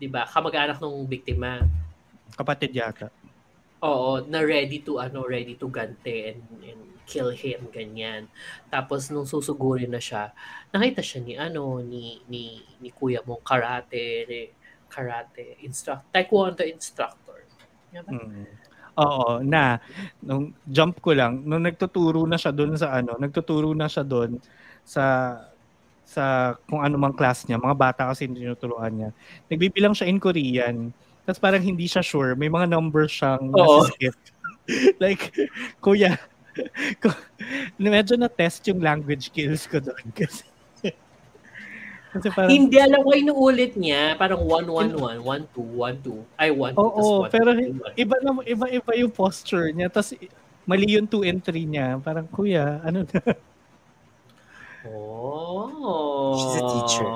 Speaker 1: 'Di ba? Kamag-anak nung biktima.
Speaker 2: Kapatid yata.
Speaker 1: Oo, na ready to ano, ready to gante and, and kill him ganyan. Tapos nung susugurin na siya, nakita siya ni ano ni ni ni kuya mong karate, ni karate instructor, taekwondo instructor.
Speaker 2: Mm. Oo, na nung jump ko lang, nung nagtuturo na siya doon sa ano, nagtuturo na siya doon sa sa kung ano mang class niya, mga bata kasi tinuturuan niya. Nagbibilang siya in Korean. Tapos parang hindi siya sure, may mga numbers siyang nasiskip. *laughs* like, kuya, *laughs* medyo na-test yung language skills ko doon *laughs* kasi kasi parang
Speaker 1: Hindi alam ko inuulit niya, parang 111, 12, 12. Ay 1 2
Speaker 2: Oo, pero iba na iba iba yung posture niya. Tapos mali yung 2 and 3 niya. Parang kuya, ano na?
Speaker 1: Oh.
Speaker 3: She's a teacher.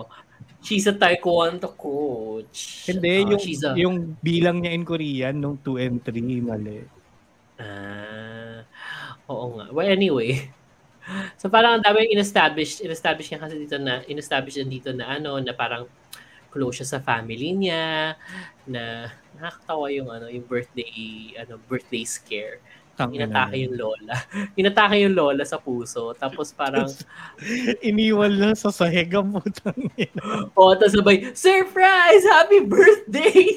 Speaker 1: She's a taekwondo coach.
Speaker 2: Hindi
Speaker 1: Ah,
Speaker 2: yung
Speaker 1: she's a,
Speaker 2: yung bilang niya in Korean nung 2 and 3 mali.
Speaker 1: Ah, oo nga. Well, anyway. *laughs* So parang ang dami in-establish, in-establish niya kasi dito na, in-establish niya dito na ano, na parang close siya sa family niya, na nakakatawa yung ano, yung birthday, ano, birthday scare. Inatake yung lola. *laughs* Inatake yung lola sa puso. Tapos parang, *laughs*
Speaker 2: iniwan lang sa sahig ang putang ina. *laughs*
Speaker 1: oh, tapos sabay, surprise! Happy birthday!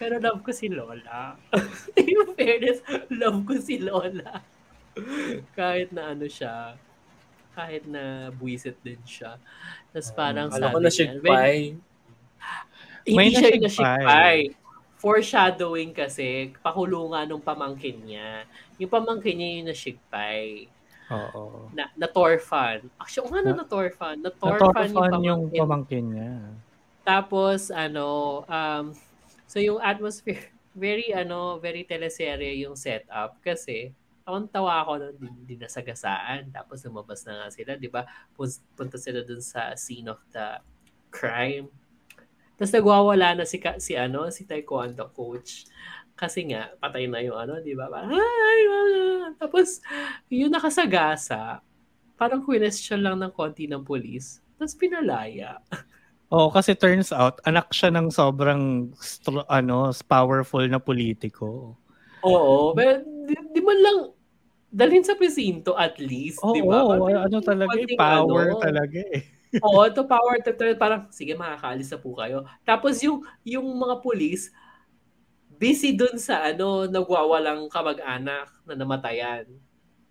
Speaker 1: Pero love ko si Lola. In fairness, love ko si Lola. kahit na ano siya, kahit na buwisit din siya. Tapos parang
Speaker 3: Alam ko
Speaker 1: sabi
Speaker 3: na
Speaker 1: niya. Hindi siya yung
Speaker 2: nasigpay.
Speaker 1: Foreshadowing kasi, pakulungan nung pamangkin niya. Yung pamangkin niya yung nasigpay.
Speaker 2: Oo.
Speaker 1: Na, na torfan. Actually, ano na torfan? Na torfan yung pamangkin.
Speaker 2: yung pamangkin niya.
Speaker 1: Tapos, ano, um, so yung atmosphere, *laughs* very, ano, very teleserye yung setup kasi, tawang tawa ako nung din, dinasagasaan. Tapos lumabas na nga sila, di ba? Pun- Punta sila dun sa scene of the crime. Tapos nagwawala na si, si ano, si taekwondo coach. Kasi nga, patay na yung ano, di ba? Ay, wala." Tapos, yung nakasagasa, parang question lang ng konti ng polis. Tapos pinalaya.
Speaker 2: Oo, kasi turns out, anak siya ng sobrang stro- ano, powerful na politiko.
Speaker 1: Oo, pero di, di man lang dalhin sa presinto at least, di ba?
Speaker 2: oo,
Speaker 1: Parang
Speaker 2: ano talaga eh, power
Speaker 1: ano.
Speaker 2: talaga eh.
Speaker 1: Oo, ito power to to- parang sige makakaalis na po kayo. Tapos yung yung mga pulis busy dun sa ano nagwawalang kamag-anak na namatayan.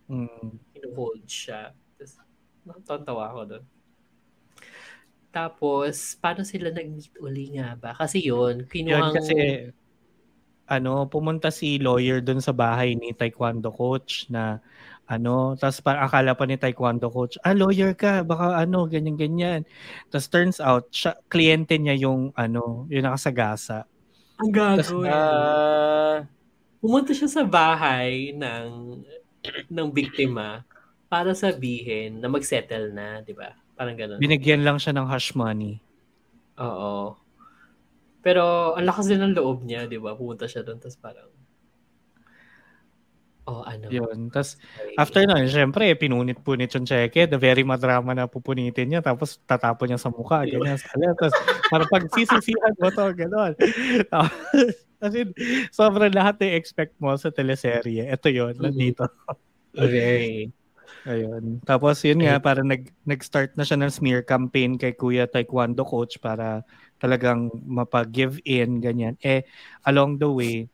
Speaker 2: Mm.
Speaker 1: Ino-hold siya. Tapos natontawa ako doon. Tapos, paano sila nag-meet uli nga ba? Kasi yun,
Speaker 2: Yun
Speaker 1: kinuhang...
Speaker 2: kasi, ano, pumunta si lawyer dun sa bahay ni taekwondo coach na ano, tapos parang akala pa ni taekwondo coach, ah, lawyer ka, baka ano, ganyan-ganyan. Tapos turns out, siya, kliyente niya yung, ano, yung nakasagasa.
Speaker 1: ang gago. eh.
Speaker 3: Ah,
Speaker 1: pumunta siya sa bahay ng ng biktima para sabihin na mag-settle na, 'di ba? Parang gano'n.
Speaker 2: Binigyan lang siya ng hush money.
Speaker 1: Oo. Pero ang lakas din ng loob niya, 'di ba? Pumunta siya doon tapos parang Oh, ano?
Speaker 2: Yun. Tapos,
Speaker 1: okay.
Speaker 2: after nun, syempre, pinunit-punit yung cheque. The very madrama na pupunitin niya. Tapos, tatapon niya sa mukha. Ganyan sa kalat. Tapos, parang pag sisisihan mo to, gano'n. *laughs* As in, sobrang lahat na expect mo sa teleserye. Ito yun,
Speaker 1: Mhm.
Speaker 2: nandito.
Speaker 1: very *laughs*
Speaker 2: Ayun. Tapos, yun nga, parang nag, nag-start na siya ng smear campaign kay Kuya Taekwondo Coach para talagang mapag-give in, ganyan. Eh, along the way,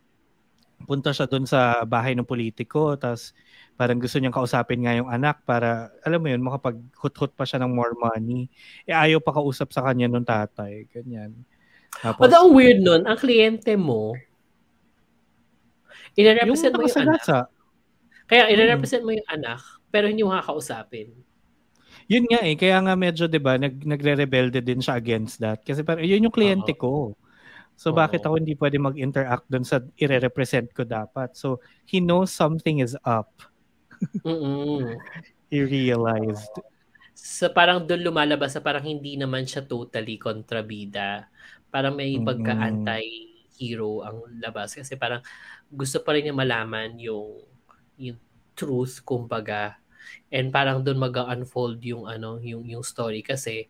Speaker 2: punta siya doon sa bahay ng politiko, tapos parang gusto niyang kausapin nga yung anak para, alam mo yun, makapag-hut-hut pa siya ng more money. Eh, ayaw pa kausap sa kanya nung tatay, ganyan. Tapos,
Speaker 1: Although ang weird nun, ang kliyente mo,
Speaker 2: yung
Speaker 1: ire-represent mo yung anak. Kaya ire-represent mo yung anak, pero hindi mo makakausapin.
Speaker 2: Yun nga eh, kaya nga medyo 'di ba, nag nagre-rebelde din siya against that kasi parang yun yung kliyente ko. So
Speaker 1: Oo.
Speaker 2: bakit ako hindi pwede mag-interact doon sa ire-represent ko dapat? So he knows something is up. *laughs* He realized.
Speaker 1: sa parang doon lumalabas sa parang hindi naman siya totally kontrabida. Parang may pagka-anti-hero ang labas kasi parang gusto pa rin niya malaman yung yung truth kumbaga and parang doon mag-unfold yung ano yung yung story kasi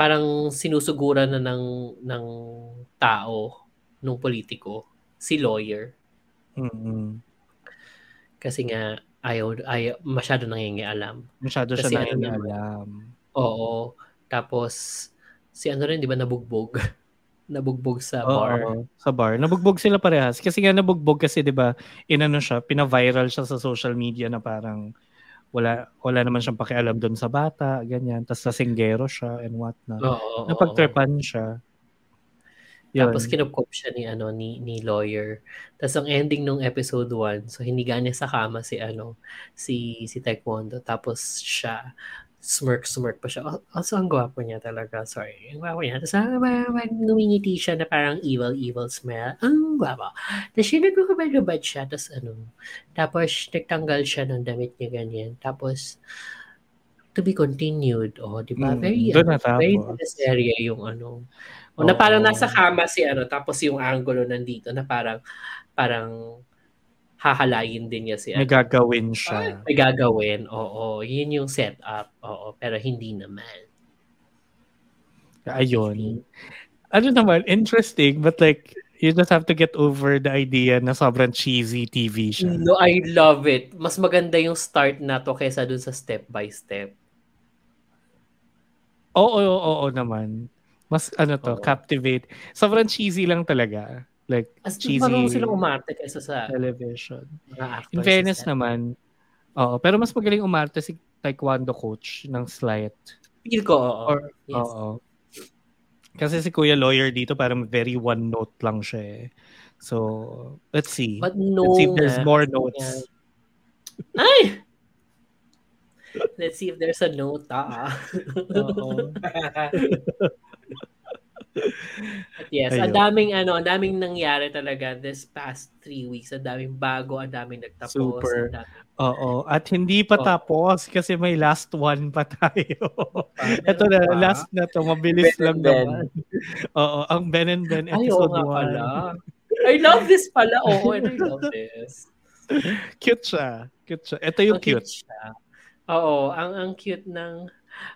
Speaker 1: parang sinusuguran na ng ng tao nung politiko si lawyer
Speaker 2: mm
Speaker 1: kasi nga ayaw, ayaw masyado nangingialam
Speaker 2: Masyado siya
Speaker 1: Kasi ano
Speaker 2: nangingialam.
Speaker 1: Oo. Tapos, si ano rin, di ba, nabugbog? *laughs* nabugbog sa
Speaker 2: Oo,
Speaker 1: bar.
Speaker 2: sa bar. Nabugbog sila parehas. Kasi nga nabugbog kasi 'di ba, inano siya, pina-viral siya sa social media na parang wala wala naman siyang pakialam doon sa bata, ganyan. Tapos sasinggero siya and what not.
Speaker 1: Oo. oo, oo.
Speaker 2: Napagtripan siya. Yun.
Speaker 1: Tapos kinupkop siya ni ano ni ni lawyer. Tapos ang ending nung episode 1, so hiniga niya sa kama si ano si si Taekwondo tapos siya smirk smirk pa siya. Oh, also ang gwapo niya talaga. Sorry. Ang gwapo niya. Tapos ah, ma- ma- ngumingiti siya na parang evil evil smell. Ang gwapo. Tapos siya nagkukabad-kabad siya. Tapos ano. Tapos nagtanggal siya ng damit niya ganyan. Tapos to be continued. Oh, di ba?
Speaker 2: Mm,
Speaker 1: Very, ano, very teleserye yung ano. O, na
Speaker 2: Oo.
Speaker 1: parang nasa kama si ano, tapos yung angulo nandito na parang, parang hahalayin din niya si
Speaker 2: May
Speaker 1: ano.
Speaker 2: gagawin siya.
Speaker 1: May gagawin. Oo, yun yung setup. Oo, pero hindi naman.
Speaker 2: Ayun. Ano naman, interesting, but like, you just have to get over the idea na sobrang cheesy TV siya.
Speaker 1: No, I love it. Mas maganda yung start na to kaysa dun sa step by step.
Speaker 2: Oo, oo, oo naman. Mas ano to,
Speaker 1: Oo.
Speaker 2: captivate. Sobrang cheesy lang talaga. Like,
Speaker 1: As
Speaker 2: cheesy
Speaker 1: marunong silang umarte kaysa sa
Speaker 2: television. In fairness naman, oo, pero mas magaling umarte si taekwondo coach ng slight.
Speaker 1: Feel ko, oo.
Speaker 2: Or,
Speaker 1: yes.
Speaker 2: Oo. Kasi si Kuya Lawyer dito parang very one note lang siya eh. So, let's see.
Speaker 1: But no
Speaker 2: let's see if there's more notes.
Speaker 1: nga- Ay! Let's see if there's a note, ah. *laughs*
Speaker 2: Oo. *laughs*
Speaker 1: But yes, ang daming ano, ang daming nangyari talaga this past three weeks. Ang daming bago, ang daming nagtapos.
Speaker 2: Super.
Speaker 1: daming-
Speaker 2: Oo. At hindi pa
Speaker 1: Oh.
Speaker 2: tapos kasi may last one pa tayo. Ito na,
Speaker 1: pa?
Speaker 2: last na to. Mabilis
Speaker 3: Ben
Speaker 2: lang
Speaker 3: Ben.
Speaker 2: naman. Oo, ang Ben and Ben episode
Speaker 1: nga
Speaker 2: 1.
Speaker 1: pala. I love this pala. Oo, and I love this.
Speaker 2: Cute siya. Cute siya. Ito yung
Speaker 1: Ang
Speaker 2: cute.
Speaker 1: siya. Oo, ang ang cute ng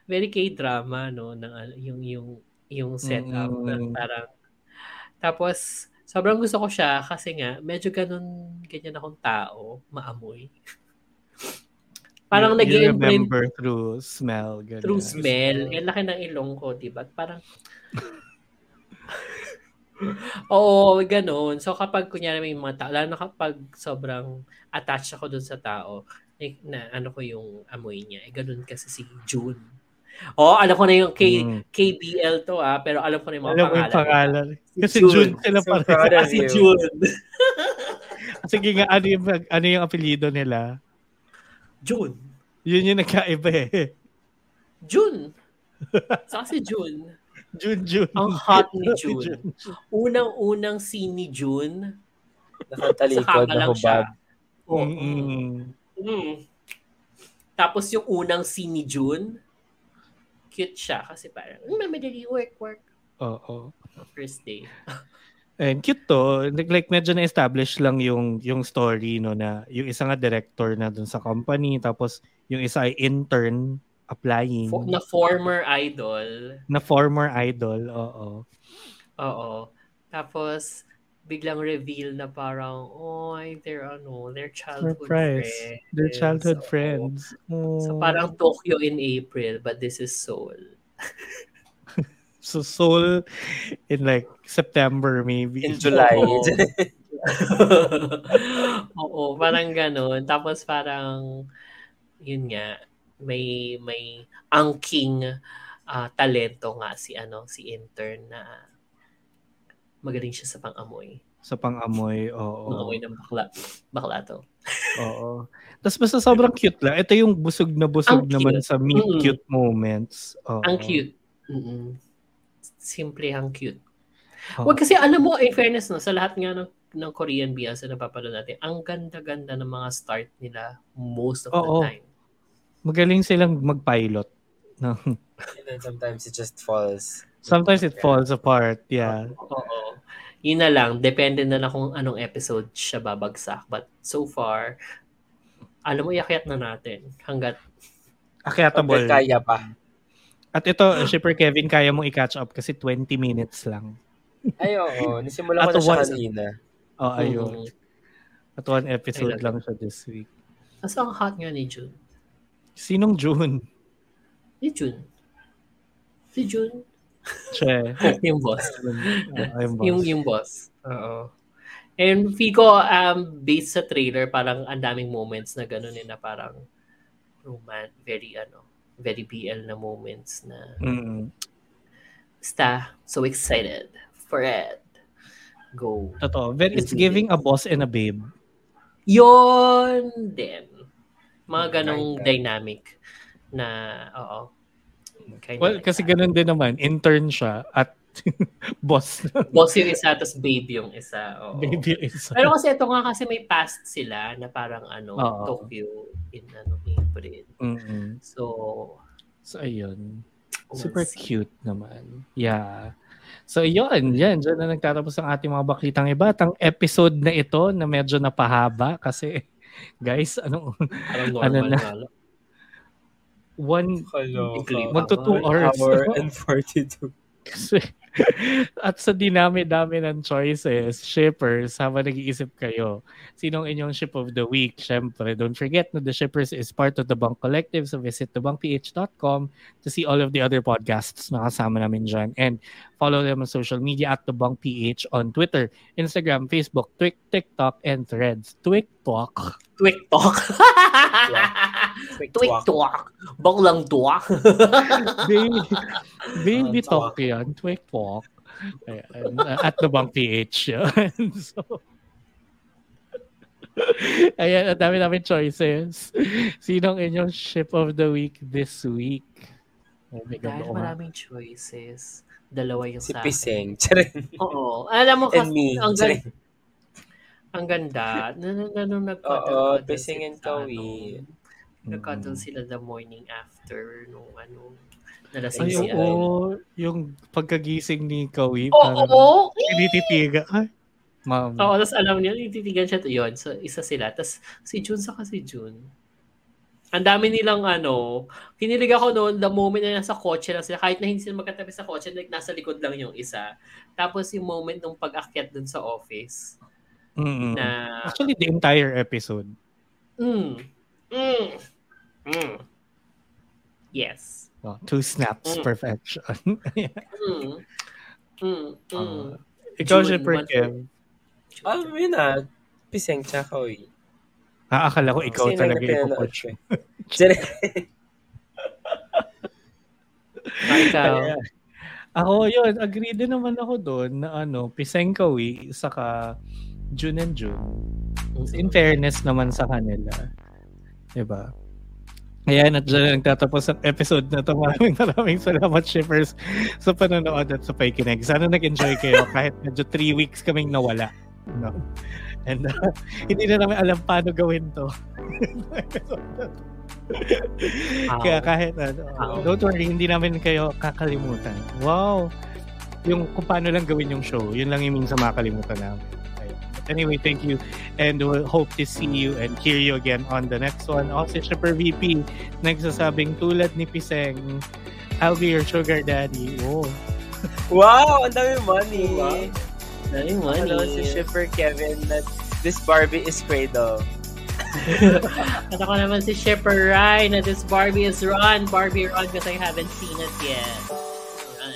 Speaker 1: very K-drama no ng yung yung yung setup na
Speaker 2: Mm.
Speaker 1: parang tapos sobrang gusto ko siya kasi nga medyo ganun ganyan akong tao, maamoy. *laughs* Parang
Speaker 2: You-
Speaker 1: nag
Speaker 2: remember through smell. Ganyan.
Speaker 1: through smell. Eh, laki ng ilong ko, di ba? Parang *laughs* Oo, ganun. So kapag kunyari may mga tao, lalo na kapag sobrang attached ako dun sa tao, eh, na ano ko yung amoy niya. Eh, ganun kasi si June. Oo, alam ko na yung K,
Speaker 2: Mm.
Speaker 1: KBL to ah, pero alam ko na yung mga
Speaker 2: Alam
Speaker 1: pangalan.
Speaker 2: pangalan. Kasi
Speaker 1: June.
Speaker 2: June sila
Speaker 3: So
Speaker 2: pareho.
Speaker 3: proud
Speaker 1: Ah, si. *laughs* June. *laughs*
Speaker 2: Sige nga, ano yung, ano yung apelido nila?
Speaker 1: June.
Speaker 2: Yun yung nagkaiba eh.
Speaker 1: June. Saka si June.
Speaker 2: June, June.
Speaker 1: Ang hot ni *laughs* June. Unang-unang scene ni June,
Speaker 3: Nakatalikod
Speaker 1: Saka
Speaker 3: na
Speaker 1: lang siya.
Speaker 3: hubad.
Speaker 1: Oo.
Speaker 2: Mm-mm.
Speaker 1: Mm. Tapos yung unang scene ni June, cute siya kasi parang, mm, madali work, work.
Speaker 2: Oo.
Speaker 1: First day. *laughs*
Speaker 2: And cute to. Like, like medyo na-establish lang yung yung story no na yung isa nga director na dun sa company tapos yung isa ay intern applying
Speaker 1: Fo- na former idol.
Speaker 2: na former idol. Oo.
Speaker 1: Oo. Tapos, biglang reveal na parang, oh, they're ano, they're childhood
Speaker 2: Surprise.
Speaker 1: friends.
Speaker 2: They're childhood
Speaker 1: Oo.
Speaker 2: friends.
Speaker 1: So
Speaker 2: Oh.
Speaker 1: parang Tokyo in April, but this is Seoul. *laughs*
Speaker 2: So Seoul in like September maybe.
Speaker 3: In July.
Speaker 1: Oo. *laughs* *laughs* Oo, parang ganun. Tapos parang, yun nga, may may angking ah, talento nga si ano si intern na magaling siya sa pang-amoy.
Speaker 2: Sa pang-amoy. Oo.
Speaker 1: Pang-amoy ng bakla. Bakla to.
Speaker 2: Oo. Tapos basta sobrang cute lang. Ito yung busog na busog
Speaker 1: Ang
Speaker 2: naman
Speaker 1: cute.
Speaker 2: sa meet
Speaker 1: Mm.
Speaker 2: cute moments. Oo.
Speaker 1: Ang cute. Mm-mm. Simple ang cute.
Speaker 2: Oo.
Speaker 1: Wag kasi alam mo, in fairness no, sa lahat nga ng, ng Korean BLs na napapanood natin, ang ganda-ganda ng mga start nila most of
Speaker 2: Oo.
Speaker 1: the time.
Speaker 2: Magaling silang mag-pilot. No.
Speaker 3: And then sometimes it just falls.
Speaker 2: Sometimes it falls apart. Yeah.
Speaker 1: Oo. Yun na lang, depende na lang kung anong episode siya babagsak. But so far, alam mo, iakyat na natin hanggat
Speaker 2: Akyatable.
Speaker 3: Hanggang kaya pa.
Speaker 2: At ito, *laughs* Shipper Kevin, kaya mong i-catch up kasi 20 minutes lang.
Speaker 3: Ay, oo. *laughs* Nasimulan ko
Speaker 2: At
Speaker 3: na siya kanina.
Speaker 2: Oh, ayun.
Speaker 1: Mm.
Speaker 2: At one episode
Speaker 1: Ay,
Speaker 2: lang siya this week.
Speaker 1: Tapos ang hot nga ni June.
Speaker 2: Sinong June?
Speaker 1: Si June. Si June.
Speaker 2: Che. *laughs*
Speaker 1: yung boss. *laughs*
Speaker 2: Oh, ayun, boss.
Speaker 1: Yung, yung boss. Oo. And ko, um, based sa trailer, parang ang daming moments na gano'n eh, na parang roman, very, ano, very BL na moments na
Speaker 2: Mm.
Speaker 1: basta, so excited for it. Go.
Speaker 2: Totoo. Very, it's giving a boss and a babe.
Speaker 1: Yon din. Mga ganong dynamic na, oo. Kinda
Speaker 2: Well,
Speaker 1: like
Speaker 2: kasi
Speaker 1: that.
Speaker 2: ganun din naman. Intern siya at *laughs* boss.
Speaker 1: Boss yung isa, tapos babe yung isa. Oo.
Speaker 2: Baby isa.
Speaker 1: Pero kasi ito nga kasi may past sila na parang ano,
Speaker 2: Oo.
Speaker 1: Tokyo in ano, April.
Speaker 2: Mm-mm.
Speaker 1: So,
Speaker 2: So, ayun.
Speaker 1: we'll
Speaker 2: Super
Speaker 1: see.
Speaker 2: cute naman. Yeah. So, yun. Yan. Diyan na nagtatapos ang ating mga baklitang iba. At ang episode na ito na medyo napahaba kasi, *laughs* guys, ano,
Speaker 1: Parang normal
Speaker 2: Ano na? One,
Speaker 3: Kaloka.
Speaker 2: Magto two
Speaker 3: One
Speaker 2: hours.
Speaker 3: hour *laughs* and 42.
Speaker 2: kasi, at sa dinami-dami ng choices, shippers, habang nag-iisip kayo, sinong inyong ship of the week? Siyempre, don't forget na The Shippers is part of the Bunk Collective, so visit thebunkph.com to see all of the other podcasts na kasama namin dyan. And follow them on social media at The PH on Twitter, Instagram, Facebook, Twik, TikTok, and Threads. Twik Talk.
Speaker 1: Twik talk.
Speaker 3: Quick
Speaker 1: Twik
Speaker 3: talk.
Speaker 1: Baklang talk. *laughs*
Speaker 2: Baby, baby
Speaker 3: Ah,
Speaker 2: talk yan. Twik Talk. Ayan, at The Bunk PH. Yan. *laughs* so, Ayan, ang dami namin choices. Sinong inyong ship of the week this week? Oh my God,
Speaker 1: Dahil maraming choices, Dalawa yung
Speaker 3: Si
Speaker 1: sa
Speaker 3: Piseng. Charin.
Speaker 1: Oo. Alam mo kasi, ang, gan-
Speaker 3: Charin.
Speaker 1: Ang ganda. Na, na, na, nung
Speaker 3: Oo,
Speaker 1: nag-cuddle-cuddle sila
Speaker 3: and
Speaker 1: sa
Speaker 3: Kawi.
Speaker 1: ano, Nag-cuddle
Speaker 2: Mm.
Speaker 1: sila the morning after nung ano,
Speaker 2: Ay,
Speaker 1: nalasing
Speaker 3: Ay,
Speaker 1: si
Speaker 2: oo.
Speaker 1: ano.
Speaker 2: Yung pagkagising ni Kawi,
Speaker 1: Oo!
Speaker 2: parang
Speaker 1: oo.
Speaker 2: tinititiga. Ay, ma'am.
Speaker 1: Oo, tapos alam niyo, ititigan siya to yun. So, isa sila. Tapos si June sa si June. Ang dami nilang ano, kinilig ako noon the moment na nasa kotse lang sila, kahit na hindi sila magkatabi sa kotse, like nasa likod lang yung isa. Tapos yung moment nung pag-akyat dun sa office,
Speaker 2: Mm-mm.
Speaker 1: na,
Speaker 2: Actually, the entire episode.
Speaker 1: mm, mm, mm. Yes.
Speaker 2: Oh, two snaps,
Speaker 1: Mm.
Speaker 2: perfection. *laughs*
Speaker 1: Mm, mm, mm.
Speaker 2: Ikaw,
Speaker 1: June,
Speaker 2: Shipper
Speaker 1: one-
Speaker 2: Kev.
Speaker 3: Ah, yun na. Piseng tsaka Kawi.
Speaker 2: Ah, akala ko ikaw
Speaker 3: Sino
Speaker 2: talaga
Speaker 3: ko? Charin.
Speaker 1: Ah, ikaw.
Speaker 2: Ako yun, agree din naman ako doon na ano, Piseng Kawi, saka June and June. In fairness naman sa kanila. Diba? Ayan, at dyan nagtatapos ang episode na ito. Maraming maraming salamat, shippers, sa panonood at sa pakikinig. Sana nag-enjoy kayo *laughs* kahit medyo three weeks kaming nawala. No? And uh, hindi na namin alam paano gawin to. *laughs* Kaya kahit ano,
Speaker 1: Ow.
Speaker 2: don't worry, hindi namin kayo kakalimutan. Wow! Yung kung paano lang gawin yung show, yun lang yung minsan makakalimutan namin. Ayun. But anyway, thank you. And we'll hope to see you and hear you again on the next one. Ako si Shipper VP, nagsasabing tulad ni Piseng, I'll be your sugar daddy. Oh.
Speaker 3: Wow, ang dami money.
Speaker 1: Wow. Dahil
Speaker 3: Hello, si Shipper Kevin na this Barbie is Cradle. *laughs*
Speaker 1: At ako naman si Shipper Ryan na this Barbie is Run. Barbie Run because I haven't seen it yet.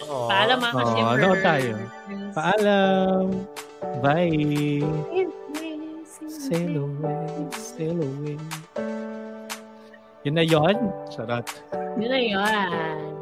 Speaker 3: Aw.
Speaker 1: Paalam mga
Speaker 2: Aw,
Speaker 1: Shipper.
Speaker 2: ano tayo? Paalam! Bye! Sail away, sail away. Yun na yun. Charot.
Speaker 1: Yun na yun.